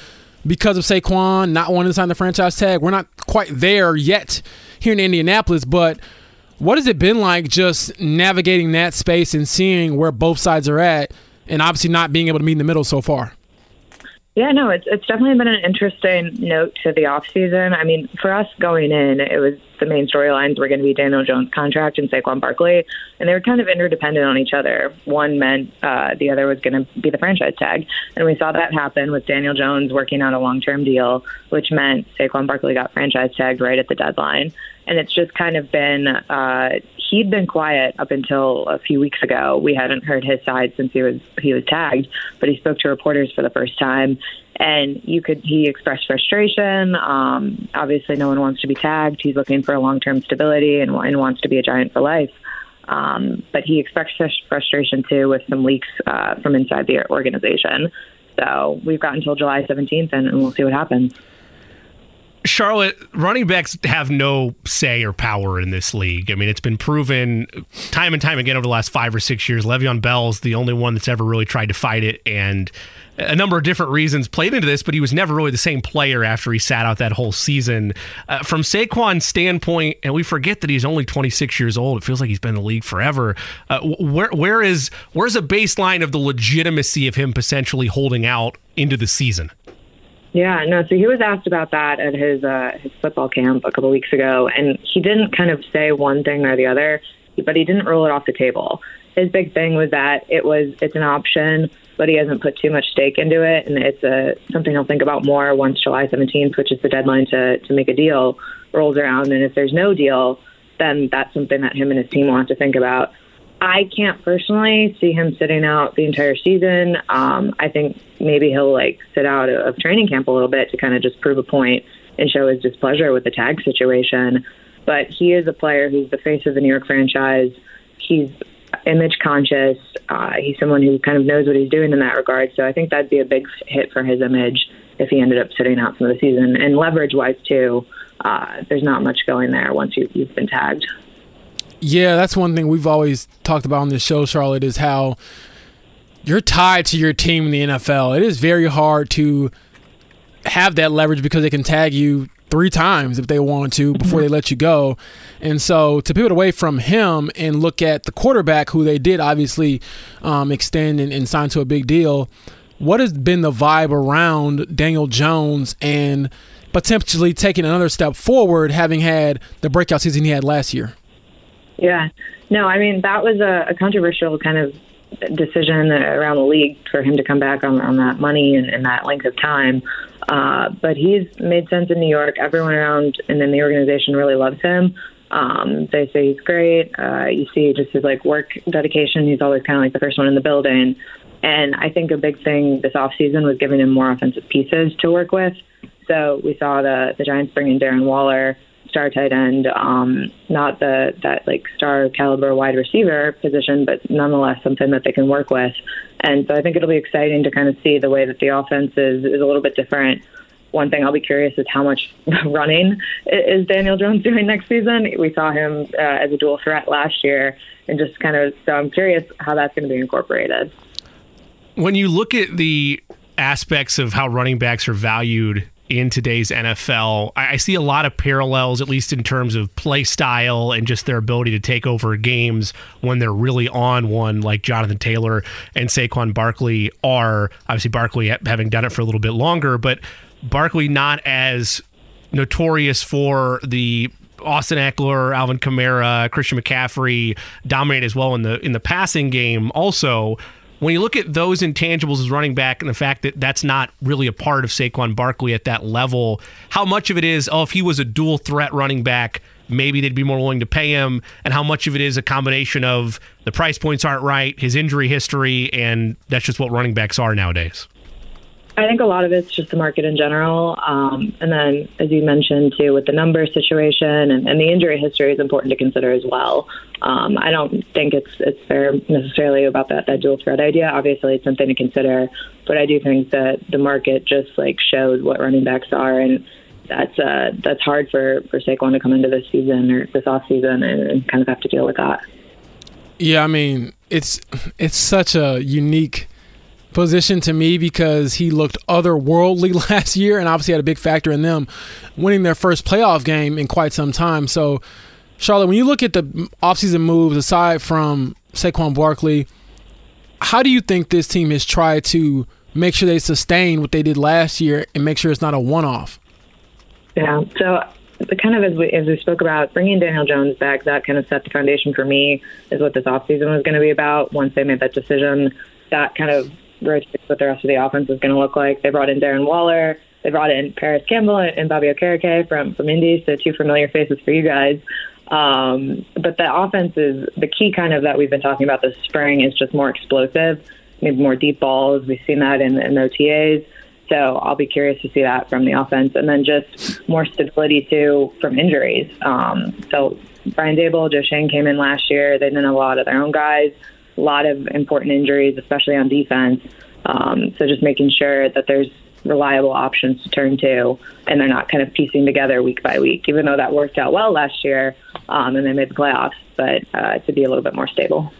because of Saquon not wanting to sign the franchise tag. We're not quite there yet here in Indianapolis, but what has it been like just navigating that space and seeing where both sides are at and obviously not being able to meet in the middle so far? Yeah, no, it's it's definitely been an interesting note to the off season. I mean, for us going in, it was the main storylines were going to be Daniel Jones' contract and Saquon Barkley, and they were kind of interdependent on each other. One meant uh, the other was going to be the franchise tag, and we saw that happen with Daniel Jones working out a long term deal, which meant Saquon Barkley got franchise tagged right at the deadline and it's just kind of been uh, he'd been quiet up until a few weeks ago. We hadn't heard his side since he was he was tagged, but he spoke to reporters for the first time, and you could he expressed frustration. Um, obviously, no one wants to be tagged. He's looking for a long term stability and, and wants to be a giant for life. Um, but he expressed frustration too with some leaks uh, from inside the organization. So we've got until July 17th, and, and we'll see what happens. Charlotte, running backs have no say or power in this league. I mean, it's been proven time and time again over the last five or six years. Le'Veon Bell's the only one that's ever really tried to fight it, and a number of different reasons played into this, but he was never really the same player after he sat out that whole season. Uh, from Saquon's standpoint, and we forget that he's only 26 years old. It feels like he's been in the league forever. Uh, where where is where's a baseline of the legitimacy of him potentially holding out into the season? Yeah, no. So he was asked about that at his uh, his football camp a couple weeks ago, and he didn't kind of say one thing or the other, but he didn't rule it off the table. His big thing was that it was it's an option, but he hasn't put too much stake into it, and it's a something he'll think about more once July 17th, which is the deadline to to make a deal, rolls around. And if there's no deal, then that's something that him and his team want to think about. I can't personally see him sitting out the entire season. Um, I think maybe he'll like sit out of training camp a little bit to kind of just prove a point and show his displeasure with the tag situation. But he is a player who's the face of the New York franchise. He's image conscious. Uh, he's someone who kind of knows what he's doing in that regard. So I think that'd be a big hit for his image if he ended up sitting out some of the season. And leverage wise too, uh, there's not much going there once you, you've been tagged. Yeah, that's one thing we've always talked about on this show, Charlotte, is how you're tied to your team in the NFL. It is very hard to have that leverage because they can tag you three times if they want to before they let you go. And so to pivot away from him and look at the quarterback who they did obviously um, extend and, and sign to a big deal, what has been the vibe around Daniel Jones and potentially taking another step forward, having had the breakout season he had last year? Yeah. No, I mean, that was a, a controversial kind of decision around the league for him to come back on, on that money and, and that length of time. Uh, but he's made sense in New York. Everyone around and in the organization really loves him. Um, they say he's great. Uh, you see just his like work dedication. He's always kind of like the first one in the building. And I think a big thing this offseason was giving him more offensive pieces to work with. So we saw the the Giants bring in Darren Waller star tight end, um, not the that like star caliber wide receiver position, but nonetheless something that they can work with. And so I think it'll be exciting to kind of see the way that the offense is is a little bit different. One thing I'll be curious is how much [laughs] running is Daniel Jones doing next season. We saw him uh, as a dual threat last year, and just kind of so I'm curious how that's going to be incorporated. When you look at the aspects of how running backs are valued in today's NFL. I, see a lot of parallels, at least in terms of play style and just their ability to take over games when they're really on one, like Jonathan Taylor and Saquon Barkley are. Obviously, Barkley having done it for a little bit longer, but Barkley not as notorious for the Austin Ekeler, Alvin Kamara, Christian McCaffrey dominate as well in the in the passing game. Also, when you look at those intangibles as running back and the fact that that's not really a part of Saquon Barkley at that level, how much of it is, oh, if he was a dual threat running back, maybe they'd be more willing to pay him, and how much of it is a combination of the price points aren't right, his injury history, and that's just what running backs are nowadays? I think a lot of it's just the market in general. Um, and then, as you mentioned, too, with the number situation and, and the injury history is important to consider as well. Um, I don't think it's it's fair necessarily about that, that dual threat idea. Obviously, it's something to consider, but I do think that the market just like showed what running backs are, and that's uh, that's hard for for Saquon to come into this season or this off season and, and kind of have to deal with that. Yeah, I mean, it's it's such a unique position to me because he looked otherworldly [laughs] last year and obviously had a big factor in them winning their first playoff game in quite some time. So, Charlotte, when you look at the offseason moves aside from Saquon Barkley, how do you think this team has tried to make sure they sustain what they did last year and make sure it's not a one off? Yeah. So, kind of as we as we spoke about bringing Daniel Jones back, that kind of set the foundation for me is what this offseason was going to be about. Once they made that decision, that kind of rotates what the rest of the offense is going to look like. They brought in Darren Waller. They brought in Parris Campbell and Bobby Okereke from from Indy, so two familiar faces for you guys. Um, but the offense is the key, kind of that we've been talking about this spring is just more explosive, maybe more deep balls. We've seen that in, in OTAs. So I'll be curious to see that from the offense, and then just more stability too from injuries. Um, so Brian Daboll, Joe Schoen came in last year. They didn't have a lot of their own guys a lot of important injuries, especially on defense. Um, so just making sure that there's reliable options to turn to, and they're not kind of piecing together week by week. Even though that worked out well last year, um, and they made the playoffs, but uh, to be a little bit more stable.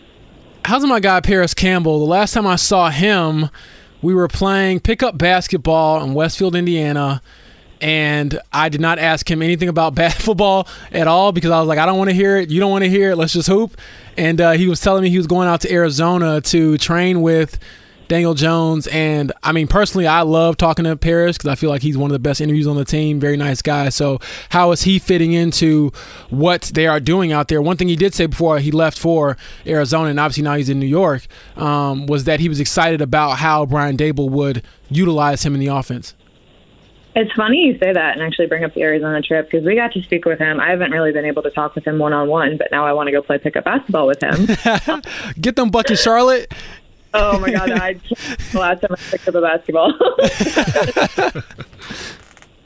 How's my guy Parris Campbell? The last time I saw him, we were playing pickup basketball in Westfield, Indiana and I did not ask him anything about [laughs] bad football at all because I was like, I don't want to hear it. You don't want to hear it. Let's just hoop. And uh, he was telling me he was going out to Arizona to train with Daniel Jones. And I mean, personally, I love talking to Parris because I feel like he's one of the best interviews on the team. Very nice guy. So, how is he fitting into what they are doing out there? One thing he did say before he left for Arizona, and obviously now he's in New York, um, was that he was excited about how Brian Daboll would utilize him in the offense. It's funny you say that and actually bring up the Arizona trip because we got to speak with him. I haven't really been able to talk with him one on one, but now I want to go play pickup basketball with him. [laughs] Get them buckets, Charlotte. oh my god, I [laughs] the last time I picked up a basketball.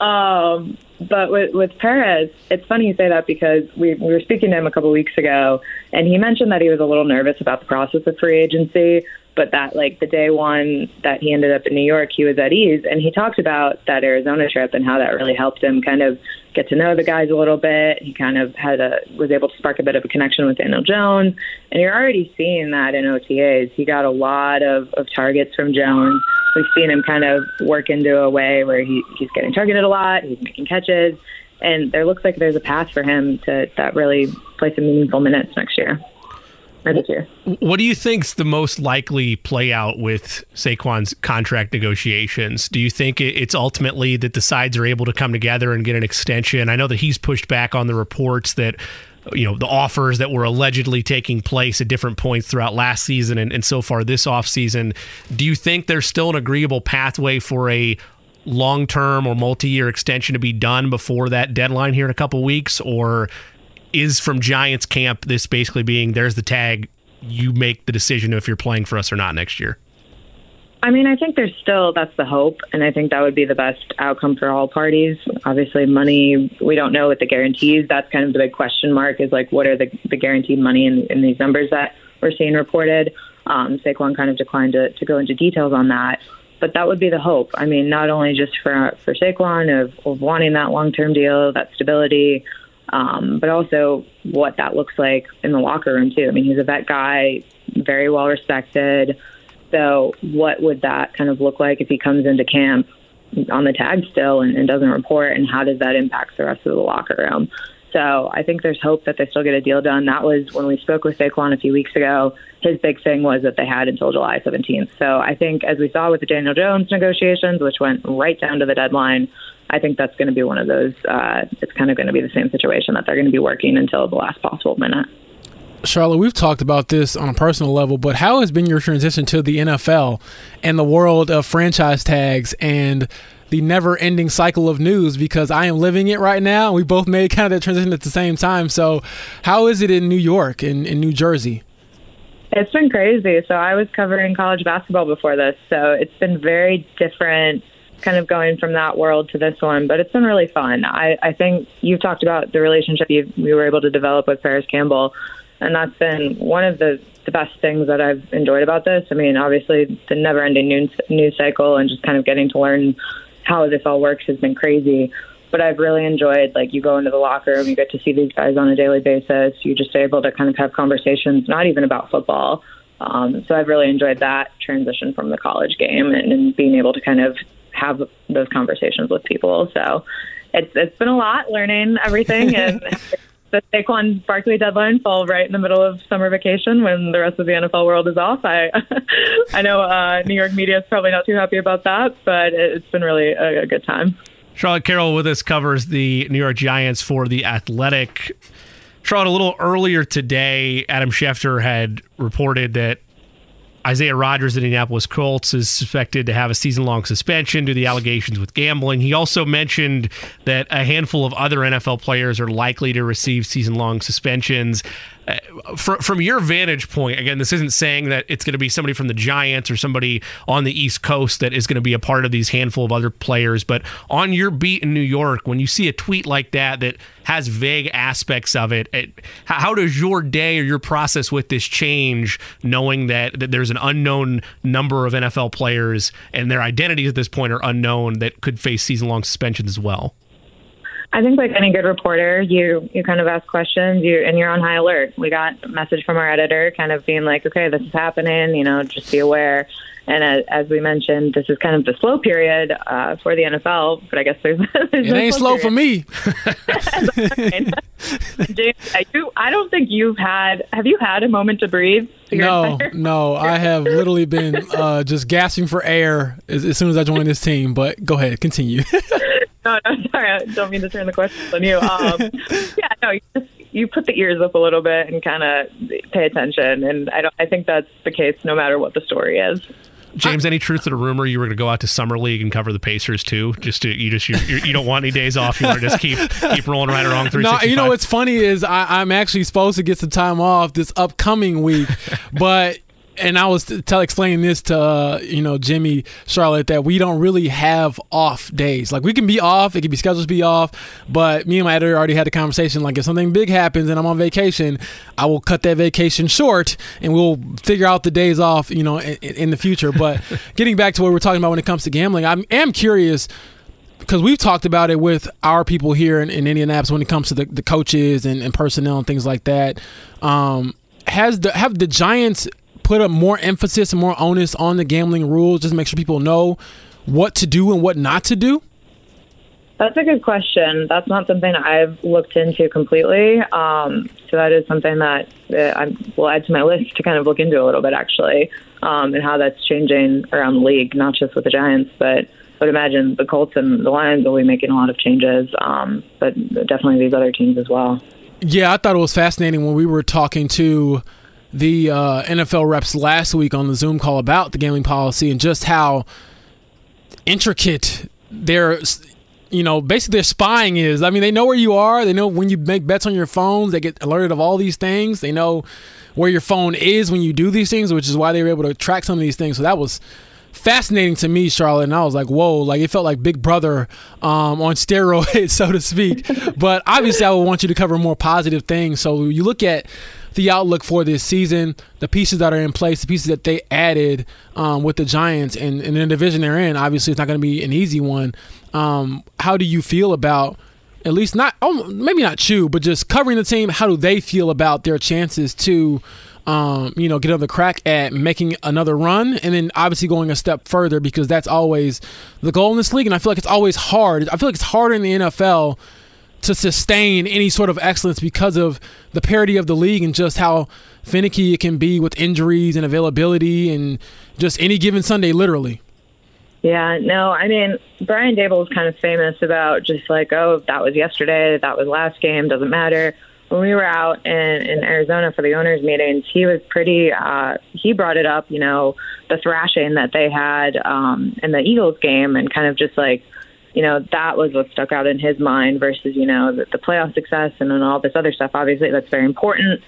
[laughs] um, but with with Parris, it's funny you say that because we we were speaking to him a couple weeks ago, and he mentioned that he was a little nervous about the process of free agency but that like the day one that he ended up in New York, he was at ease, and he talked about that Arizona trip and how that really helped him kind of get to know the guys a little bit. He kind of had a was able to spark a bit of a connection with Daniel Jones, and you're already seeing that in OTAs. He got a lot of of targets from Jones. We've seen him kind of work into a way where he he's getting targeted a lot. He's making catches. And there looks like there's a path for him to that really play some meaningful minutes next year year. What do you think's the most likely play out with Saquon's contract negotiations? Do you think it's ultimately that the sides are able to come together and get an extension? I know that he's pushed back on the reports that you know the offers that were allegedly taking place at different points throughout last season and, and so far this offseason. Do you think there's still an agreeable pathway for a long-term or multi-year extension to be done before that deadline here in a couple weeks or is from Giants camp this basically being there's the tag, you make the decision if you're playing for us or not next year? I mean, I think there's still that's the hope, and I think that would be the best outcome for all parties. Obviously, money we don't know what the guarantees. That's kind of the big question mark. Is like what are the the guaranteed money in, in these numbers that we're seeing reported? Um, Saquon kind of declined to, to go into details on that, but that would be the hope. I mean, not only just for for Saquon of, of wanting that long term deal, that stability, um, but also what that looks like in the locker room too. I mean, he's a vet guy, very well respected. So, what would that kind of look like if he comes into camp on the tag still and, and doesn't report? And how does that impact the rest of the locker room? So, I think there's hope that they still get a deal done. That was when we spoke with Saquon a few weeks ago. His big thing was that they had until July 17th. So, I think as we saw with the Daniel Jones negotiations, which went right down to the deadline, I think that's going to be one of those. Uh, it's kind of going to be the same situation that they're going to be working until the last possible minute. Charlotte, we've talked about this on a personal level, but how has been your transition to the NFL and the world of franchise tags and the never ending cycle of news? Because I am living it right now. And we both made kind of that transition at the same time. So, how is it in New York and in New Jersey? It's been crazy. So, I was covering college basketball before this. So, it's been very different kind of going from that world to this one, but it's been really fun. I, I think you've talked about the relationship you, you were able to develop with Parris Campbell, and that's been one of the, the best things that I've enjoyed about this. I mean, obviously, the never ending news, news cycle and just kind of getting to learn how this all works has been crazy. But I've really enjoyed, like, you go into the locker room, you get to see these guys on a daily basis. You're just able to kind of have conversations, not even about football. Um, so I've really enjoyed that transition from the college game and, and being able to kind of have those conversations with people. So it's it's been a lot learning everything and [laughs] the Saquon Barkley deadline fall right in the middle of summer vacation when the rest of the NFL world is off. I [laughs] I know uh, New York media is probably not too happy about that, but it's been really a, a good time. Charlotte Carroll with us covers the New York Giants for the Athletic. Charlotte, a little earlier today, Adam Schefter had reported that Isaiah Rodgers of the Indianapolis Colts is suspected to have a season long suspension due to the allegations with gambling. He also mentioned that a handful of other NFL players are likely to receive season long suspensions. Uh, from your vantage point, again, this isn't saying that it's going to be somebody from the Giants or somebody on the East Coast that is going to be a part of these handful of other players, but on your beat in New York, when you see a tweet like that that has vague aspects of it, it how does your day or your process with this change, knowing that, that there's an unknown number of NFL players and their identities at this point are unknown that could face season long suspensions as well? I think like any good reporter, you you kind of ask questions, you and you're on high alert. We got a message from our editor, kind of being like, okay, this is happening. You know, just be aware. And as, as we mentioned, this is kind of the slow period uh, for the NFL. But I guess there's, [laughs] there's it no ain't slow for me. [laughs] [laughs] James, you, I don't think you've had. Have you had a moment to breathe? No, no. I have literally been uh, just gasping for air as, as soon as I joined this team. But go ahead, continue. No, no, [laughs] sorry, I don't mean to turn the questions on you. Um, [laughs] yeah, no, you, just, you put the ears up a little bit and kind of pay attention, and I don't. I think that's the case no matter what the story is. James, any truth to the rumor you were going to go out to summer league and cover the Pacers too? Just to you just you, you don't want any days off. You want to just keep keep rolling right along three. No, you know what's funny is I, I'm actually supposed to get some time off this upcoming week, [laughs] but and I was tell explaining this to uh, you know Jimmy Charlotte that we don't really have off days. Like we can be off, it can be scheduled to be off, but me and my editor already had a conversation. Like if something big happens and I'm on vacation, I will cut that vacation short and we'll figure out the days off, you know, in, in the future. But [laughs] getting back to what we're talking about when it comes to gambling, I am curious because we've talked about it with our people here in, in Indianapolis when it comes to the, the coaches and, and personnel and things like that. Um, has the have the Giants put a more emphasis and more onus on the gambling rules, just make sure people know what to do and what not to do? That's a good question. That's not something I've looked into completely. Um, so that is something that uh, I will add to my list to kind of look into a little bit, actually, um, and how that's changing around the league, not just with the Giants, but I would imagine the Colts and the Lions will be making a lot of changes, um, but definitely these other teams as well. Yeah, I thought it was fascinating when we were talking to the uh, NFL reps last week on the Zoom call about the gambling policy and just how intricate their you know basically their spying is. I mean, they know where you are. They know when you make bets on your phones. They get alerted of all these things. They know where your phone is when you do these things, which is why they were able to track some of these things. So that was fascinating to me, Charlotte. And I was like, whoa, like it felt like Big Brother um, on steroids, [laughs] so to speak. but obviously, I would want you to cover more positive things. So you look at the outlook for this season, the pieces that are in place, the pieces that they added um, with the Giants, and, and the division they're in. Obviously, it's not going to be an easy one. Um, how do you feel about? At least not, oh, maybe not Chew, but just covering the team. How do they feel about their chances to um, you know, get another crack at making another run, and then obviously going a step further because that's always the goal in this league. And I feel like it's always hard. I feel like it's harder in the NFL to sustain any sort of excellence because of the parity of the league and just how finicky it can be with injuries and availability and just any given Sunday, literally. Yeah, no, I mean, Brian Daboll is kind of famous about just like, oh, that was yesterday, that was last game, doesn't matter. When we were out in, in Arizona for the owners' meetings, he was pretty, uh, he brought it up, you know, the thrashing that they had um, in the Eagles game and kind of just like, you know, that was what stuck out in his mind versus, you know, the, the playoff success and then all this other stuff. Obviously, that's very important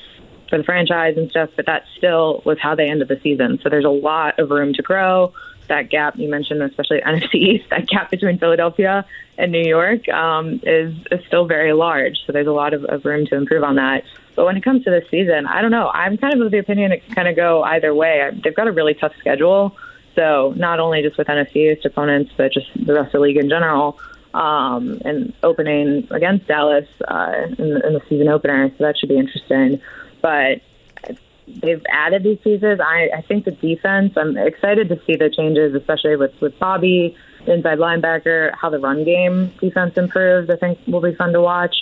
for the franchise and stuff, but that still was how they ended the season. So there's a lot of room to grow that gap you mentioned, especially [laughs] NFC East, that gap between Philadelphia and New York um, is, is still very large. So there's a lot of, of room to improve on that. But when it comes to this season, I don't know. I'm kind of of the opinion it can kind of go either way. They've got a really tough schedule. So not only just with NFC East opponents, but just the rest of the league in general. Um, and opening against Dallas uh, in, in the season opener. So that should be interesting. But they've added these pieces. I, I think the defense, I'm excited to see the changes, especially with, with Bobby, inside linebacker, how the run game defense improves, I think will be fun to watch.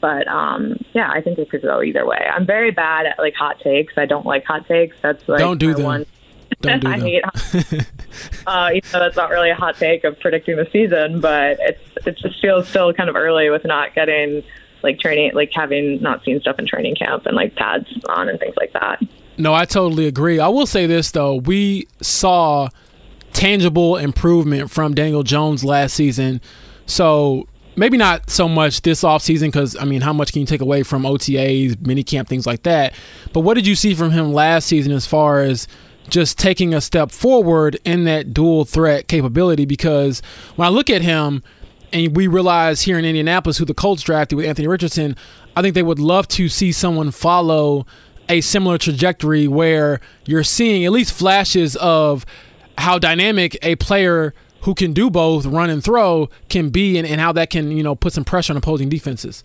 But um, yeah, I think it could go either way. I'm very bad at like hot takes. I don't like hot takes. That's like don't do them. one. Don't do [laughs] I them. hate. [laughs] uh, even though that's not really a hot take of predicting the season, but it's it just feels still kind of early with not getting like training, like having not seen stuff in training camp and like pads on and things like that. No, I totally agree. I will say this though: we saw tangible improvement from Daniel Jones last season. So maybe not so much this offseason because, I mean, how much can you take away from OTAs, minicamp, things like that? But what did you see from him last season as far as just taking a step forward in that dual threat capability? Because when I look at him, and we realize here in Indianapolis who the Colts drafted with Anthony Richardson, I think they would love to see someone follow a similar trajectory where you're seeing at least flashes of how dynamic a player who can do both run and throw can be and, and how that can you know put some pressure on opposing defenses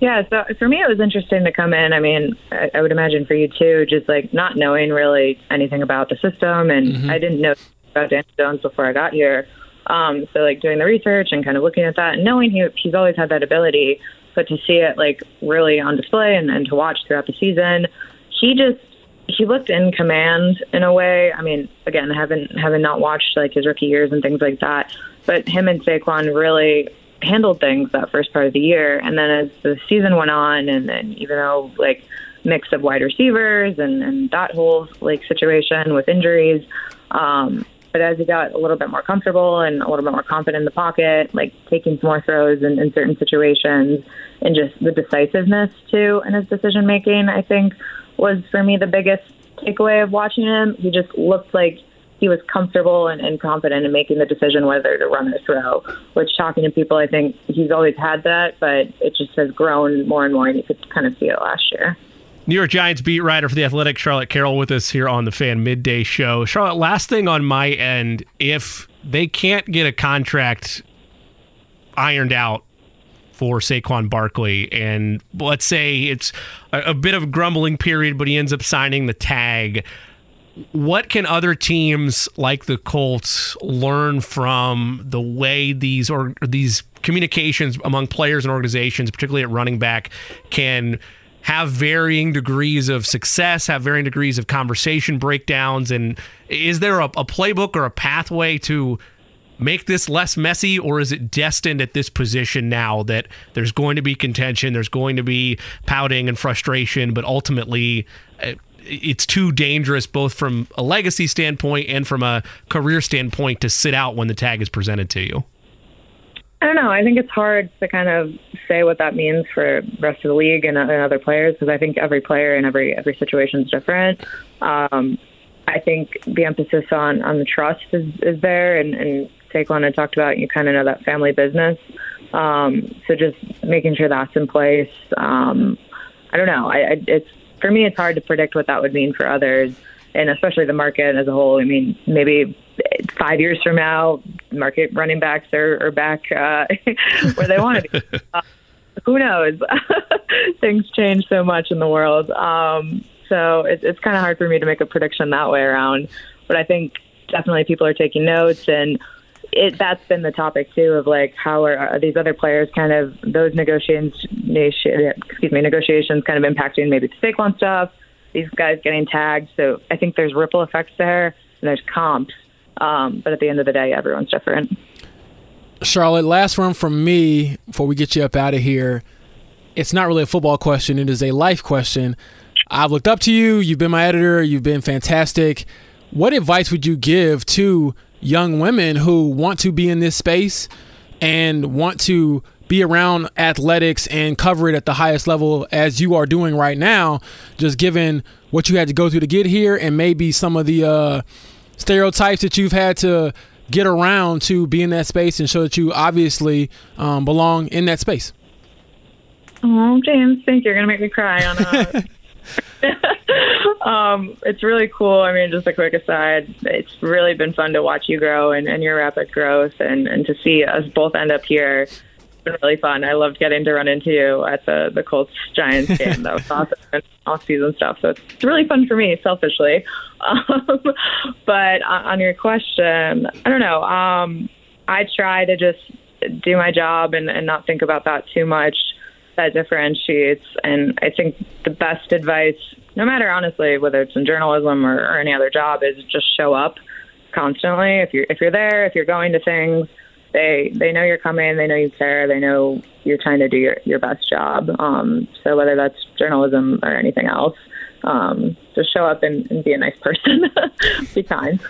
Yeah, so for me, it was interesting to come in. I mean, I, I would imagine for you too, just like not knowing really anything about the system, and mm-hmm. I didn't know about Dan Jones before I got here. Um, so like doing the research and kind of looking at that, and knowing he he's always had that ability, but to see it like really on display and, and to watch throughout the season, he just he looked in command in a way. I mean, again, not haven't not watched like his rookie years and things like that, but him and Saquon really handled things that first part of the year, and then as the season went on, and then even though like mix of wide receivers and and that whole like situation with injuries. Um, but as he got a little bit more comfortable and a little bit more confident in the pocket, like taking more throws in, in certain situations, and just the decisiveness too in his decision making, I think was for me the biggest takeaway of watching him. He just looked like he was comfortable and, and confident in making the decision whether to run or throw. Which talking to people, I think he's always had that, but it just has grown more and more, and you could kind of see it last year. New York Giants beat writer for The Athletic, Charlotte Carroll, with us here on the Fan Midday Show. Charlotte, last thing on my end, if they can't get a contract ironed out for Saquon Barkley, and let's say it's a, bit of a grumbling period, but he ends up signing the tag. What can other teams like the Colts learn from the way these or these communications among players and organizations, particularly at running back, can have varying degrees of success, have varying degrees of conversation breakdowns, and is there a, a playbook or a pathway to make this less messy, or is it destined at this position now that there's going to be contention, there's going to be pouting and frustration, but ultimately uh, it's too dangerous both from a legacy standpoint and from a career standpoint to sit out when the tag is presented to you? I don't know. I think it's hard to kind of say what that means for rest of the league and, and other players because I think every player and every every situation is different. Um, I think the emphasis on on the trust is, is there, and, and Saquon had talked about you kind of know that family business. Um, so just making sure that's in place. Um, I don't know. I, I, it's for me, it's hard to predict what that would mean for others, and especially the market as a whole. I mean, maybe five years from now, market running backs are, are back uh, [laughs] where they want to be. [laughs] Uh, who knows? [laughs] Things change so much in the world. Um, so it's, it's kind of hard for me to make a prediction that way around. But I think definitely people are taking notes and it that's been the topic too of like how are, are these other players kind of those negotiations excuse me negotiations kind of impacting maybe the Saquon stuff these guys getting tagged so I think there's ripple effects there and there's comps Um, but at the end of the day, everyone's different. Charlotte, last one from me before we get you up out of here. It's not really a football question, it is a life question. I've looked up to you, you've been my editor, you've been fantastic. What advice would you give to young women who want to be in this space and want to be around athletics and cover it at the highest level as you are doing right now, just given what you had to go through to get here and maybe some of the uh, stereotypes that you've had to get around to be in that space and show that you obviously um, belong in that space. Oh, James, think you're gonna make me cry on a. [laughs] um, it's really cool. I mean, just a quick aside, it's really been fun to watch you grow and, and your rapid growth, and, and to see us both end up here. It's been really fun. I loved getting to run into you at the the Colts Giants [laughs] game. That was awesome. And off season stuff. So it's really fun for me, selfishly. [laughs] Um, but on your question, I don't know. Um, I try to just do my job and, and not think about that too much that differentiates. And I think the best advice, no matter honestly whether it's in journalism or, or any other job, is just show up constantly. If you're if you're there, if you're going to things, they they know you're coming, they know you care, they know you're trying to do your your best job. Um, so whether that's journalism or anything else, um, just show up and, and be a nice person, [laughs] be kind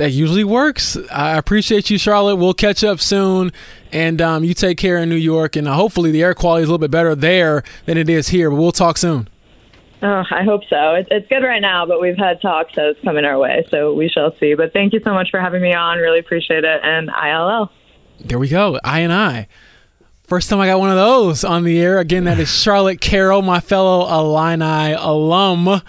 that usually works. I appreciate you, Charlotte. We'll catch up soon. And um, you take care in New York. And hopefully the air quality is a little bit better there than it is here. But we'll talk soon. Oh, I hope so. It's, it's good right now, but we've had talks that's coming our way. So we shall see. But thank you so much for having me on. Really appreciate it. And ILL. There we go. I and I. First time I got one of those on the air. Again, that is Charlotte Carroll, my fellow Illini alum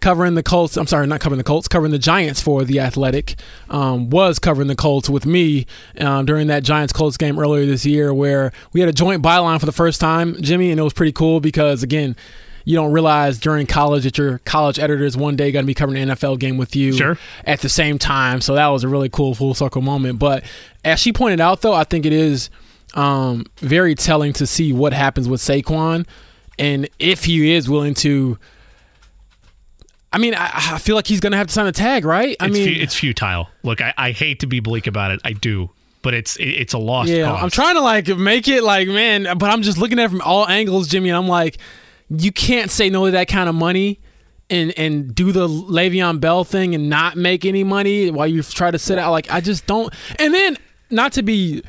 covering the Colts. I'm sorry, not covering the Colts, covering the Giants for the Athletic. Um, was covering the Colts with me um, during that Giants Colts game earlier this year, where we had a joint byline for the first time, Jimmy, and it was pretty cool because again. You don't realize during college that your college editor is one day going to be covering an NFL game with you sure. at the same time. So that was a really cool full circle moment. But as she pointed out, though, I think it is um, very telling to see what happens with Saquon and if he is willing to I mean, I, I feel like he's going to have to sign a tag, right? I it's mean, fu- it's futile. Look, I, I hate to be bleak about it. I do, but it's it's a lost yeah. cause. I'm trying to like make it like, man, but I'm just looking at it from all angles, Jimmy, and I'm like, you can't say no to that kind of money. And, and do the Le'Veon Bell thing and not make any money while you try to sit out. Like I just don't. And then not to be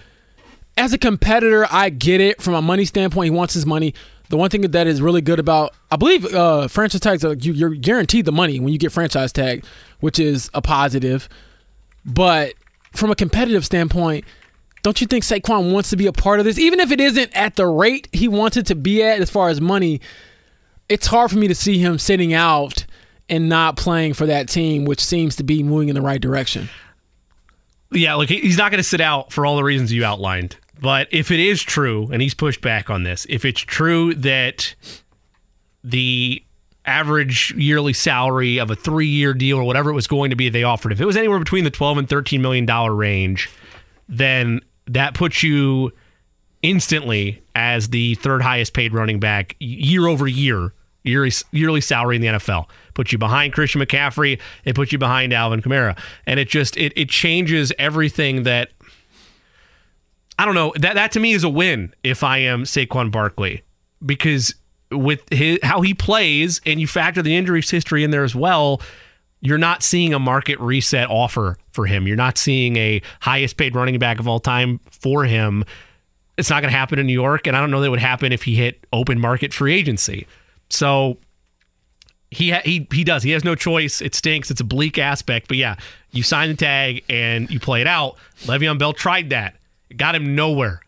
as a competitor, I get it from a money standpoint. He wants his money. The one thing that is really good about, I believe, uh, franchise tags, are, you, you're guaranteed the money when you get franchise tag, which is a positive. But from a competitive standpoint, don't you think Saquon wants to be a part of this? Even if it isn't at the rate he wanted to be at as far as money, it's hard for me to see him sitting out and not playing for that team, which seems to be moving in the right direction. Yeah, look, he's not going to sit out for all the reasons you outlined. But if it is true, and he's pushed back on this, if it's true that the average yearly salary of a three year deal or whatever it was going to be they offered, if it was anywhere between the 12 and 13 million dollar range, then that puts you instantly as the third highest paid running back year over year, yearly, yearly salary in the NFL. Puts you behind Christian McCaffrey, it puts you behind Alvin Kamara. And it just it it changes everything that I don't know. That that to me is a win if I am Saquon Barkley because with his, how he plays and you factor the injury history in there as well, you're not seeing a market reset offer for him. You're not seeing a highest paid running back of all time for him. It's not going to happen in New York, and I don't know that would happen if he hit open market free agency. So he ha- he he does. He has no choice. It stinks. It's a bleak aspect, but yeah, you sign the tag and you play it out. Le'Veon Bell tried that. It got him nowhere.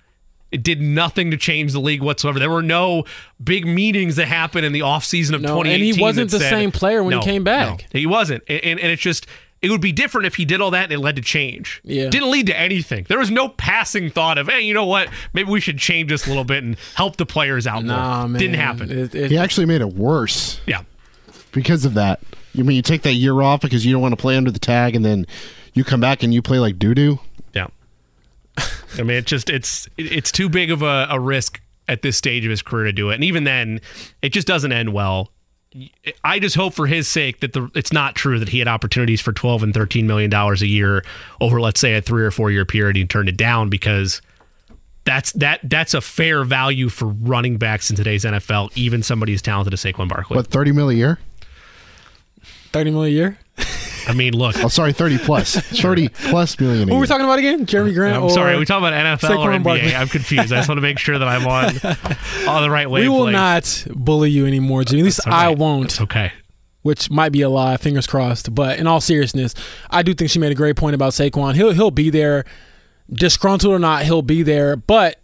It did nothing to change the league whatsoever. There were no big meetings that happened in the offseason of No, 2018. and he wasn't the said- same player when he came back. no, he wasn't. And, and, and it's just, it would be different if he did all that and it led to change. Yeah. Didn't lead to anything. There was no passing thought of, hey, you know what? Maybe we should change this a little bit and help the players out Nah, more. man. Didn't happen. It- it- He actually made it worse yeah. because of that. You mean you take that year off because you don't want to play under the tag, and then you come back and you play like doo doo? Yeah. [laughs] I mean, it just it's it's too big of a, a risk at this stage of his career to do it, and even then, it just doesn't end well. I just hope for his sake that the it's not true that he had opportunities for 12 and 13 million dollars a year over let's say a 3 or 4 year period and he turned it down because that's that that's a fair value for running backs in today's NFL, even somebody as talented as Saquon Barkley. What, 30 mil a year? Thirty million a year. I mean, look, Oh, sorry, 30 plus. [laughs] 30 plus million a What year. were we talking about again? Jerami uh, Grant. I'm or- sorry, are we talking about NFL or NBA? Barkley. I'm confused. I just want to make sure that I'm on [laughs] on the right way. We wavelength. will not bully you anymore, Jimmy. At least It's. I won't. It's okay. which might be a lie. Fingers crossed. But in all seriousness, I do think she made a great point about Saquon. He'll he'll be there, disgruntled or not, he'll be there. But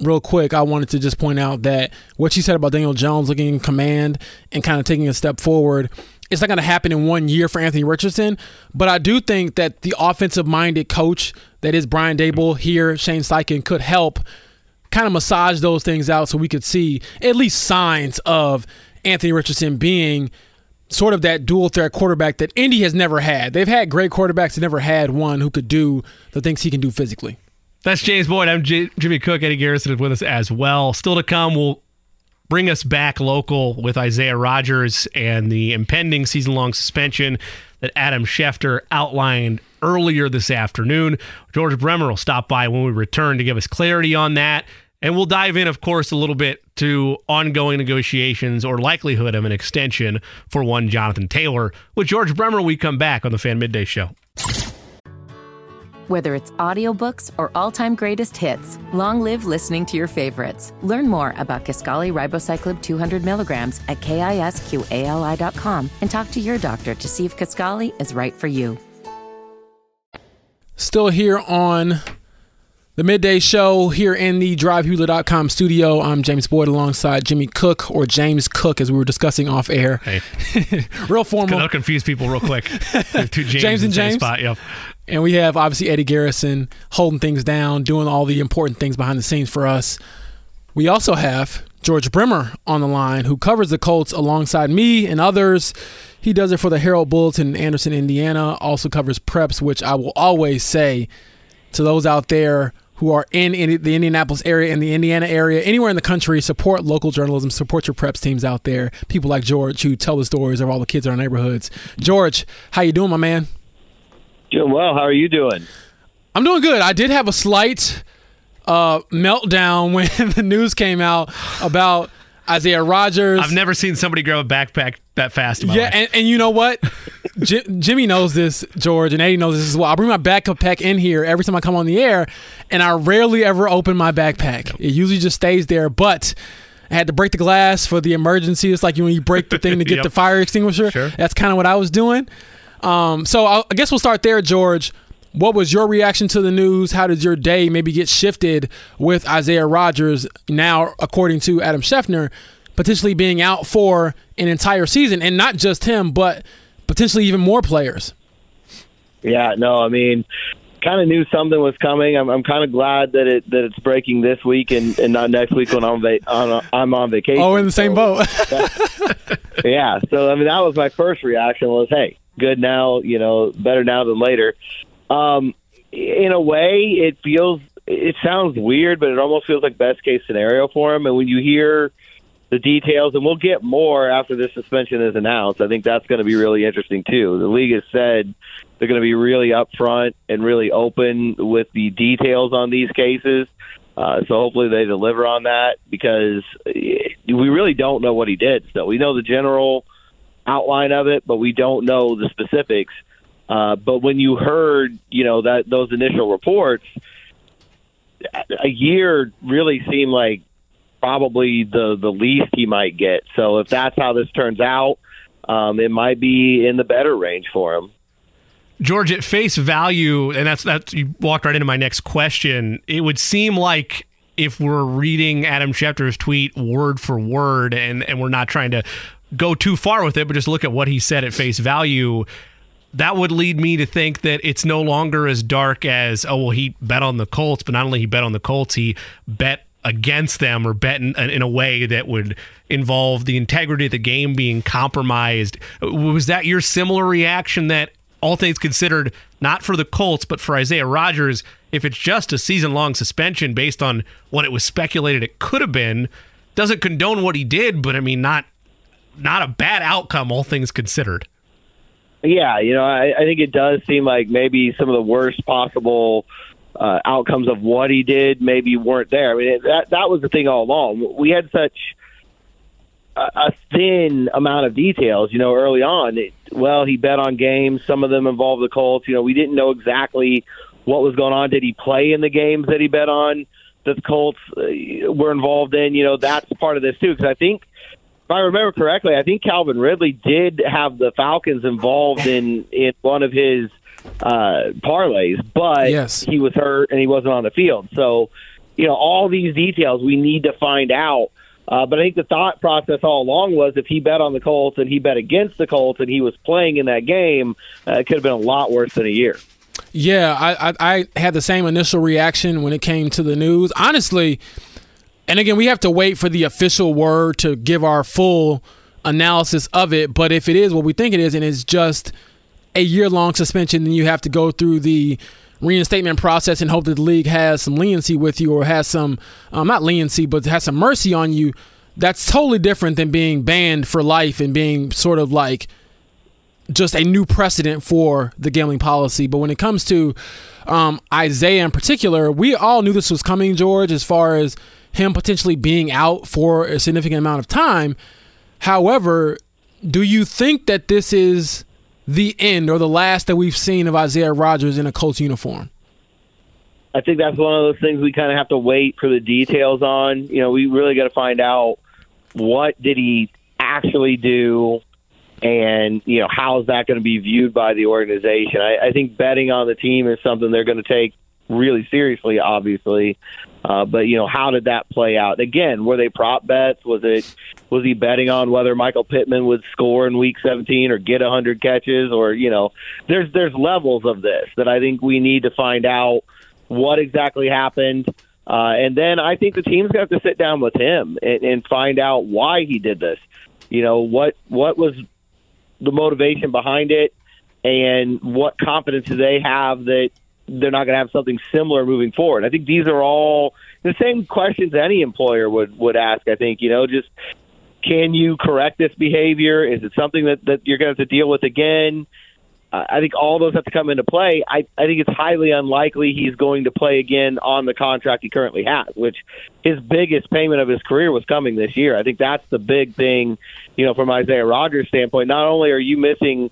real quick, I wanted to just point out that what she said about Daniel Jones looking in command and kind of taking a step forward. It's not going to happen in one year for Anthony Richardson, but I do think that the offensive-minded coach that is Brian Daboll here, Shane Steichen, could help kind of massage those things out so we could see at least signs of Anthony Richardson being sort of that dual threat quarterback that Indy has never had. They've had great quarterbacks, they never had one who could do the things he can do physically. That's James Boyd. I'm J- Jimmy Cook. Eddie Garrison is with us as well. Still to come, we'll bring us back local with Isaiah Rodgers and the impending season long suspension that Adam Schefter outlined earlier this afternoon. George Bremer will stop by when we return to give us clarity on that. And we'll dive in, of course, a little bit to ongoing negotiations or likelihood of an extension for one Jonathan Taylor. With George Bremer, we come back on the Fan Midday Show. Whether it's audiobooks or all-time greatest hits, long live listening to your favorites. Learn more about Kisqali Ribociclib 200 milligrams at kisqali.com and talk to your doctor to see if Kisqali is right for you. Still here on the midday show here in the drivehewler.com studio. I'm James Boyd alongside Jimmy Cook or James Cook as we were discussing off air. Hey, [laughs] Real formal. that'll confuse people real quick. [laughs] Two James, James and in the same James? Spot. Yep. And we have obviously Eddie Garrison holding things down, doing all the important things behind the scenes for us. We also have George Bremer on the line, who covers the Colts alongside me and others. He does it for the Herald Bulletin in Anderson, Indiana. Also covers preps, which I will always say to those out there who are in, in the Indianapolis area, in the Indiana area, anywhere in the country, support local journalism, support your preps teams out there. People like George who tell the stories of all the kids in our neighborhoods. George, how you doing, my man? Doing well. How are you doing? I'm doing good. I did have a slight uh, meltdown [laughs] when the news came out about Isaiah Rodgers. I've never seen somebody grab a backpack that fast. In my yeah, life. and, and you know what? J- Jimmy knows this, George, and Eddie knows this as well. I bring my backpack in here every time I come on the air, and I rarely ever open my backpack. It usually just stays there, but. I had to break the glass for the emergency. It's like when you break the thing to get [laughs] Yep. the fire extinguisher. Sure. That's kind of what I was doing. Um, so I, I guess we'll start there, George. What was your reaction to the news? How did your day maybe get shifted with Isaiah Rodgers now, according to Adam Schefter, potentially being out for an entire season, and not just him, but potentially even more players? Yeah, no, I mean, kind of knew something was coming. I'm, I'm kind of glad that it that it's breaking this week and, and not next week when I'm va- on I'm on vacation. Oh, in the same So, boat. [laughs] yeah. So I mean, that was my first reaction was, hey, good now, you know, better now than later. Um, in a way, it feels it sounds weird, but it almost feels like best case scenario for him. And when you hear the details, and we'll get more after this suspension is announced. I think that's going to be really interesting too. The league has said they're going to be really upfront and really open with the details on these cases. Uh, so hopefully they deliver on that because eh, we really don't know what he did. So we know the general outline of it, but we don't know the specifics. Uh, but when you heard, you know, that those initial reports, a year really seemed like probably the the least he might get. So if that's how this turns out, um, it might be in the better range for him. George, at face value, and that's that you walked right into my next question. It would seem like if we're reading Adam Schefter's tweet word for word, and and we're not trying to go too far with it, but just look at what he said at face value. That would lead me to think that it's no longer as dark as oh well he bet on the Colts, but not only he bet on the Colts, he bet against them or bet in, in a way that would involve the integrity of the game being compromised. Was that your similar reaction that all things considered, not for the Colts, but for Isaiah Rodgers, if it's just a season long suspension based on what it was speculated it could have been, doesn't condone what he did, but I mean, not not a bad outcome, all things considered. Yeah, you know, I, I think it does seem like maybe some of the worst possible uh, outcomes of what he did maybe weren't there. I mean, that that was the thing all along. We had such a, a thin amount of details, you know, early on. It, well, he bet on games. Some of them involved the Colts. You know, we didn't know exactly what was going on. Did he play in the games that he bet on that the Colts uh, were involved in? You know, that's part of this too. Because I think if I remember correctly, I think Calvin Ridley did have the Falcons involved in in one of his uh, parlays, but Yes. he was hurt and he wasn't on the field. So, you know, all these details we need to find out. Uh, but I think the thought process all along was if he bet on the Colts and he bet against the Colts and he was playing in that game, uh, it could have been a lot worse than a year. Yeah, I, I I had the same initial reaction when it came to the news. Honestly, and again, we have to wait for the official word to give our full analysis of it. But if it is what we think it is, and it's just a year long suspension, then you have to go through the reinstatement process and hope that the league has some leniency with you or has some, um, not leniency, but has some mercy on you. That's totally different than being banned for life and being sort of like just a new precedent for the gambling policy. But when it comes to um, Isaiah in particular, we all knew this was coming, George, as far as him potentially being out for a significant amount of time. However, do you think that this is the end or the last that we've seen of Isaiah Rodgers in a Colts uniform? I think that's one of those things we kind of have to wait for the details on. You know, we really got to find out what did he actually do, and you know how is that going to be viewed by the organization. I, I think betting on the team is something they're going to take really seriously, obviously. Uh, but you know, how did that play out? Again, were they prop bets? Was it was he betting on whether Michael Pittman would score in Week 17 or get 100 catches? Or you know, there's there's levels of this that I think we need to find out what exactly happened. Uh, and then I think the team's have to sit down with him and, and find out why he did this. You know, what what was the motivation behind it, and what confidence do they have that they're not going to have something similar moving forward? I think these are all the same questions any employer would would ask. I think you know, just can you correct this behavior? Is it something that that you're going to have to deal with again? Uh, I think all those have to come into play. I, I think it's highly unlikely he's going to play again on the contract he currently has, which his biggest payment of his career was coming this year. I think that's the big thing, you know, from Isaiah Rodgers' standpoint. Not only are you missing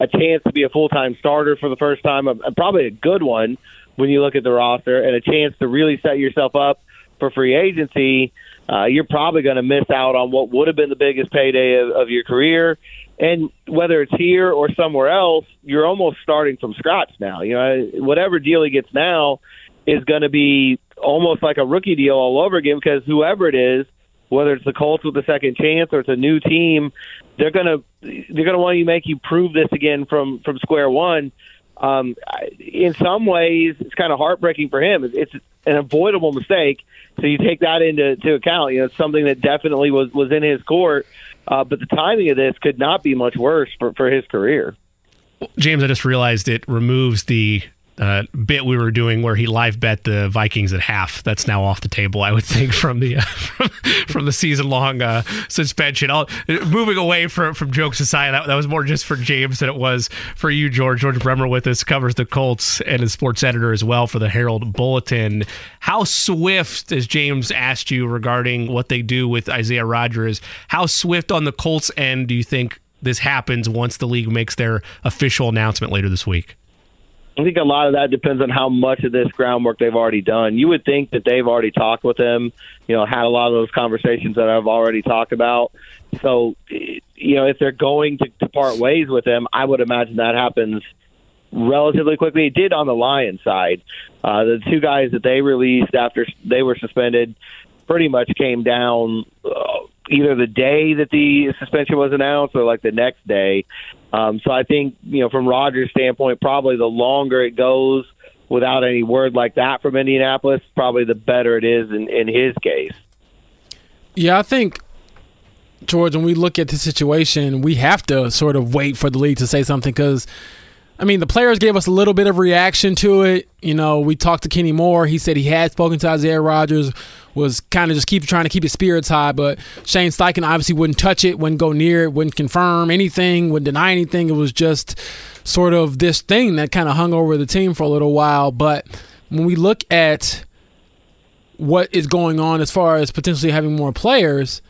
a chance to be a full time starter for the first time, uh, probably a good one when you look at the roster, and a chance to really set yourself up for free agency, uh, you're probably going to miss out on what would have been the biggest payday of, of your career. And whether it's here or somewhere else, you're almost starting from scratch now. You know, whatever deal he gets now is going to be almost like a rookie deal all over again because whoever it is, whether it's the Colts with the second chance or it's a new team, they're gonna they're gonna want you make you prove this again from from square one. Um, in some ways, it's kind of heartbreaking for him. It's, an avoidable mistake, so you take that into to account. You know, it's something that definitely was was in his court, uh, but the timing of this could not be much worse for for his career. James, I just realized it removes the uh, bit we were doing where he live bet the Vikings at half. That's now off the table, I would think, from the uh, [laughs] from, from the season long uh, suspension. Moving away from from jokes aside, that, that was more just for James than it was for you, George. George Bremer with us covers the Colts and is sports editor as well for the Herald Bulletin. How swift, as James asked you regarding what they do with Isaiah Rodgers, how swift on the Colts end do you think this happens once the league makes their official announcement later this week? I think a lot of that depends on how much of this groundwork they've already done. You would think that they've already talked with him, you know, had a lot of those conversations that I've already talked about. So, you know, if they're going to, to part ways with him, I would imagine that happens relatively quickly. It did on the Lions side. Uh, the two guys that they released after they were suspended pretty much came down uh, either the day that the suspension was announced or like the next day. Um, so I think, you know, from Rodgers' standpoint, probably the longer it goes without any word like that from Indianapolis, probably the better it is in, in his case. Yeah, I think George, when we look at the situation, we have to sort of wait for the league to say something because I mean, the players gave us a little bit of reaction to it. You know, we talked to Kenny Moore. He said he had spoken to Isaiah Rodgers, was kind of just keep trying to keep his spirits high. But Shane Steichen obviously wouldn't touch it, wouldn't go near it, wouldn't confirm anything, wouldn't deny anything. It was just sort of this thing that kind of hung over the team for a little while. But when we look at what is going on as far as potentially having more players,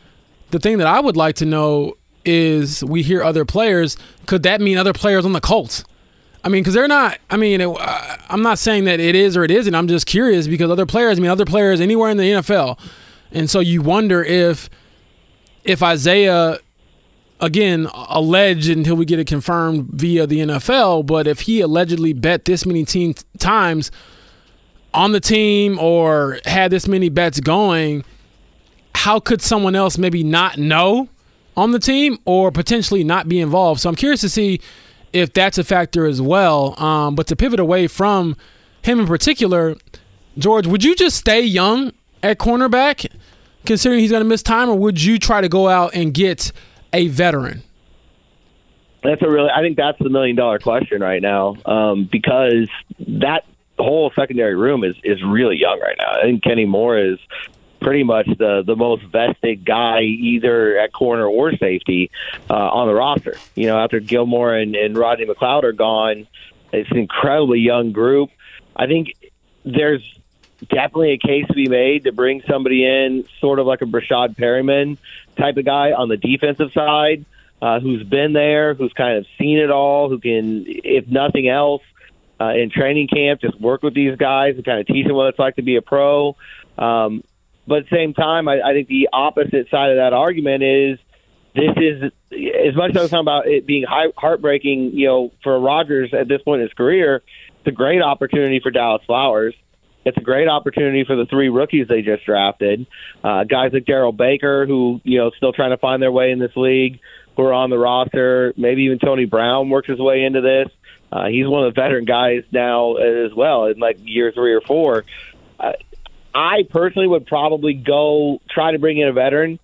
the thing that I would like to know is we hear other players. Could that mean other players on the Colts? I mean, because they're not. I mean, it, uh, I'm not saying that it is or it isn't. I'm just curious because other players. I mean, other players anywhere in the NFL, and so you wonder if if Isaiah again alleged until we get it confirmed via the NFL, but if he allegedly bet this many team times on the team or had this many bets going, how could someone else maybe not know on the team or potentially not be involved? So I'm curious to see if that's a factor as well. Um, but to pivot away from him in particular, George, would you just stay young at cornerback, considering he's going to miss time, or would you try to go out and get a veteran? That's a really. I think that's the million dollar question right now, um, because that whole secondary room is is really young right now. I think Kenny Moore is pretty much the the most vested guy either at corner or safety uh, on the roster. You know, after Gilmore and, and Rodney McLeod are gone, it's an incredibly young group. I think there's definitely a case to be made to bring somebody in, sort of like a Breshad Perriman type of guy on the defensive side, uh, who's been there, who's kind of seen it all, who can, if nothing else, uh, in training camp, just work with these guys and kind of teach them what it's like to be a pro. Um, but at the same time, I, I think the opposite side of that argument is this is as much as I was talking about it being heartbreaking, you know, for Rodgers at this point in his career. It's a great opportunity for Dallas Flowers. It's a great opportunity for the three rookies they just drafted, uh, guys like Darrell Baker, who you know still trying to find their way in this league, who are on the roster. Maybe even Tony Brown works his way into this. Uh, he's one of the veteran guys now as well in like year three or four. Uh, I personally would probably go try to bring in a veteran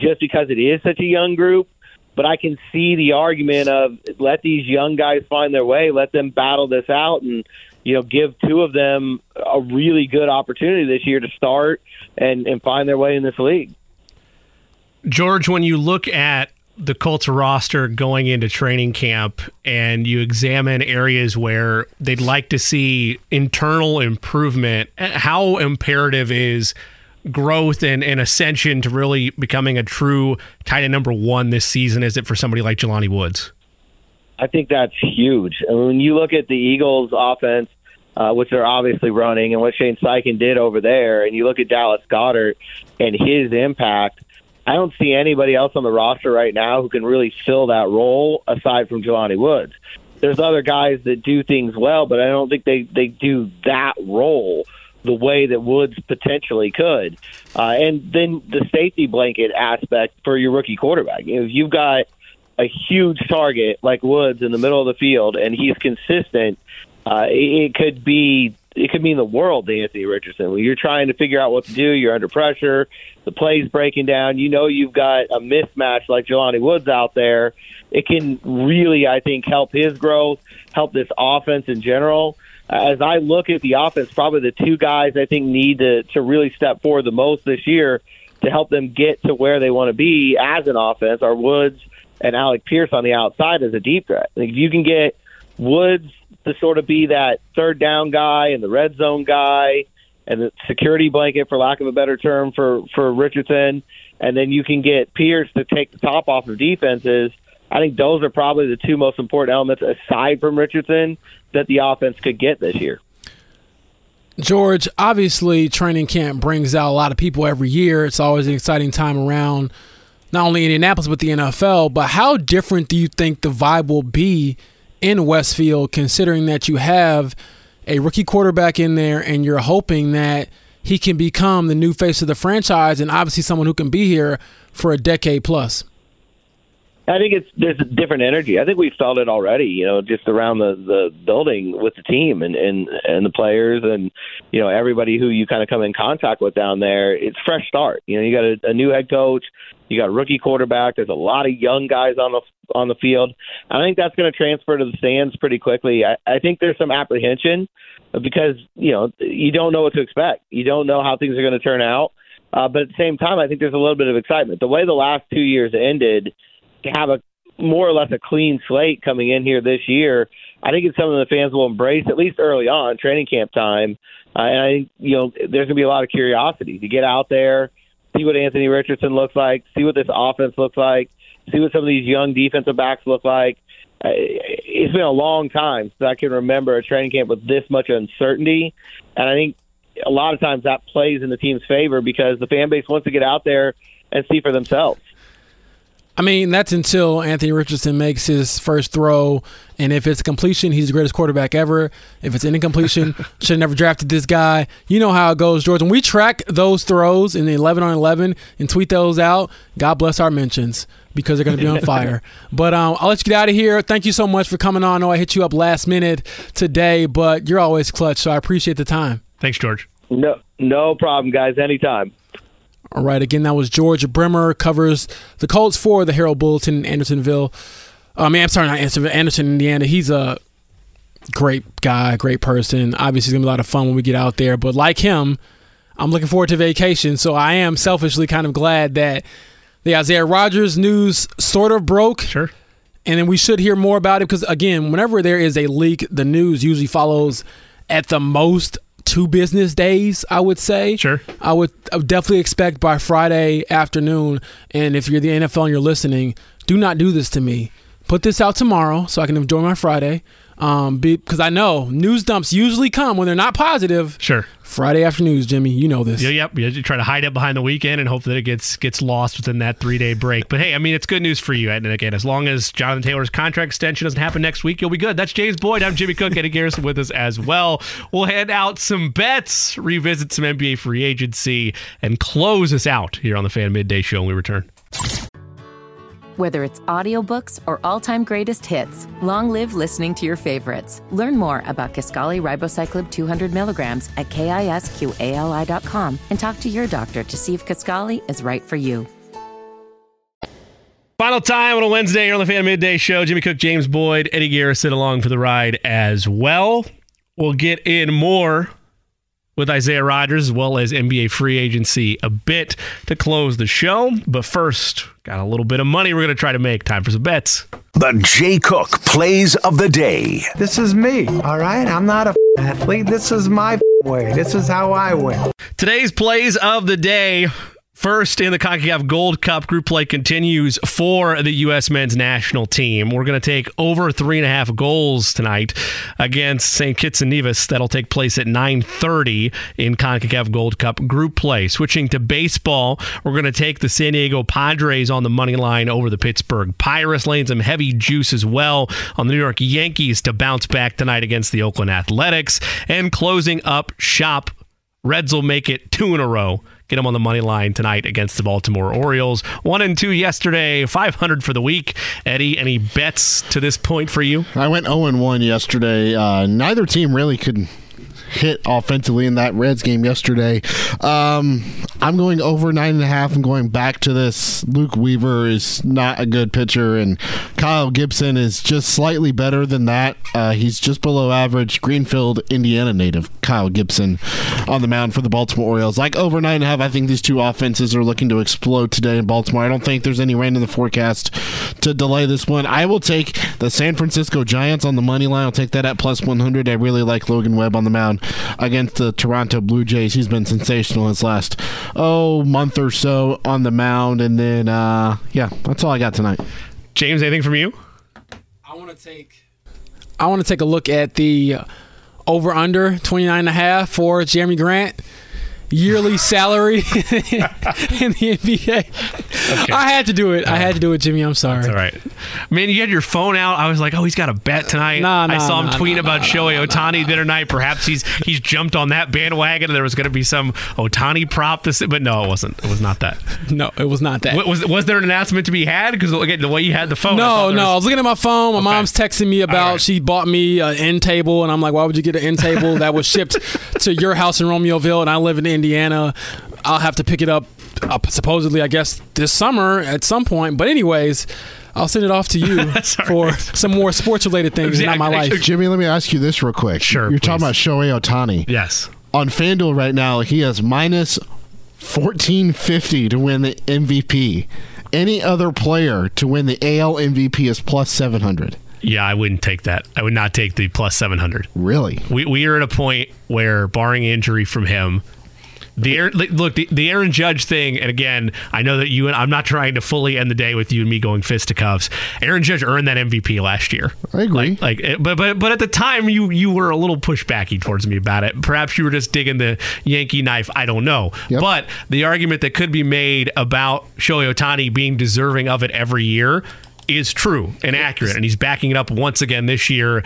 just because it is such a young group. But I can see the argument of let these young guys find their way, let them battle this out, and you know give two of them a really good opportunity this year to start and and find their way in this league. George, when you look at the Colts roster going into training camp and you examine areas where they'd like to see internal improvement, how imperative is growth and, and ascension to really becoming a true tight end number one this season is it for somebody like Jelani Woods? I think that's huge. Mean, when you look at the Eagles' offense, uh, which they're obviously running, and what Shane Steichen did over there, and you look at Dallas Goedert and his impact – I don't see anybody else on the roster right now who can really fill that role aside from Jelani Woods. There's other guys that do things well, but I don't think they they do that role the way that Woods potentially could. Uh, and then the safety blanket aspect for your rookie quarterback. If you've got a huge target like Woods in the middle of the field and he's consistent, uh, it could be it could mean the world to Anthony Richardson. When you're trying to figure out what to do, you're under pressure, the play's breaking down, you know you've got a mismatch like Jelani Woods out there. It can really, I think, help his growth, help this offense in general. As I look at the offense, probably the two guys I think need to, to really step forward the most this year to help them get to where they want to be as an offense are Woods and Alec Pierce on the outside as a deep threat. If you can get Woods to sort of be that third down guy and the red zone guy and the security blanket, for lack of a better term, for for Richardson, and then you can get Pierce to take the top off of defenses. I think those are probably the two most important elements aside from Richardson that the offense could get this year. George, obviously, training camp brings out a lot of people every year. It's always an exciting time around not only Indianapolis but the NFL. But how different do you think the vibe will be in Westfield, considering that you have a rookie quarterback in there and you're hoping that he can become the new face of the franchise and obviously someone who can be here for a decade plus? I think it's there's a different energy. I think we felt it already, you know, just around the the building with the team and and and the players and you know everybody who you kind of come in contact with down there. It's fresh start. You know, you got a, a new head coach, you got a rookie quarterback. There's a lot of young guys on the on the field. I think that's going to transfer to the stands pretty quickly. I, I think there's some apprehension because you know you don't know what to expect. You don't know how things are going to turn out. Uh, but at the same time, I think there's a little bit of excitement. The way the last two years ended to have a more or less a clean slate coming in here this year, I think it's something the fans will embrace at least early on, training camp time. Uh, and I think you know there's going to be a lot of curiosity to get out there, see what Anthony Richardson looks like, see what this offense looks like, see what some of these young defensive backs look like. Uh, it's been a long time since I can remember a training camp with this much uncertainty, and I think a lot of times that plays in the team's favor because the fan base wants to get out there and see for themselves. I mean, that's until Anthony Richardson makes his first throw. And if it's completion, he's the greatest quarterback ever. If it's incompletion, [laughs] should have never drafted this guy. You know how it goes, George. When we track those throws in the 11 on 11 and tweet those out, God bless our mentions because they're going to be on [laughs] fire. But um, I'll let you get out of here. Thank you so much for coming on. I know I hit you up last minute today, but you're always clutch, so I appreciate the time. Thanks, George. No, no problem, guys. Anytime. All right. Again, that was George Bremer covers the Colts for the Herald Bulletin in Andersonville. Uh, I mean, I'm sorry, not Andersonville, Anderson, Indiana. He's a great guy, great person. Obviously, it's gonna be a lot of fun when we get out there. But like him, I'm looking forward to vacation. So I am selfishly kind of glad that the Isaiah Rodgers news sort of broke. Sure. And then we should hear more about it because again, whenever there is a leak, the news usually follows at the most two business days, I would say. Sure. I would, I would definitely expect by Friday afternoon. And if you're the NFL and you're listening, do not do this to me. Put this out tomorrow so I can enjoy my Friday. Um, because I know news dumps usually come when they're not positive. Sure. Friday afternoons, Jimmy, you know this. Yeah, yep. You try to hide it behind the weekend and hope that it gets gets lost within that three day break. But hey, I mean, it's good news for you. And again, as long as Jonathan Taylor's contract extension doesn't happen next week, you'll be good. That's James Boyd. I'm Jimmy Cook. Eddie Garrison with us as well. We'll hand out some bets, revisit some NBA free agency, and close us out here on the Fan Midday Show when we return. Whether it's audiobooks or all-time greatest hits, long live listening to your favorites. Learn more about Kisqali Ribociclib 200 milligrams at kisqali.com and talk to your doctor to see if Kisqali is right for you. Final time on a Wednesday here on the Fan Midday Show. Jimmy Cook, James Boyd, Eddie Garrison along for the ride as well. We'll get in more with Isaiah Rodgers as well as NBA free agency a bit to close the show. But first, got a little bit of money we're going to try to make. Time for some bets. The Jay Cook Plays of the Day. This is me, all right? I'm not a athlete. This is my way. This is how I win. Today's plays of the day. First in the CONCACAF Gold Cup group play continues for the U.S. men's national team. We're going to take over three and a half goals tonight against St. Kitts and Nevis. That'll take place at 9:30 in CONCACAF Gold Cup group play. Switching to baseball, we're going to take the San Diego Padres on the money line over the Pittsburgh Pirates. Laying some heavy juice as well on the New York Yankees to bounce back tonight against the Oakland Athletics. And closing up shop, Reds will make it two in a row Get them on the money line tonight against the Baltimore Orioles. One and two yesterday, 500 for the week. Eddie, any bets to this point for you? I went 0 and 1 yesterday. Uh, neither team really could hit offensively in that Reds game yesterday. Um, I'm going over nine and a half. I'm going back to this. Luke Weaver is not a good pitcher, and Kyle Gibson is just slightly better than that. Uh, he's just below average. Greenfield, Indiana native Kyle Gibson on the mound for the Baltimore Orioles. Like over nine and a half, I think these two offenses are looking to explode today in Baltimore. I don't think there's any rain in the forecast to delay this one. I will take the San Francisco Giants on the money line. I'll take that at plus 100. I really like Logan Webb on the mound against the Toronto Blue Jays. He's been sensational his last oh month or so on the mound, and then uh, yeah, that's all I got tonight. James, anything from you? I want to take. I want to take a look at the over under 29 and a half for Jerami Grant yearly salary [laughs] in the NBA. I had to do it. I had to do it, Jimmy. I'm sorry. All right, man. You had your phone out. I was like, oh, he's got a bet tonight. Nah, I saw him nah, tweeting nah, about nah, Shohei Ohtani the other night. Perhaps he's he's jumped on that bandwagon, and there was going to be some Ohtani prop. This, but no, it wasn't. It was not that. No, it was not that. Wa- Was was there an announcement to be had? Because again, the way you had the phone. I No, there no. I was- was looking at my phone. My mom's texting me about right. she bought me an end table, and I'm like, why would you get an end table that was shipped [laughs] to your house in Romeoville, and I live in Indiana? I'll have to pick it up, uh, supposedly, I guess, this summer at some point. But anyways, I'll send it off to you [laughs] for some more sports related things, Yeah, not my I- I- life. Jimmy, let me ask you this real quick. Sure, You're talking about Shohei Ohtani. Yes. On FanDuel right now, he has minus 1450 to win the MVP. Any other player to win the AL MVP is plus 700. Yeah, I wouldn't take that. I would not take the plus seven hundred. Really? We we are at a point where, barring injury from him, the Aaron, look the, the Aaron Judge thing, and again, I know that you and I'm not trying to fully end the day with you and me going fisticuffs. Aaron Judge earned that MVP last year. I agree. Like, like, eh, but but but at the time, you you were a little pushbacky towards me about it. Perhaps you were just digging the Yankee knife. I don't know. Yep. But the argument that could be made about Shohei Ohtani being deserving of it every year is true and accurate, and he's backing it up once again this year.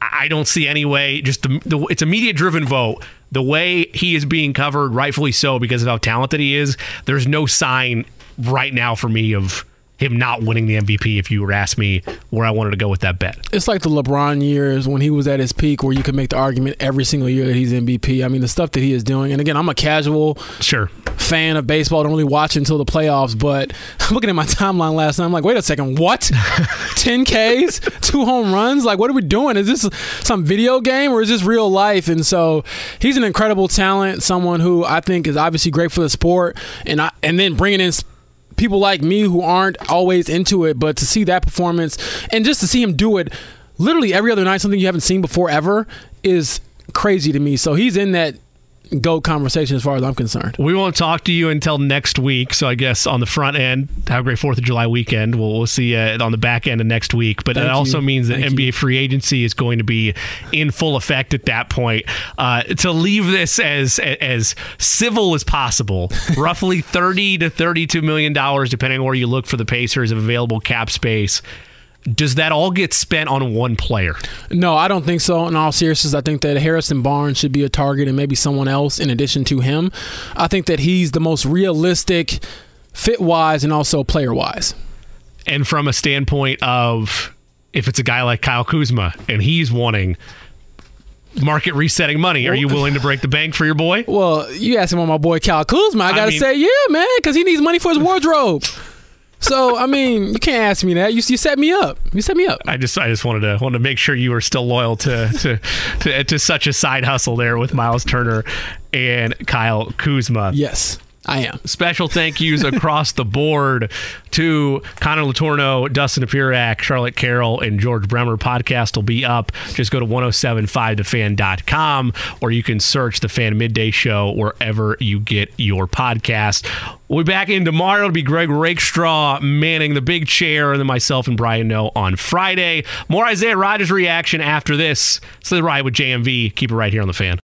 I don't see any way. Just the, the it's a media driven vote. The way he is being covered, rightfully so, because of how talented he is. There's no sign right now for me of him not winning the MVP. If you were to ask me where I wanted to go with that bet. It's like the LeBron years when he was at his peak, where you could make the argument every single year that he's MVP. I mean, the stuff that he is doing. And again, I'm a casual Sure. fan of baseball. Don't really watch until the playoffs. But [laughs] I'm looking at my timeline last night. I'm like, wait a second, what? [laughs] 10 Ks, two home runs. Like, what are we doing? Is this some video game or is this real life? And so he's an incredible talent. Someone who I think is obviously great for the sport. And I and then bringing in. People like me who aren't always into it, but to see that performance and just to see him do it literally every other night, something you haven't seen before ever, is crazy to me. So he's in that GOAT conversation as far as I'm concerned. We won't talk to you until next week. So I guess on the front end, have a great Fourth of July weekend. We'll, we'll see you on the back end of next week. But Thank that also you. means that Thank NBA you. free agency is going to be in full effect at that point. Uh, to leave this as as civil as possible, [laughs] roughly thirty to thirty-two million dollars, depending on where you look for the Pacers of available cap space. Does that all get spent on one player? No, I don't think so. In all seriousness, I think that Harrison Barnes should be a target and maybe someone else in addition to him. I think that he's the most realistic, fit wise, and also player wise. and from a standpoint of if it's a guy like Kyle Kuzma and he's wanting market resetting money, are you willing to break the bank for your boy? [laughs] Well, you asked him on my boy Cal Kuzma. I gotta mean- say, yeah, man, because he needs money for his wardrobe. So I mean, you can't ask me that. You, you set me up. You set me up. I just I just wanted to wanted to make sure you were still loyal to to, to, to such a side hustle there with Miles Turner and Kyle Kuzma. Yes, I am. Special thank yous across the board to Connor Letourneau, Dustin Dopirak, Charlotte Carroll, and George Bremer. Podcast will be up. Just go to 1075thefan.com or you can search the Fan Midday Show wherever you get your podcast. We'll be back in tomorrow. It'll be Greg Rakestraw manning the big chair, and then myself and Brian No on Friday. More Isaiah Rodgers reaction after this. It's the ride with JMV. Keep it right here on the fan.